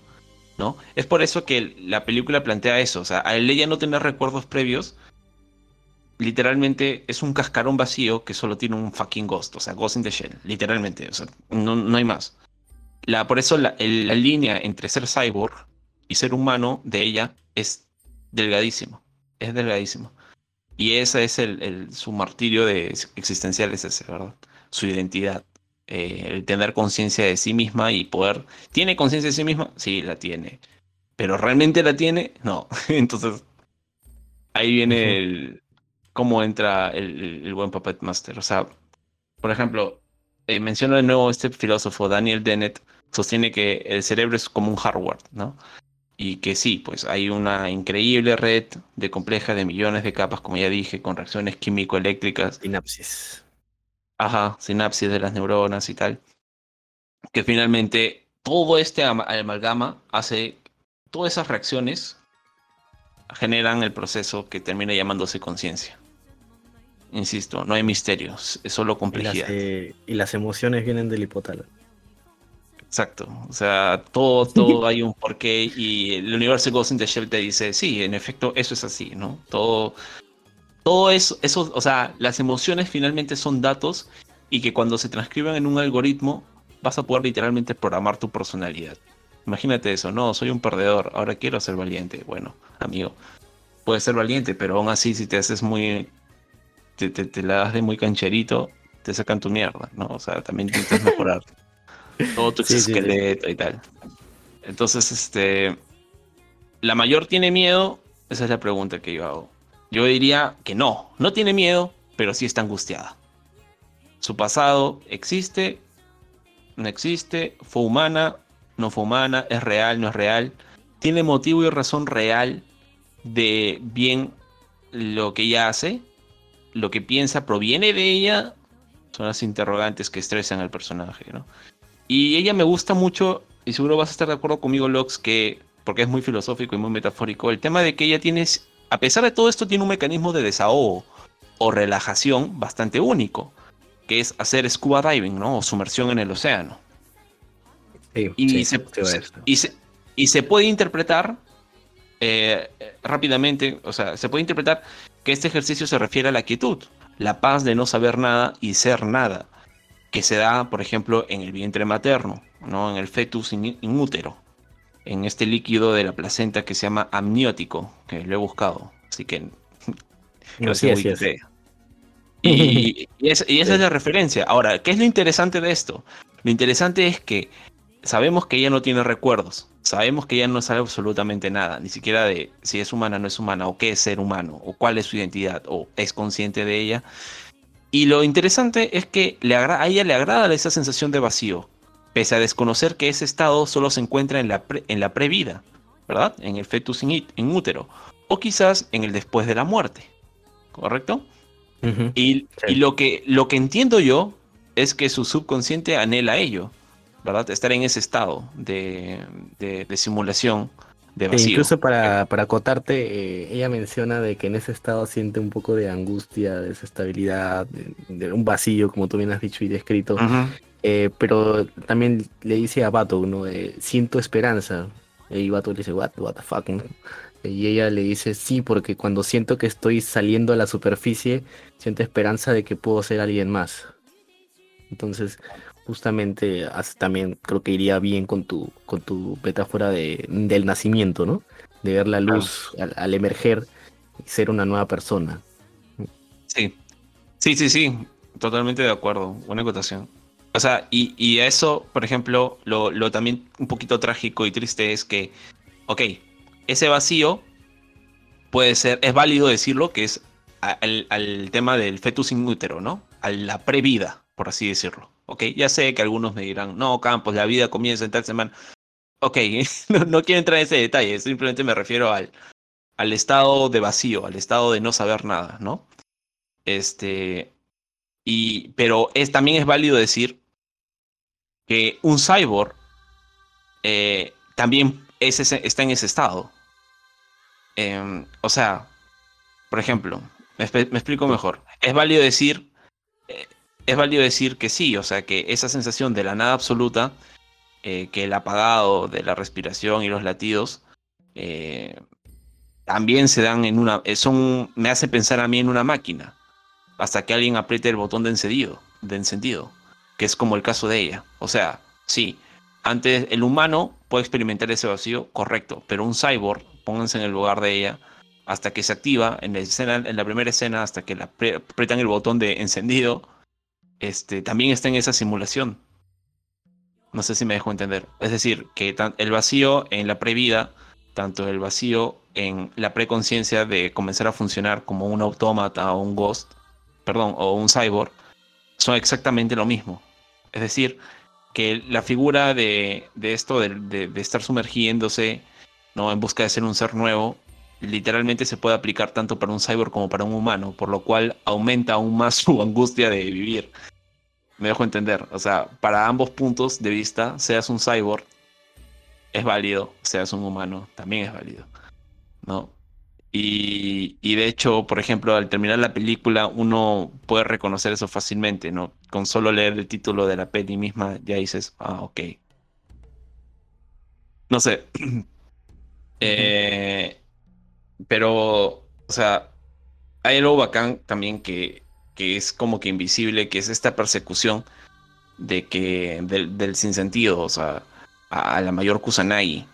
¿No? Es por eso que la película plantea eso, o sea, al ella no tener recuerdos previos, literalmente es un cascarón vacío que solo tiene un fucking ghost, o sea, ghost in the shell, literalmente, o sea, no, no hay más. La, por eso la, la línea entre ser cyborg y ser humano de ella es delgadísimo es delgadísimo. Y ese es el, su martirio de existencial, es ese, ¿verdad? Su identidad. Eh, el tener conciencia de sí misma y poder. ¿Tiene conciencia de sí misma? Sí, la tiene. Pero ¿realmente la tiene? No. [laughs] Entonces, ahí viene el. cómo entra el, buen Puppet Master. O sea, por ejemplo, eh, menciono de nuevo este filósofo, Daniel Dennett, sostiene que el cerebro es como un hardware, ¿no? y que sí, pues hay una increíble red de compleja de millones de capas, como ya dije, con reacciones químico-eléctricas. Sinapsis. Ajá, sinapsis de las neuronas y tal. Que finalmente todo este amalgama hace, todas esas reacciones generan el proceso que termina llamándose conciencia. Insisto, no hay misterios, es solo complejidad. Eh, y las, emociones vienen del hipotálamo. Exacto. O sea, todo, todo hay un porqué y el universo Ghost in the Shell te dice, sí, en efecto, eso es así, ¿no? Todo, todo eso, eso, o sea, las emociones finalmente son datos y que cuando se transcriben en un algoritmo vas a poder literalmente programar tu personalidad. Imagínate eso, no, soy un perdedor, ahora quiero ser valiente. Bueno, amigo, puedes ser valiente, pero aún así si te haces muy, te, te, la das de muy cancherito, te sacan tu mierda, ¿no? O sea, también intentas mejorar. [laughs] todo tu esqueleto y tal. Entonces, este. ¿La mayor tiene miedo? Esa es la pregunta que yo hago. Yo diría que no, no tiene miedo, pero sí está angustiada. Su pasado existe, no existe, fue humana, no fue humana, es real, no es real. Tiene motivo y razón real de bien lo que ella hace, lo que piensa proviene de ella, son las interrogantes que estresan al personaje, ¿no? Y ella me gusta mucho, y seguro vas a estar de acuerdo conmigo, Lox, que, porque es muy filosófico y muy metafórico, el tema de que ella tiene, a pesar de todo esto, tiene un mecanismo de desahogo o relajación bastante único, que es hacer scuba diving, ¿no? O sumersión en el océano. y, se, y, se, puede interpretar eh, rápidamente, o sea, se puede interpretar que este ejercicio se refiere a la quietud, la paz de no saber nada y ser nada, que se da, por ejemplo, en el vientre materno, ¿no? en el fetus in, útero, en este líquido de la placenta que se llama amniótico, que lo he buscado, así que... [laughs] Gracias. Y, [laughs] y, esa es la referencia. Ahora, ¿qué es lo interesante de esto? Lo interesante es que sabemos que ella no tiene recuerdos, sabemos que ella no sabe absolutamente nada, ni siquiera de si es humana o no es humana, o qué es ser humano, o cuál es su identidad, o es consciente de ella. Y lo interesante es que le a ella le agrada esa sensación de vacío, pese a desconocer que ese estado solo se encuentra en la, en la previda, ¿verdad? En el fetus in, útero, o quizás en el después de la muerte, ¿correcto? y, y, lo, que, lo que entiendo yo es que su subconsciente anhela ello ¿verdad? Estar en ese estado de, simulación de vacío. incluso para, para acotarte, eh, ella menciona de que en ese estado siente un poco de angustia, desestabilidad, de, un vacío, como tú bien has dicho y descrito. Eh, pero también le dice a Bato, ¿no? siento esperanza. Y Bato le dice, what, what the fuck, Y ella le dice, sí, porque cuando siento que estoy saliendo a la superficie, siento esperanza de que puedo ser alguien más. Entonces, justamente también creo que iría bien con tu, con tu metáfora de, del nacimiento, ¿no? De ver la luz al, emerger y ser una nueva persona. Sí, sí, sí, sí, totalmente de acuerdo, buena acotación. O sea, y, y eso, por ejemplo, lo, lo también un poquito trágico y triste es que, ok, ese vacío puede ser, es válido decirlo, que es al, al tema del fetus in útero, ¿no? A la previda, por así decirlo. Ok, ya sé que algunos me dirán, no, Campos, la vida comienza en tal semana. Ok, [laughs] no, quiero entrar en ese detalle, simplemente me refiero al, al estado de vacío, al estado de no saber nada, ¿no? Este, y, pero es, también es válido decir que un cyborg eh, también está en ese estado. Em, o sea, por ejemplo, me, explico mejor. Es válido decir es válido decir que sí, o sea, que esa sensación de la nada absoluta, eh, que el apagado de la respiración y los latidos, eh, también se dan en una, eh, son, me hace pensar a mí en una máquina, hasta que alguien apriete el botón de encendido, de encendido, que es como el caso de ella. O sea, sí, antes el humano puede experimentar ese vacío, correcto, pero un cyborg, pónganse en el lugar de ella, hasta que se activa en la, escena, en la primera escena, hasta que la el botón de encendido, este, también está en esa simulación. No sé si me dejo entender. Es decir, que el vacío en la previda, tanto el vacío en la preconciencia de comenzar a funcionar como un autómata o un ghost, perdón, o un cyborg, son exactamente lo mismo. Es decir, que la figura de, esto, de, de, estar sumergiéndose ¿no? en busca de ser un ser nuevo, literalmente se puede aplicar tanto para un cyborg como para un humano, por lo cual aumenta aún más [laughs] su angustia de vivir. Me dejo entender, o sea, para ambos puntos de vista, seas un cyborg, es válido, seas un humano, también es válido, ¿no? Y, de hecho, por ejemplo, al terminar la película, uno puede reconocer eso fácilmente, ¿no? Con solo leer el título de la peli misma, ya dices, ah, ok. No sé. [clears throat] eh, pero, o sea, hay algo bacán también que, que es como que invisible, que es esta persecución de que del, del sinsentido, o sea, a, la mayor Kusanagi.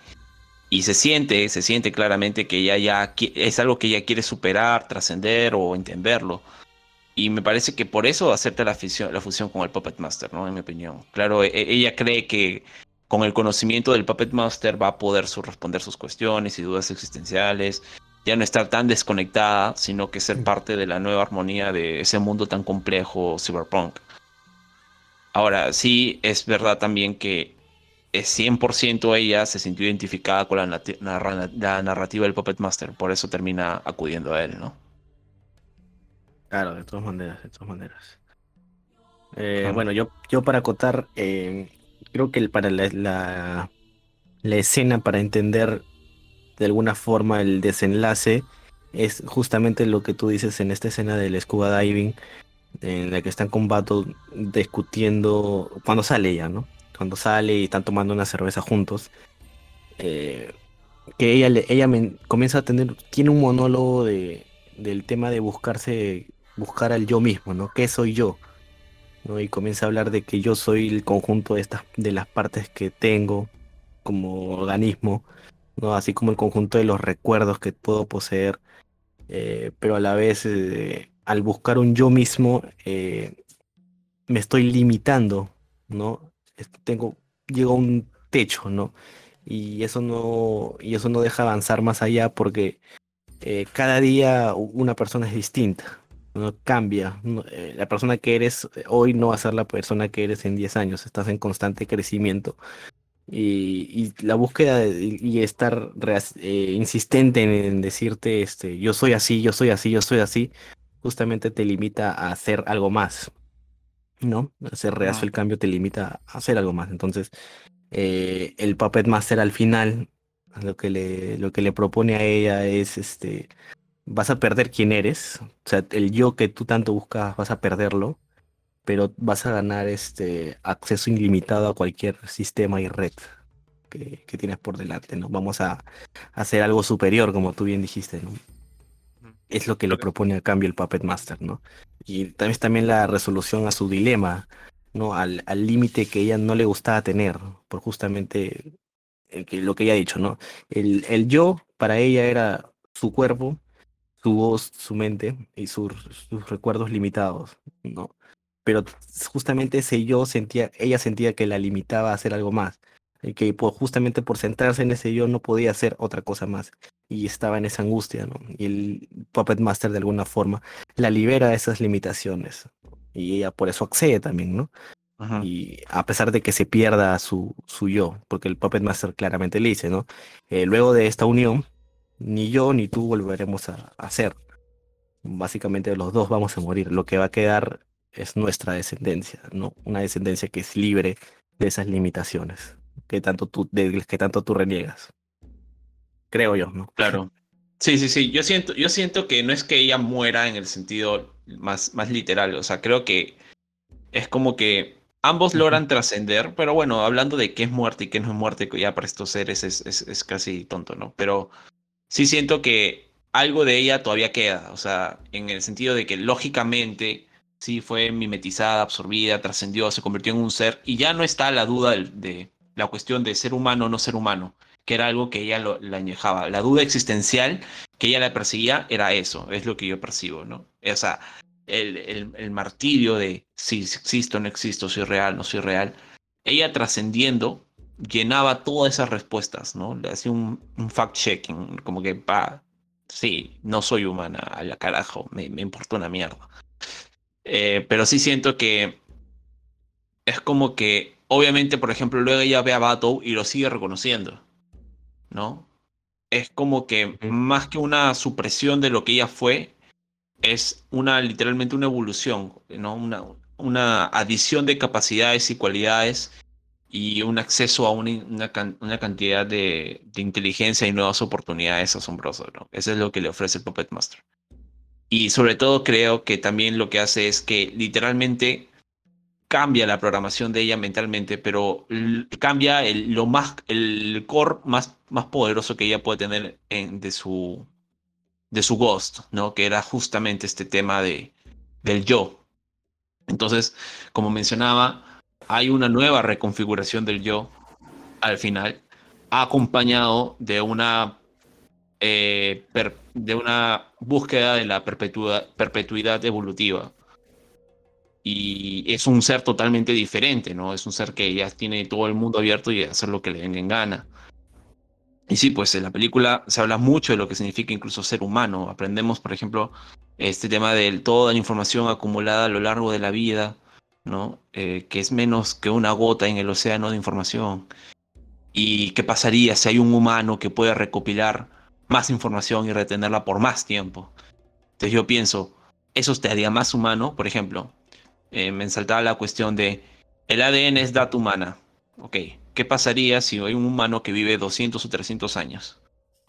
Y se siente, se siente claramente que ella ya es algo que ella quiere superar, trascender o entenderlo. Y me parece que por eso acepta la fusión, la fusión con el Puppet Master, ¿no? En mi opinión. Claro, e, e, ella cree que con el conocimiento del Puppet Master va a poder responder sus cuestiones y dudas existenciales ya no estar tan desconectada, sino que ser parte de la nueva armonía de ese mundo tan complejo cyberpunk. Ahora, sí es verdad también que es 100% ella se sintió identificada con la, la, narrativa del Puppet Master, por eso termina acudiendo a él, ¿no? Claro, de todas maneras, de todas maneras. Eh, bueno, yo, yo para acotar, eh, creo que el, para la, la escena, para entender de alguna forma el desenlace es justamente lo que tú dices en esta escena del scuba diving, en la que están con Bato discutiendo cuando sale ella, ¿no? Cuando sale y están tomando una cerveza juntos. Eh, que ella, ella comienza a tener, tiene un monólogo de, del tema de buscarse buscar al yo mismo, ¿no? ¿Qué soy yo? ¿No? Y comienza a hablar de que yo soy el conjunto de estas, de las partes que tengo como organismo, ¿no? Así como el conjunto de los recuerdos que puedo poseer, eh, pero a la vez eh, al buscar un yo mismo me estoy limitando, ¿no? Tengo, llego a un techo, ¿no? Y eso no, y eso no deja avanzar más allá porque eh, cada día una persona es distinta, no cambia. Eh, la persona que eres hoy no va a ser la persona que eres en 10 años, estás en constante crecimiento. Y, la búsqueda y estar eh, insistente en, decirte, este, yo soy así, yo soy así, yo soy así, justamente te limita a hacer algo más. ¿No? Hacer reacio el cambio te limita a hacer algo más. Entonces, el Puppet Master al final lo que le, lo que le propone a ella es este vas a perder quién eres, o sea, el yo que tú tanto buscas vas a perderlo, pero vas a ganar este acceso ilimitado a cualquier sistema y red que, que tienes por delante, ¿no? Vamos a, hacer algo superior, como tú bien dijiste, ¿no? Es lo que le propone a cambio el Puppet Master, ¿no? Y también, la resolución a su dilema, ¿no? Al límite que ella no le gustaba tener, por justamente lo que ella ha dicho, ¿no? El, el yo para ella era su cuerpo, su voz, su mente y sus, sus recuerdos limitados, ¿no? Pero justamente ese yo sentía, ella sentía que la limitaba a hacer algo más, y que justamente por centrarse en ese yo no podía hacer otra cosa más y estaba en esa angustia, ¿no? Y el Puppet Master de alguna forma la libera de esas limitaciones y ella por eso accede también, ¿no? Y a pesar de que se pierda su, su yo, porque el Puppet Master claramente le dice, ¿no? Eh, luego de esta unión, ni yo ni tú volveremos a, hacer. Básicamente los dos vamos a morir. Lo que va a quedar es nuestra descendencia, ¿no? Una descendencia que es libre de esas limitaciones que tanto tú, de, que tanto tú reniegas. Creo yo, ¿no? Claro. Sí, sí, sí. Yo siento, yo siento que no es que ella muera en el sentido más, más literal. O sea, creo que es como que Ambos logran trascender, pero bueno, hablando de qué es muerte y qué no es muerte, ya para estos seres es, es, casi tonto, ¿no? Pero sí siento que algo de ella todavía queda, o sea, en el sentido de que lógicamente sí fue mimetizada, absorbida, trascendió, se convirtió en un ser y ya no está la duda de, la cuestión de ser humano o no ser humano, que era algo que ella lo, la añejaba. La duda existencial que ella la perseguía era eso, es lo que yo percibo, ¿no? O el, el, martirio de si existo o no existo, soy real, no soy real, ella trascendiendo llenaba todas esas respuestas, ¿no? Le hacía un, fact-checking, como que, pa, sí, no soy humana, a la carajo, me, me importa una mierda. Eh, pero sí siento que es como que, obviamente, por ejemplo, luego ella ve a Bato y lo sigue reconociendo, ¿no? Es como que más que una supresión de lo que ella fue, es una literalmente una evolución, ¿no? Una, una adición de capacidades y cualidades y un acceso a una, una, cantidad de, de, inteligencia y nuevas oportunidades asombrosas, ¿no? Eso es lo que le ofrece el Puppet Master. Y sobre todo creo que también lo que hace es que literalmente cambia la programación de ella mentalmente, pero cambia el, lo más, el core más, más poderoso que ella puede tener en, de su, de su Ghost, ¿no? Que era justamente este tema de, del yo. Entonces, como mencionaba, hay una nueva reconfiguración del yo al final, acompañado de una, eh, de una búsqueda de la perpetuidad evolutiva. Y es un ser totalmente diferente, ¿no? Es un ser que ya tiene todo el mundo abierto y hacer lo que le venga en gana. Y sí, pues en la película se habla mucho de lo que significa incluso ser humano. Aprendemos, por ejemplo, este tema de toda la información acumulada a lo largo de la vida, ¿no? Eh, que es menos que una gota en el océano de información. ¿Y qué pasaría si hay un humano que puede recopilar más información y retenerla por más tiempo? Entonces yo pienso, ¿eso te haría más humano? Por ejemplo, eh, me saltaba la cuestión de, el ADN es data humana. Ok, ¿Qué pasaría si hay un humano que vive 200 o 300 años?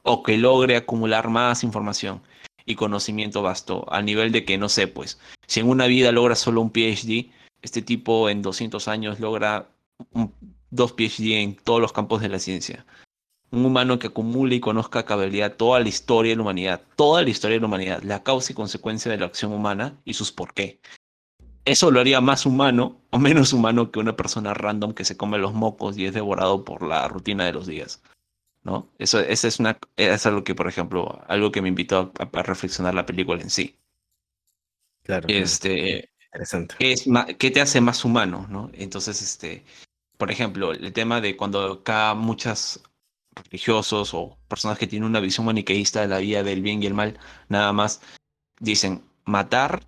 O que logre acumular más información y conocimiento vasto, al nivel de que, no sé, pues, si en una vida logra solo un PhD, este tipo en 200 años logra dos PhD en todos los campos de la ciencia. un humano que acumule y conozca a cabalidad toda la historia de la humanidad, toda la historia de la humanidad, la causa y consecuencia de la acción humana y sus por qué. Eso lo haría más humano o menos humano que una persona random que se come los mocos y es devorado por la rutina de los días. ¿No? Eso, esa es, una, es algo que, por ejemplo, algo que me invitó a, reflexionar la película en sí. Claro. Este, Interesante. ¿qué, es, ¿Qué te hace más humano? ¿no? Entonces, este, por ejemplo, el tema de cuando acá muchas religiosos o personas que tienen una visión maniqueísta de la vida del bien y el mal, nada más dicen, matar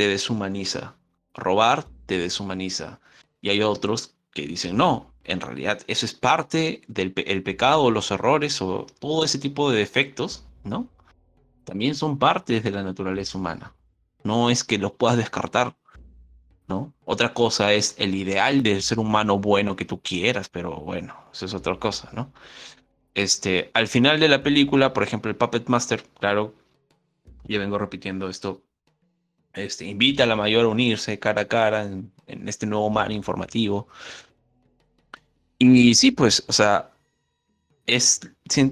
te deshumaniza, robar te deshumaniza. Y hay otros que dicen, no, en realidad eso es parte del pecado, los errores o todo ese tipo de defectos, ¿no? También son partes de la naturaleza humana. No es que los puedas descartar, ¿no? Otra cosa es el ideal del ser humano bueno que tú quieras, pero bueno, eso es otra cosa, ¿no? Este, al final de la película, por ejemplo, el Puppet Master, claro, ya vengo repitiendo esto, este, invita a la mayor a unirse cara a cara en, este nuevo mar informativo. Y sí, pues, o sea, es,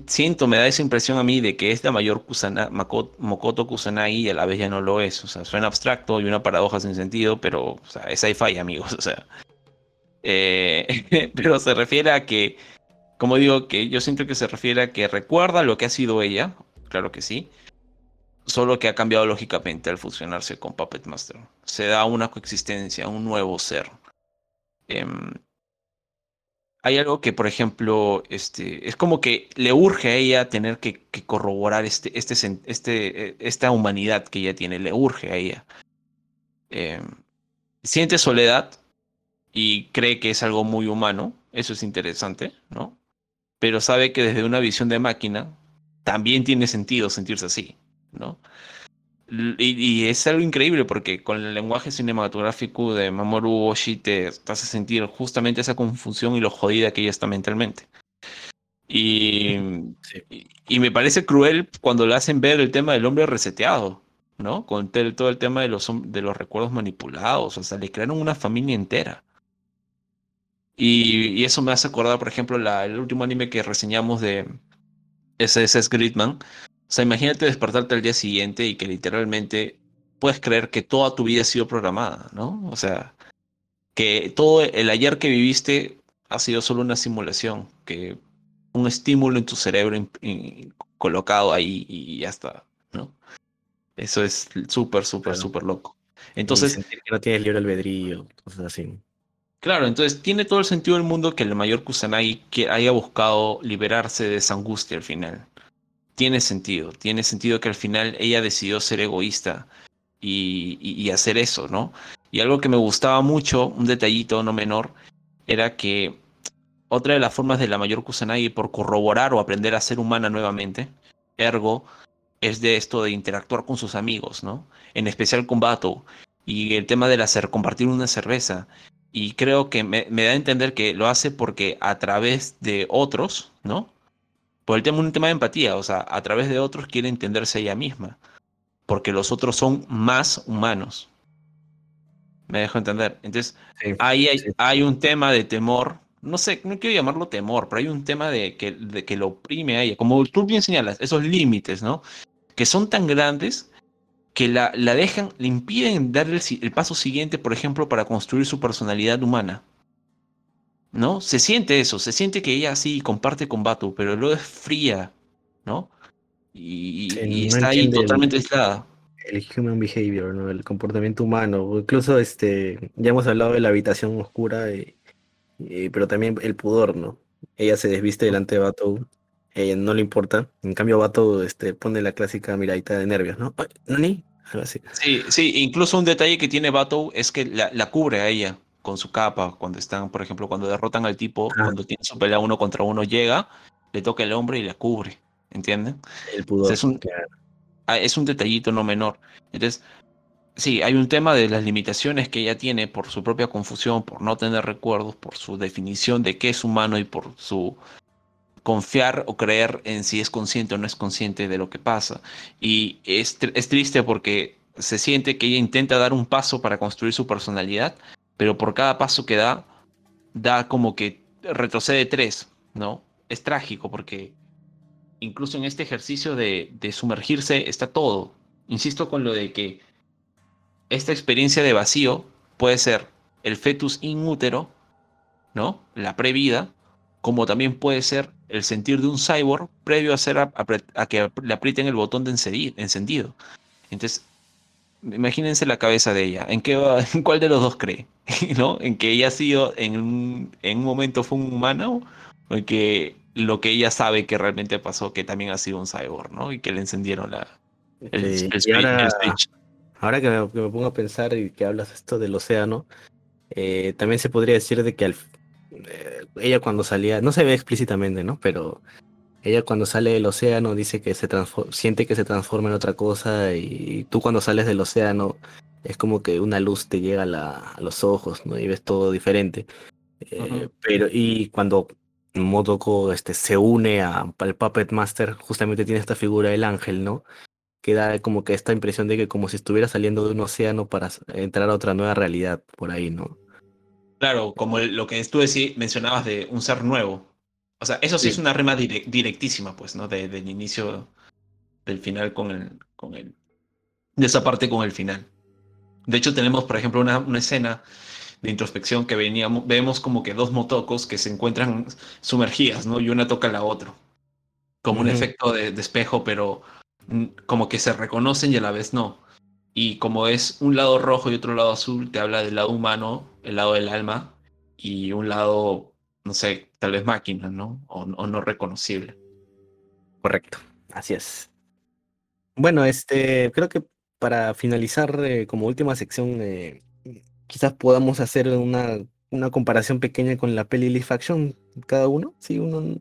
siento, me da esa impresión a mí de que es la mayor Kusana, Mokoto Kusanagi y a la vez ya no lo es. O sea, suena abstracto y una paradoja sin sentido, pero o sea, es sci-fi, amigos. [laughs] O sea, eh, [laughs] pero se refiere a que, como digo, que yo siento que se refiere a que recuerda lo que ha sido ella, claro que sí, solo que ha cambiado lógicamente al fusionarse con Puppet Master. Se da una coexistencia, un nuevo ser. Em, hay algo que, por ejemplo, este, es como que le urge a ella tener que, corroborar este, este, este, esta humanidad que ella tiene, le urge a ella. Em, siente soledad y cree que es algo muy humano, eso es interesante, ¿no? Pero sabe que desde una visión de máquina también tiene sentido sentirse así. ¿No? Y, es algo increíble porque con el lenguaje cinematográfico de Mamoru Oshii te, hace sentir justamente esa confusión y lo jodida que ella está mentalmente. Y, y, me parece cruel cuando le hacen ver el tema del hombre reseteado, ¿no? Con todo el tema de los, de los recuerdos manipulados, o sea, le crearon una familia entera. Y, eso me hace acordar, por ejemplo, la, el último anime que reseñamos de SS Gridman, o sea, imagínate despertarte al día siguiente y que literalmente puedes creer que toda tu vida ha sido programada, ¿no? O sea, que todo el ayer que viviste ha sido solo una simulación, que un estímulo en tu cerebro colocado ahí y ya está, ¿no? Eso es súper, súper, súper loco. Entonces. que no tienes libre albedrío, cosas así. Claro, entonces tiene todo el sentido del mundo que el mayor Kusanagi haya buscado liberarse de esa angustia al final tiene sentido. Tiene sentido que al final ella decidió ser egoísta y, hacer eso, ¿no? Y algo que me gustaba mucho, un detallito no menor, era que otra de las formas de la mayor Kusanagi por corroborar o aprender a ser humana nuevamente, ergo, es de esto de interactuar con sus amigos, ¿no? En especial con Bato. Y el tema del hacer, compartir una cerveza. Y creo que me, me da a entender que lo hace porque a través de otros, ¿no? Por el tema, un tema de empatía, o sea, a través de otros quiere entenderse ella misma, porque los otros son más humanos. Me dejo entender. Entonces, ahí hay, un tema de temor, no sé, no quiero llamarlo temor, pero hay un tema de que, de que lo oprime a ella, como tú bien señalas, esos límites, ¿no? Que son tan grandes que la, la dejan, le impiden dar el paso siguiente, por ejemplo, para construir su personalidad humana. ¿No? Se siente eso, se siente que ella sí comparte con Batu, pero luego es fría, ¿no? Y, está ahí totalmente aislada. El human behavior, ¿no? El comportamiento humano. Incluso este, ya hemos hablado de la habitación oscura, pero también el pudor, ¿no? Ella se desviste delante de Batu, ella no le importa. En cambio, Batu este, pone la clásica miradita de nervios, ¿no? ¿Nani? Algo así. Sí, sí, incluso un detalle que tiene Batu es que la cubre a ella con su capa, cuando están, por ejemplo, cuando derrotan al tipo, cuando tiene su pelea uno contra uno, llega, le toca el hombre y le cubre, ¿entienden? El pudor. es, un, ah, es un detallito no menor. Entonces, sí, hay un tema de las limitaciones que ella tiene por su propia confusión, por no tener recuerdos, por su definición de qué es humano y por su confiar o creer en si es consciente o no es consciente de lo que pasa. Y es, es triste porque se siente que ella intenta dar un paso para construir su personalidad, pero por cada paso que da, da como que retrocede tres, ¿no? es trágico porque incluso en este ejercicio de, de sumergirse está todo. Insisto con lo de que esta experiencia de vacío puede ser el fetus inútero, ¿no? La previda, como también puede ser el sentir de un cyborg previo a, hacer a, que le aprieten el botón de encendido. Entonces, imagínense la cabeza de ella. ¿En, qué [laughs] ¿En cuál de los dos cree? [laughs] ¿No? ¿En que ella ha sido, en un, en un momento fue un humano? ¿O en que lo que ella sabe que realmente pasó, que también ha sido un cyborg, ¿no? Y que le encendieron la, el, ahora, que, me, pongo a pensar y que hablas esto del océano, eh, también se podría decir de que al, eh, ella cuando salía, no se ve explícitamente, ¿no? Pero ella cuando sale del océano dice que se siente que se transforma en otra cosa y tú cuando sales del océano es como que una luz te llega a, los ojos, ¿no? Y ves todo diferente. Eh, pero y cuando Motoko este, se une al Puppet Master, justamente tiene esta figura del ángel, ¿no? Que da como que esta impresión de que como si estuviera saliendo de un océano para entrar a otra nueva realidad por ahí, ¿no? Claro, como lo que tú mencionabas de un ser nuevo. O sea, eso sí, es una rima directísima, pues, ¿no? De, del inicio del final con el, con el. De esa parte con el final. De hecho, tenemos, por ejemplo, una, una escena de introspección que veníamos, vemos como que dos motocos que se encuentran sumergidas, ¿no? Y una toca a la otra. Como un efecto de, de, espejo, pero como que se reconocen y a la vez no. Y como es un lado rojo y otro lado azul, te habla del lado humano, el lado del alma, y un lado, no sé, tal vez máquina, ¿no? O, no reconocible. Correcto, así es. Bueno, este, creo que para finalizar eh, como última sección, eh, quizás podamos hacer una, una comparación pequeña con la peli Live Action, cada uno, sí, uno.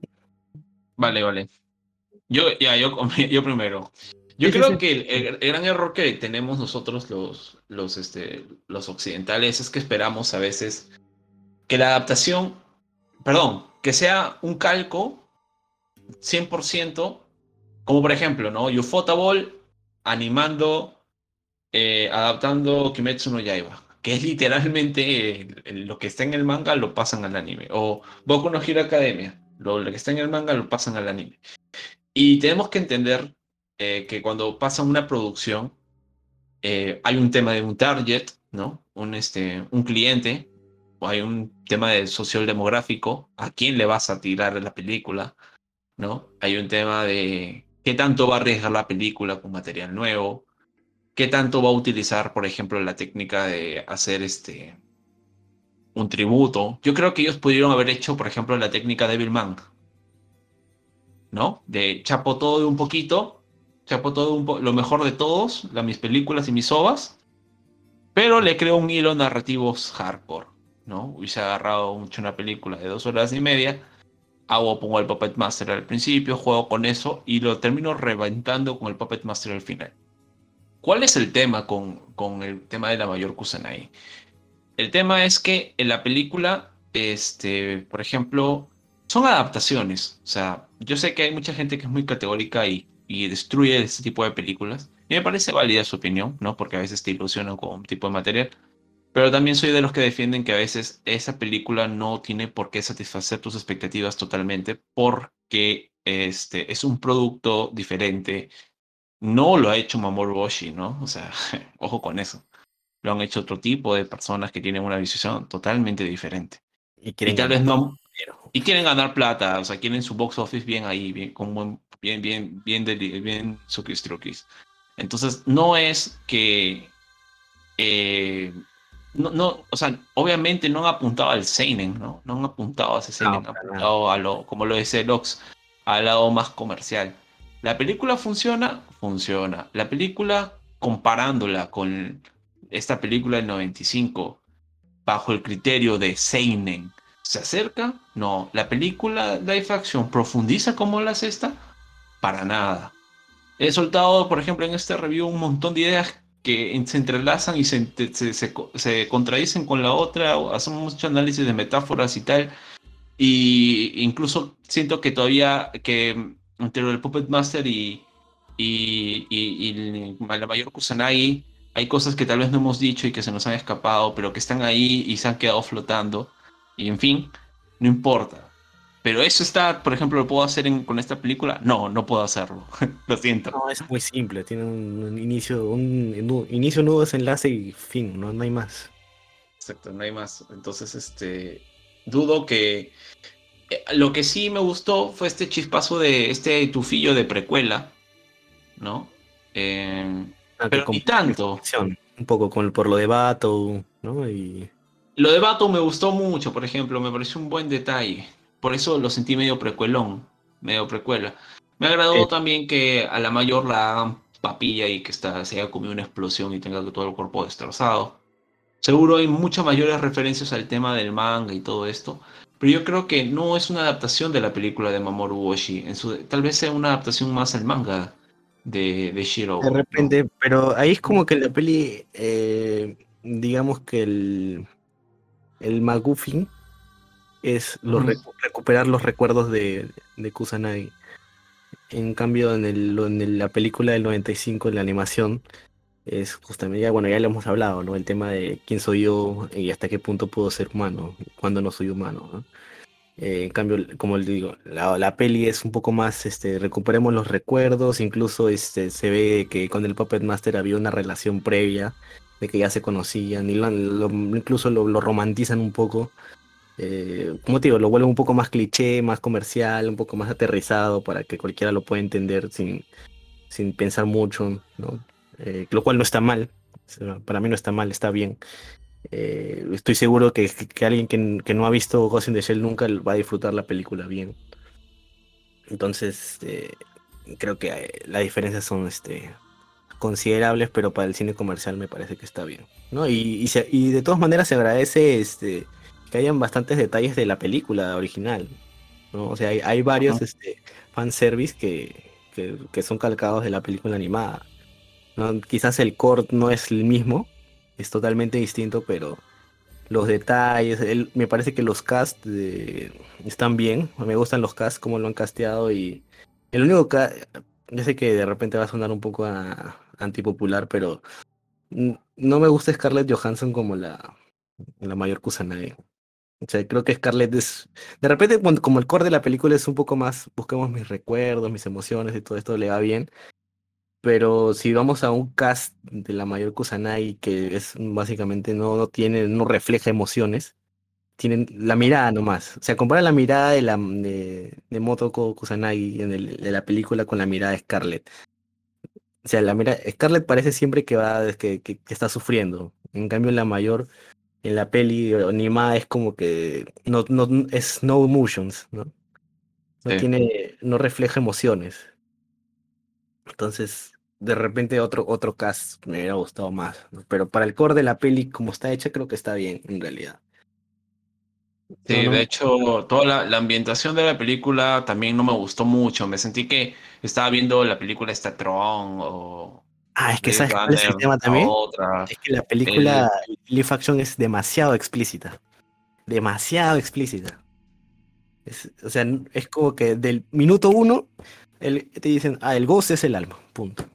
Vale, vale. Yo, ya, yo, [laughs] yo primero. Yo creo que el, gran error que tenemos nosotros los, los, este, los occidentales es que esperamos a veces que la adaptación, perdón, que sea un calco 100%, como por ejemplo, ¿no? Ufotable animando, eh, adaptando Kimetsu no Yaiba, que es literalmente lo que está en el manga lo pasan al anime, o Boku no Hero Academia, lo que está en el manga lo pasan al anime. Y tenemos que entender eh, que cuando pasa una producción, eh, hay un tema de un target, ¿no? Un, este, un cliente, hay un tema de social demográfico, a quién le vas a tirar la película, ¿no? Hay un tema de qué tanto va a arriesgar la película con material nuevo, qué tanto va a utilizar, por ejemplo, la técnica de hacer este un tributo. Yo creo que ellos pudieron haber hecho, por ejemplo, la técnica de Man, ¿no? De chapo todo de un poquito chapó todo lo mejor de todos, mis películas y mis ovas, pero le creo un hilo narrativo hardcore, ¿no? Hubiese agarrado mucho una película de dos horas y media, hago, pongo el Puppet Master al principio, juego con eso y lo termino reventando con el Puppet Master al final. ¿Cuál es el tema con, con el tema de la mayor Kusanai? El tema es que en la película, este, por ejemplo, son adaptaciones. O sea, yo sé que hay mucha gente que es muy categórica y y destruye este tipo de películas. Y me parece válida su opinión, ¿no? Porque a veces te ilusionan con un tipo de material. Pero también soy de los que defienden que a veces esa película no tiene por qué satisfacer tus expectativas totalmente porque este, es un producto diferente. No lo ha hecho Mamoru Oshii, ¿no? O sea, [laughs] ojo con eso. Lo han hecho otro tipo de personas que tienen una visión totalmente diferente. Y, tal vez no... Y quieren ganar plata, o sea, quieren su box office bien ahí, bien, con buen bien, bien, bien, de, bien Entonces, no es que. Eh, no, no, o sea, obviamente no han apuntado al Seinen, ¿no? No han apuntado a ese Seinen, han apuntado a lo, como lo dice Lox, al lado más comercial. ¿La película funciona? Funciona. La película, comparándola con esta película del 95, bajo el criterio de Seinen, ¿se acerca? No. ¿La película live action profundiza como la sexta? para nada. He soltado, por ejemplo, en este review un montón de ideas que se entrelazan y se, se, contradicen con la otra, hacemos mucho análisis de metáforas y tal, y incluso siento que todavía que entre el Puppet Master y, y, y, la mayor Kusanagi hay cosas que tal vez no hemos dicho y que se nos han escapado, pero que están ahí y se han quedado flotando, y en fin, no importa Pero eso está, por ejemplo, ¿lo puedo hacer con esta película? No, no puedo hacerlo. [laughs] lo siento. No, es muy simple. Tiene un, inicio, un, inicio, nudo, desenlace y fin. No, no hay más. Exacto, no hay más. Entonces, este, dudo que eh, lo que sí me gustó fue este chispazo de este tufillo de precuela, ¿no? Eh, pero ni tanto. Un poco con, por lo de Bato, ¿no? Y... Lo de Bato me gustó mucho, por ejemplo, me pareció un buen detalle. Por eso lo sentí medio precuelón, medio precuela. Me agradó también que a la mayor la hagan papilla y que está, se haya comido una explosión y tenga todo el cuerpo destrozado. Seguro hay muchas mayores referencias al tema del manga y todo esto, pero yo creo que no es una adaptación de la película de Mamoru Oshii. En su, tal vez sea una adaptación más al manga de, de Shiro. De repente, pero ahí es como que la peli, eh, digamos que el, el Magufin es recuperar los recuerdos de, de, Kusanagi. En cambio, en, el, en la película del 95, en la animación, es justamente, ya, bueno, ya lo hemos hablado, ¿no? El tema de quién soy yo y hasta qué punto puedo ser humano, cuando no soy humano, eh, en cambio, como le digo, la, peli es un poco más, este, recuperemos los recuerdos, incluso este, se ve que con el Puppet Master había una relación previa, de que ya se conocían, y incluso lo, romantizan un poco. Eh, te digo, lo vuelven un poco más cliché, más comercial, un poco más aterrizado para que cualquiera lo pueda entender sin, sin pensar mucho, ¿no? Eh, lo cual no está mal, para mí no está mal, está bien. Eh, estoy seguro que, alguien que, no ha visto Ghost in the Shell nunca va a disfrutar la película bien. Entonces, eh, creo que las diferencias son este, considerables, pero para el cine comercial me parece que está bien. ¿no? Y, y, de todas maneras se agradece este, que hayan bastantes detalles de la película original. ¿no? O sea, hay, varios este, fanservice que, que, que son calcados de la película animada. Quizás el core no es el mismo, es totalmente distinto, pero los detalles, me parece que los casts están bien, me gustan los casts, como lo han casteado y el único que, yo sé que de repente va a sonar un poco antipopular, pero no me gusta Scarlett Johansson como la, la mayor Kusanagi. O sea, creo que Scarlett es. De repente, como el core de la película es un poco más. Busquemos mis recuerdos, mis emociones y todo esto le va bien. Pero si vamos a un cast de la mayor Kusanagi, que es básicamente no, no tiene, no refleja emociones, tienen la mirada nomás. O sea, compara la mirada de la de, de Motoko Kusanagi en el, de la película con la mirada de Scarlett. O sea, la mira, Scarlett parece siempre que va, que, que, está sufriendo. En cambio, la mayor, en la peli animada es como que no, no es no emotions, ¿no? No tiene, no refleja emociones. Entonces, de repente otro, otro cast me hubiera gustado más. Pero para el core de la peli, como está hecha, creo que está bien, en realidad. Sí, de hecho, toda la, ambientación de la película también no me gustó mucho. Me sentí que estaba viendo la película Statron o. Ah, es que ¿sabes cuál es el tema también? Es que la película el... Live Action es demasiado explícita. Demasiado explícita. o sea, es como que del minuto uno el, te dicen, ah, el ghost es el alma, punto.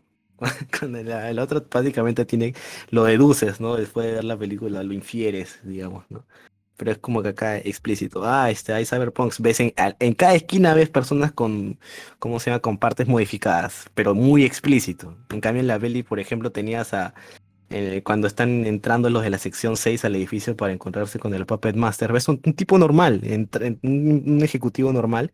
[laughs] Cuando el, otro básicamente tiene, lo deduces, ¿no? Después de ver la película, lo infieres, digamos, ¿no? Pero es como que acá explícito. Ah, este, hay cyberpunks. Ves en, en cada esquina ves personas con, ¿cómo se llama? Con partes modificadas, pero muy explícito. En cambio, en la peli, por ejemplo, tenías a, eh, cuando están entrando los de la sección 6 al edificio para encontrarse con el Puppet Master, ves un, tipo normal, un, ejecutivo normal,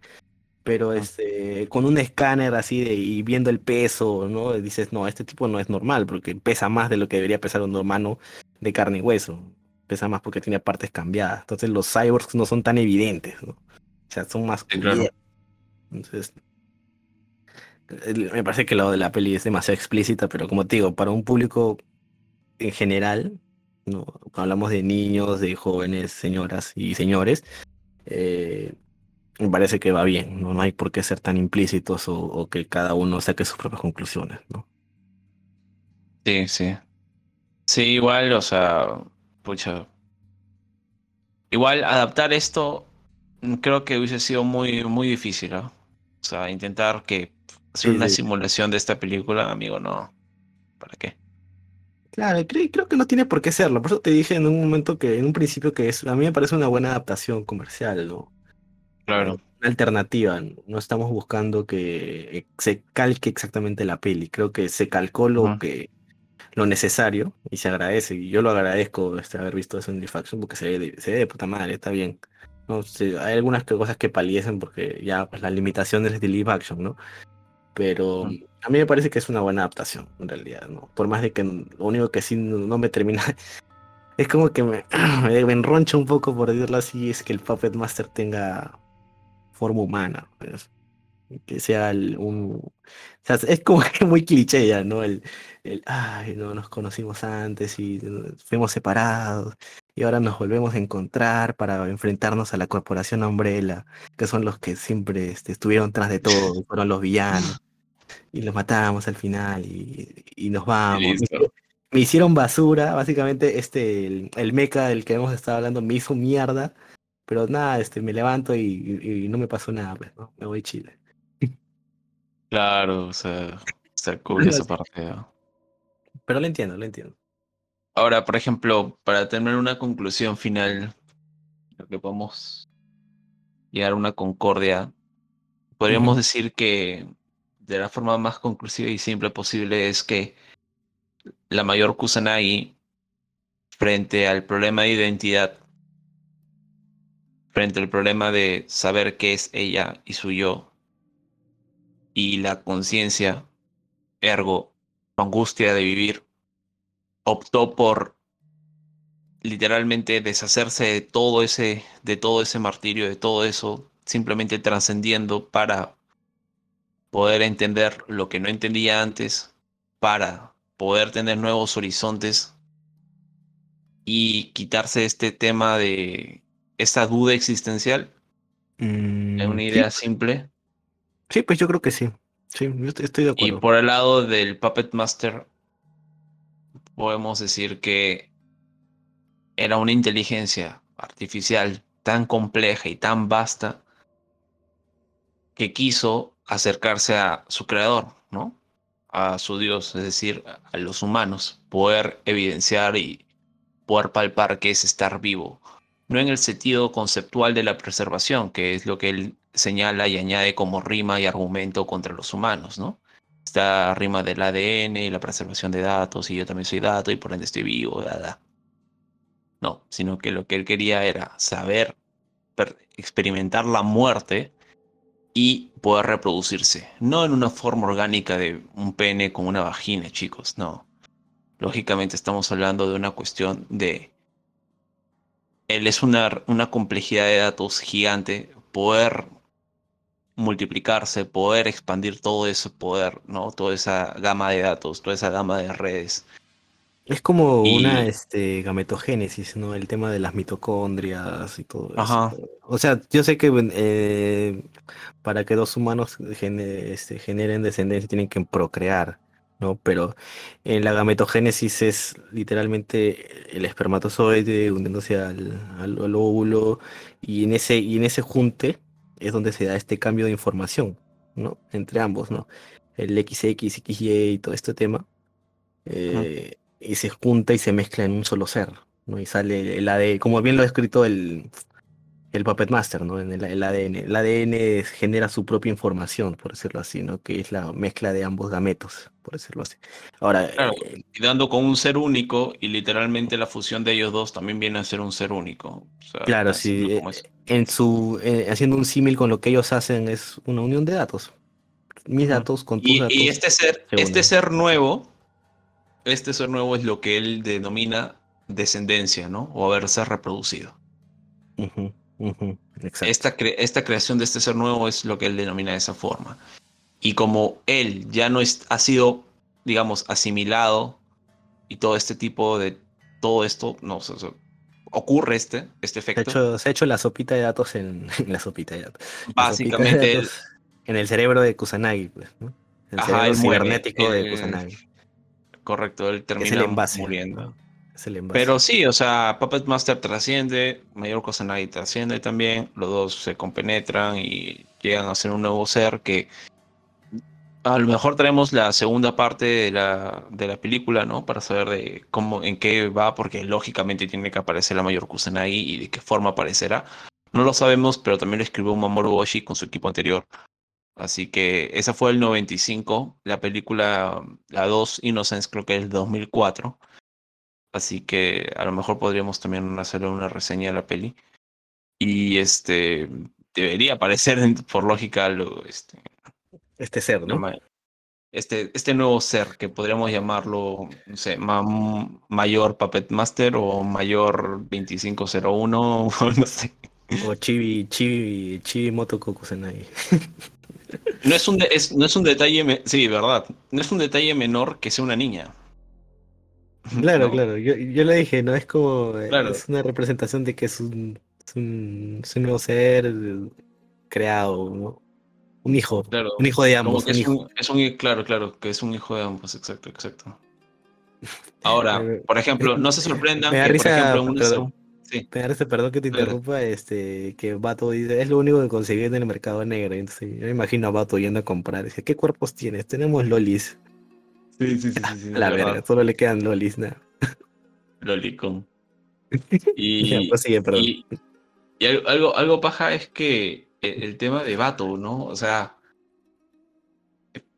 pero este, con un escáner así de, y viendo el peso, ¿no? Dices, no, este tipo no es normal, porque pesa más de lo que debería pesar un humano de carne y hueso. Pesa más porque tiene partes cambiadas. Entonces los cyborgs no son tan evidentes, ¿no? O sea, son más Entonces, me parece que lo de la peli es demasiado explícita, pero como te digo, para un público en general, ¿no? hablamos de niños, de jóvenes, señoras y señores, eh, me parece que va bien, ¿no? hay por qué ser tan implícitos o, que cada uno saque sus propias conclusiones, ¿no? Sí, sí. Sí, igual, o sea, pucha. Igual adaptar esto mm, creo que hubiese sido muy, muy difícil, ¿no? O sea, intentar que hacer una simulación de esta película, amigo, no. ¿Para qué? Claro, creo, creo que no tiene por qué serlo. Por eso te dije en un momento que, en un principio, que es, a mí me parece una buena adaptación comercial, ¿no? Claro. alternativa. No estamos buscando que se calque exactamente la peli. Creo que se calcó lo que lo necesario y se agradece. Y yo lo agradezco este, haber visto eso en Live porque se ve, de, se ve de puta madre, está bien. No, hay algunas cosas que paliesen porque ya pues, las limitaciones de live action, ¿no? Pero a mí me parece que es una buena adaptación, en realidad, ¿no? Por más de que lo único que sí no, me termina. [laughs] Es como que [clears throat] me, me enroncha un poco, por decirlo así, es que el Puppet Master tenga forma humana. Pues que sea un... O sea, es como [laughs] que muy cliché ya, ¿no? El, el, ay, no, nos conocimos antes y fuimos separados y ahora nos volvemos a encontrar para enfrentarnos a la corporación Umbrella, que son los que siempre este, estuvieron tras de todo, fueron los villanos. [laughs] Y los matamos al final y, y nos vamos. Me, hicieron basura, básicamente este, el, el mecha del que hemos estado hablando me hizo mierda, pero nada, este, me levanto y, y no me pasó nada, pues, ¿no? Me voy a Chile. [laughs] Claro, o sea, se cubre esa parte. Pero lo entiendo, lo entiendo. Ahora, por ejemplo, para tener una conclusión final, lo que podemos llegar a una concordia, podríamos decir que de la forma más conclusiva y simple posible es que la mayor Kusanagi, frente al problema de identidad, frente al problema de saber qué es ella y su yo, y la conciencia, ergo, angustia de vivir, optó por literalmente deshacerse de todo ese, de todo ese martirio, de todo eso, simplemente trascendiendo para poder entender lo que no entendía antes, para poder tener nuevos horizontes y quitarse este tema de esta duda existencial. en una mm, idea simple. Sí, pues yo creo que sí. Sí, yo estoy de acuerdo. Y por el lado del Puppet Master, podemos decir que era una inteligencia artificial tan compleja y tan vasta que quiso acercarse a su creador, ¿no? A su Dios, es decir, a los humanos, poder evidenciar y poder palpar que es estar vivo. No en el sentido conceptual de la preservación, que es lo que él señala y añade como rima y argumento contra los humanos, ¿no? Esta rima del ADN y la preservación de datos, y yo también soy dato y por ende estoy vivo, da, No, sino que lo que él quería era saber experimentar la muerte y poder reproducirse. No en una forma orgánica de un pene con una vagina, chicos, no. Lógicamente estamos hablando de una cuestión de... Él es una, una complejidad de datos gigante, poder multiplicarse, poder expandir todo ese poder, ¿no? Toda esa gama de datos, toda esa gama de redes. Es como una este, gametogénesis, ¿no? El tema de las mitocondrias y todo eso. O sea, yo sé que eh, para que dos humanos este, generen descendencia tienen que procrear, ¿no? Pero en la gametogénesis es literalmente el espermatozoide hundiéndose al, al, óvulo y en ese, y en ese junte es donde se da este cambio de información, ¿no? Entre ambos, ¿no? El XX, XY y todo este tema. Eh, y se junta y se mezcla en un solo ser, ¿no? Y sale el ADN, como bien lo ha escrito el, el Puppet Master, ¿no? En el, ADN. El ADN genera su propia información, por decirlo así, ¿no? Que es la mezcla de ambos gametos, por decirlo así. Ahora. Claro, eh, y dando con un ser único, y literalmente la fusión de ellos dos también viene a ser un ser único. claro, sí. Eh, en su, eh, haciendo un símil con lo que ellos hacen, es una unión de datos. Mis datos con tus datos. Y este ser, este ser nuevo, este ser nuevo es lo que él denomina descendencia, ¿no? O haberse reproducido. Esta, esta, creación de este ser nuevo es lo que él denomina de esa forma. Y como él ya no es, ha sido, digamos, asimilado y todo este tipo de todo esto, no ocurre este, este efecto. Se ha, hecho, la sopita de datos en, [laughs] la sopita de datos. Básicamente. en el cerebro de Kusanagi, pues, El cerebro cibernético de Kusanagi. Correcto, él termina muriendo. Pero sí, o sea, Puppet Master trasciende, Mayor Cosa Nadie trasciende también, los dos se compenetran y llegan a ser un nuevo ser que a lo mejor tenemos la segunda parte de la, de la película, ¿no? Para saber de cómo, en qué va, porque lógicamente tiene que aparecer la Mayor Kusanagi y de qué forma aparecerá. No lo sabemos, pero también lo escribió Mamoru Oshii con su equipo anterior. Así que esa fue el 95. La película, la 2, Innocence, creo que es el 2004. Así que a lo mejor podríamos también hacerle una reseña de la peli. Y este debería aparecer por lógica lo, este, este ser, ¿no? Este, este nuevo ser que podríamos llamarlo, no sé, mayor Puppet Master o mayor 2501, [laughs] no sé. O Chibi, Chibi, Chibi Moto Kokusenai. No es un, no es un detalle, sí, verdad, no es un detalle menor que sea una niña. [laughs] Claro, claro, yo, yo le dije, no es como, es una representación de que es un, es un, nuevo ser creado, ¿no? Un hijo, claro, un hijo de ambos. es, Un, es un, claro, claro, que es un hijo de ambos, exacto, exacto. [laughs] Ahora, por ejemplo, no se sorprendan me que, por ejemplo, Sí. perdón que te interrumpa, este, que Vato dice, es lo único que conseguí en el mercado negro. Entonces, yo me imagino a Vato yendo a comprar. Dice, ¿qué cuerpos tienes? Tenemos lolis. Sí, sí, sí. sí, la verdad, solo le quedan lolis, ¿no? Lolicón. [laughs] Y, y, y, algo, algo paja es que el, tema de Vato, ¿no? O sea,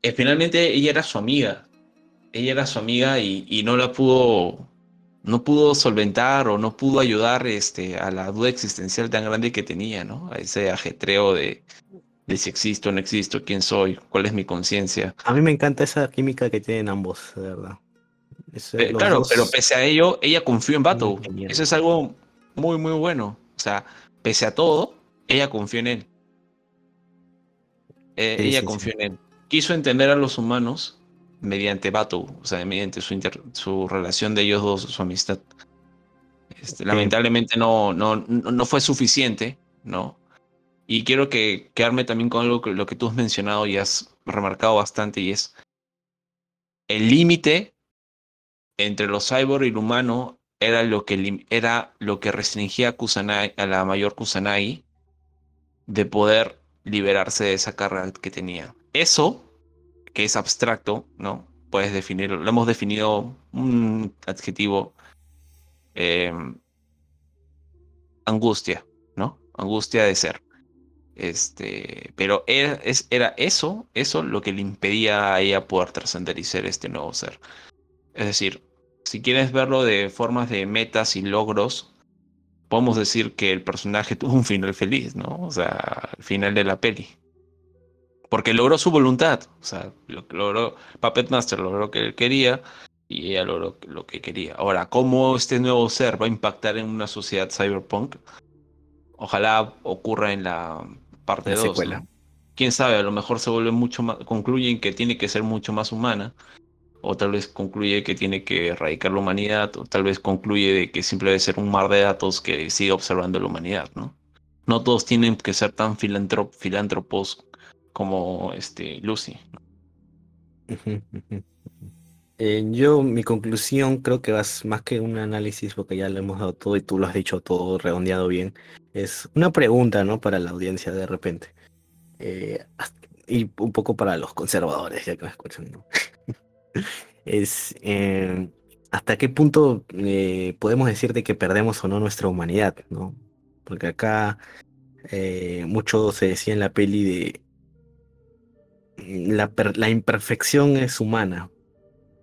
eh, finalmente ella era su amiga. Ella era su amiga y, y no la pudo no pudo solventar o no pudo ayudar este, a la duda existencial tan grande que tenía, ¿no? A ese ajetreo de, de si existo o no existo, quién soy, cuál es mi conciencia. A mí me encanta esa química que tienen ambos, de verdad. Eh, claro, pero pese a ello, ella confió en Bato. Eso es algo muy, muy bueno. O sea, pese a todo, ella confió en él. Eh, ella confió en él. Quiso entender a los humanos mediante Bato, o sea, mediante su, su relación de ellos dos, su amistad. Este, lamentablemente no, no, no fue suficiente, ¿no? Y quiero que quedarme también con algo que lo que tú has mencionado y has remarcado bastante, y es el límite entre los cyborg y el humano era lo que, era lo que restringía a, Kusanai, a la mayor Kusanagi de poder liberarse de esa carga que tenía. Eso que es abstracto, ¿no? Puedes definirlo. Lo hemos definido un adjetivo. Em, angustia, ¿no? Angustia de ser. Este, pero era, es, era eso, eso lo que le impedía a ella poder trascender y ser este nuevo ser. Es decir, si quieres verlo de formas de metas y logros, podemos decir que el personaje [laughs] tuvo un final feliz, ¿no? O sea, al final de la peli porque logró su voluntad. O sea, logró, Puppet Master logró lo que él quería y ella logró lo que quería. Ahora, ¿cómo este nuevo ser va a impactar en una sociedad cyberpunk? Ojalá ocurra en la parte 2. Quién sabe, a lo mejor se vuelve mucho más, concluyen que tiene que ser mucho más humana, o tal vez concluye que tiene que erradicar la humanidad, o tal vez concluye de que simple debe ser un mar de datos que sigue observando la humanidad, ¿no? No todos tienen que ser tan filántropos como este Lucy. Eh, yo, mi conclusión creo que vas más que un análisis, porque ya le hemos dado todo y tú lo has dicho todo redondeado bien. Es una pregunta, ¿no? Para la audiencia de repente. Eh, y un poco para los conservadores, ya que me escuchan, ¿no? [laughs] es eh, hasta qué punto podemos decir de que perdemos o no nuestra humanidad, ¿no? Porque acá mucho se decía en la peli de la, la imperfección es humana,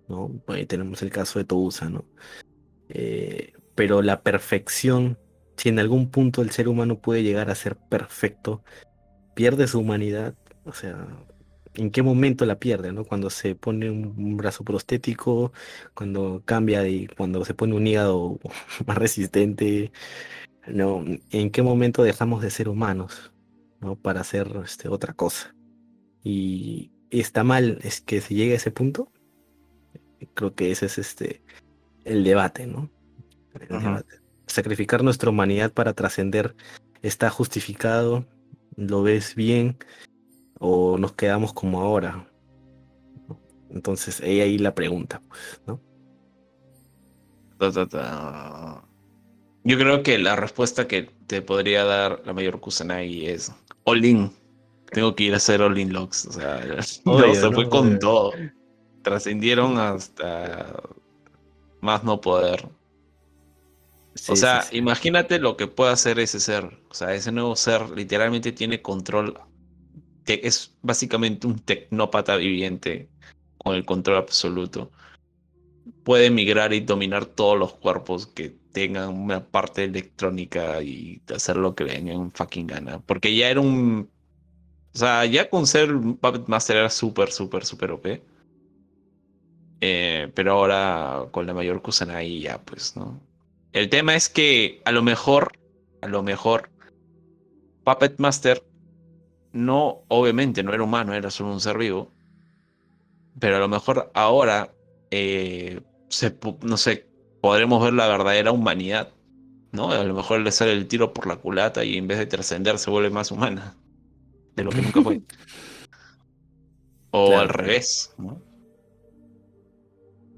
¿no? Ahí tenemos el caso de Tousa, ¿no? Eh, pero la perfección, si en algún punto el ser humano puede llegar a ser perfecto, pierde su humanidad, o sea, ¿en qué momento la pierde, no? Cuando se pone un, brazo prostético, cuando cambia y cuando se pone un hígado [laughs] más resistente, ¿no? ¿En qué momento dejamos de ser humanos, ¿no? Para hacer este, otra cosa. Y, está mal es que se llegue a ese punto. Creo que ese es este el debate, ¿no? Sacrificar nuestra humanidad para trascender está justificado, lo ves bien o nos quedamos como ahora. Entonces, ahí ahí la pregunta, ¿no? Yo creo que la respuesta que te podría dar la mayor Kusanagi es all in tengo que ir a hacer All In Locks. O sea, [laughs] se fue con todo. Trascendieron hasta más no poder. o sea, imagínate lo que puede hacer ese ser. O sea, ese nuevo ser literalmente tiene control. Es básicamente un tecnópata viviente con el control absoluto. Puede migrar y dominar todos los cuerpos que tengan una parte electrónica y hacer lo que le en fucking gana. Porque ya era un. O sea, ya con ser Puppet Master era súper, súper, súper OP. Eh, pero ahora con la mayor Kusanagi ya, pues, ¿no? El tema es que a lo mejor, a lo mejor, Puppet Master no, obviamente, no era humano, era solo un ser vivo. Pero a lo mejor ahora, eh, no sé, podremos ver la verdadera humanidad, ¿no? A lo mejor le sale el tiro por la culata y en vez de trascender se vuelve más humana de lo que nunca fue. [laughs] o al revés, ¿no?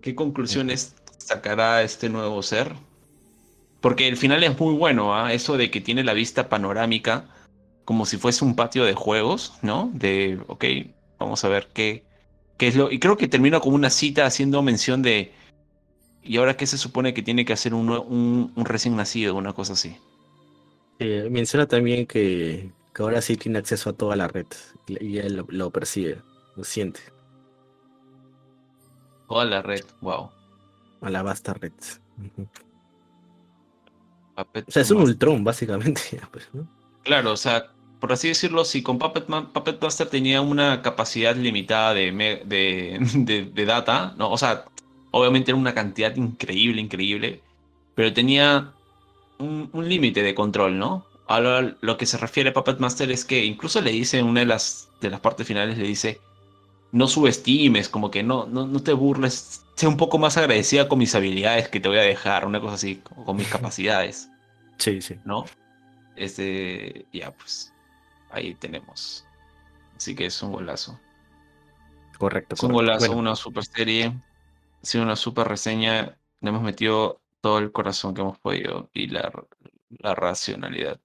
¿Qué conclusiones sacará este nuevo ser? Porque el final es muy bueno, ¿ah? Eso de que tiene la vista panorámica como si fuese un patio de juegos, ¿no? De, ok, vamos a ver qué, qué es lo... Y creo que termina con una cita haciendo mención de... ¿Y ahora qué se supone que tiene que hacer un, un, recién nacido, una cosa así? Eh, menciona también que, ahora sí tiene acceso a toda la red y él lo percibe, lo siente. Toda la red, wow. A la vasta red. o sea, es un Ultron, básicamente. [laughs] Pues, claro, o sea, por así decirlo, si con Puppet, Master tenía una capacidad limitada [laughs] de, de, data, ¿no? O sea, obviamente era una cantidad increíble, increíble, pero tenía un, límite de control, ¿no? Ahora lo que se refiere a Puppet Master es que incluso le dice en una de las, de las partes finales, le dice, no subestimes, como que no, no, no te burles, sé un poco más agradecida con mis habilidades que te voy a dejar, una cosa así, con mis [laughs] capacidades. Sí, sí. ¿No? Este, ya, pues, ahí tenemos. Así que es un golazo. Correcto. Es un golazo, una super serie. Ha sido una super reseña. Le hemos metido todo el corazón que hemos podido y la, la racionalidad.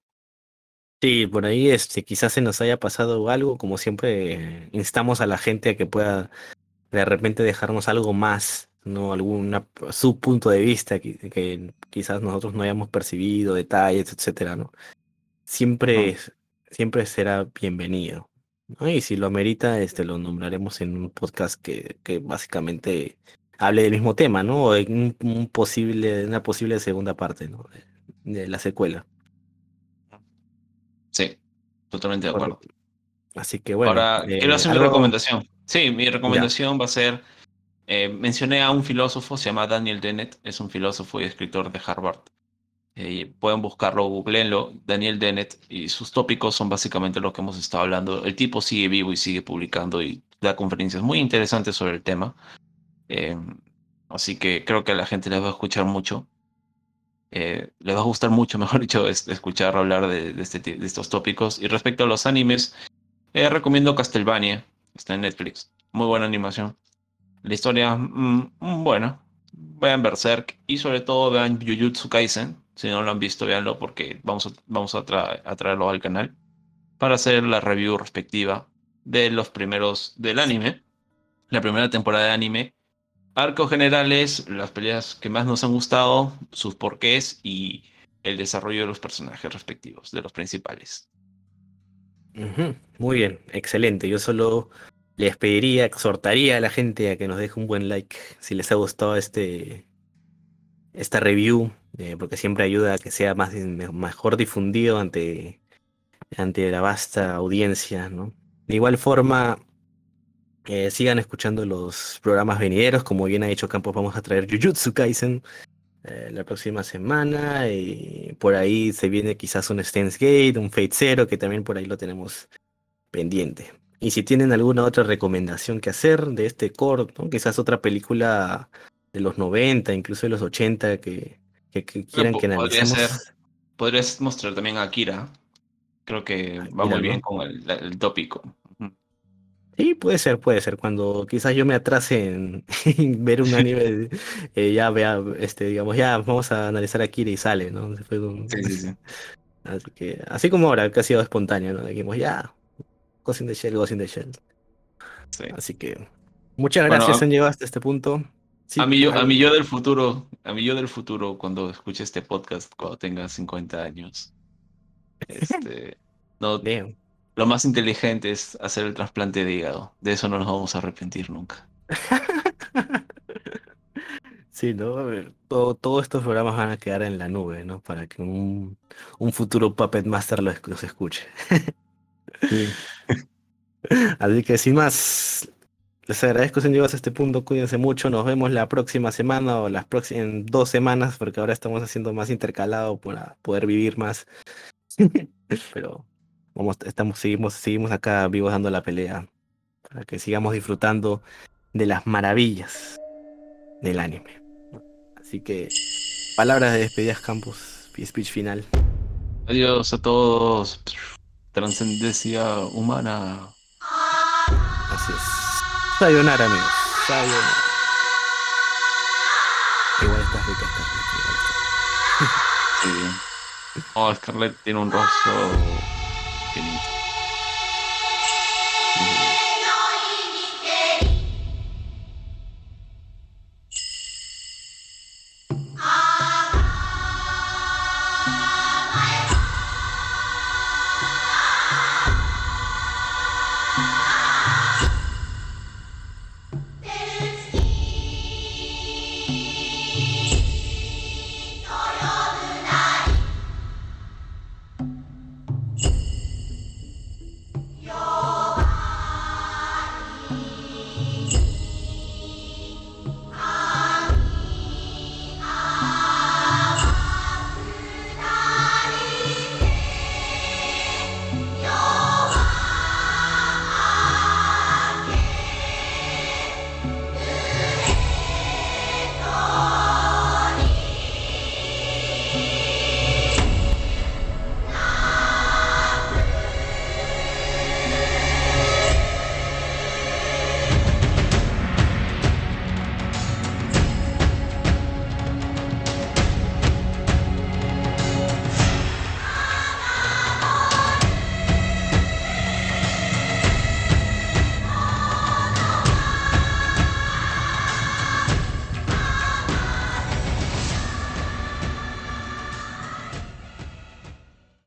Sí, por ahí este, quizás se nos haya pasado algo, como siempre instamos a la gente a que pueda de repente dejarnos algo más, ¿no? Alguna su punto de vista que, quizás nosotros no hayamos percibido, detalles, etcétera, ¿no? Siempre, siempre será bienvenido. Y si lo amerita, este lo nombraremos en un podcast que, que básicamente hable del mismo tema, ¿no? O en un, posible, una posible segunda parte, ¿no? de la secuela. Sí, totalmente de acuerdo. Así que bueno. Ahora, eh, quiero hacer mi recomendación. Sí, mi recomendación va a ser. Eh, mencioné a un filósofo, se llama Daniel Dennett, es un filósofo y escritor de Harvard. Eh, pueden buscarlo, googleenlo, Daniel Dennett, y sus tópicos son básicamente lo que hemos estado hablando. El tipo sigue vivo y sigue publicando y da conferencias muy interesantes sobre el tema. así que creo que a la gente les va a escuchar mucho. Eh, les va a gustar mucho, [laughs] mejor dicho, escuchar hablar de, este, de, estos tópicos. Y respecto a los animes, eh, recomiendo Castlevania, está en Netflix. Muy buena animación. La historia, mm, bueno, vean Berserk y sobre todo vean Jujutsu Kaisen. Si no lo han visto, véanlo porque vamos a, vamos a, a traerlo al canal para hacer la review respectiva de los primeros del anime, la primera temporada de anime Arcos generales, las peleas que más nos han gustado, sus porqués y el desarrollo de los personajes respectivos, de los principales. Muy bien, excelente. Yo solo les pediría, exhortaría a la gente a que nos deje un buen like si les ha gustado este esta review, eh, porque siempre ayuda a que sea más mejor difundido ante, ante la vasta audiencia, ¿no? De igual forma, que sigan escuchando los programas venideros. Como bien ha dicho Campos, vamos a traer Jujutsu Kaisen eh, la próxima semana. Y por ahí se viene quizás un Stance Gate, un Fate Zero, que también por ahí lo tenemos pendiente. Y si tienen alguna otra recomendación que hacer de este corto, quizás otra película de los 90, incluso de los 80, que, quieran que analicemos. podrías mostrar también a Akira. Creo que va muy bien con el tópico. Sí, puede ser, puede ser. Cuando quizás yo me atrase en, [laughs] ver un anime, [laughs] eh, ya vea, este, digamos, ya vamos a analizar a Kira y sale, ¿no? Sí, sí, sí. [laughs] Así que, así como ahora, que ha sido espontáneo, ¿no? Dijimos, ya, Ghost in the Shell, Ghost in the Shell. Sí. Así que, muchas gracias, han llegado hasta este punto. a, mí yo, a mí yo del futuro, a mí yo del futuro, cuando escuche este podcast, cuando tenga 50 años, este, no, lo más inteligente es hacer el trasplante de hígado. De eso no nos vamos a arrepentir nunca. [laughs] Sí, ¿no? Todo, todos estos programas van a quedar en la nube, ¿no? Para que un, un futuro Puppet Master los, escuche. [laughs] Así que sin más, les agradezco si llegas a este punto. Cuídense mucho. Nos vemos la próxima semana o las próximas dos semanas, porque ahora estamos haciendo más intercalado para poder vivir más. [laughs] Pero vamos, estamos, seguimos, seguimos acá vivos dando la pelea para que sigamos disfrutando de las maravillas del anime. Así que, palabras de despedidas, Campus, speech final. Adiós a todos. Trascendencia humana. Así es. Sayonara, amigos. Sayonara. Igual estás rica. Sí. Oh, Scarlett tiene un rostro Kenny.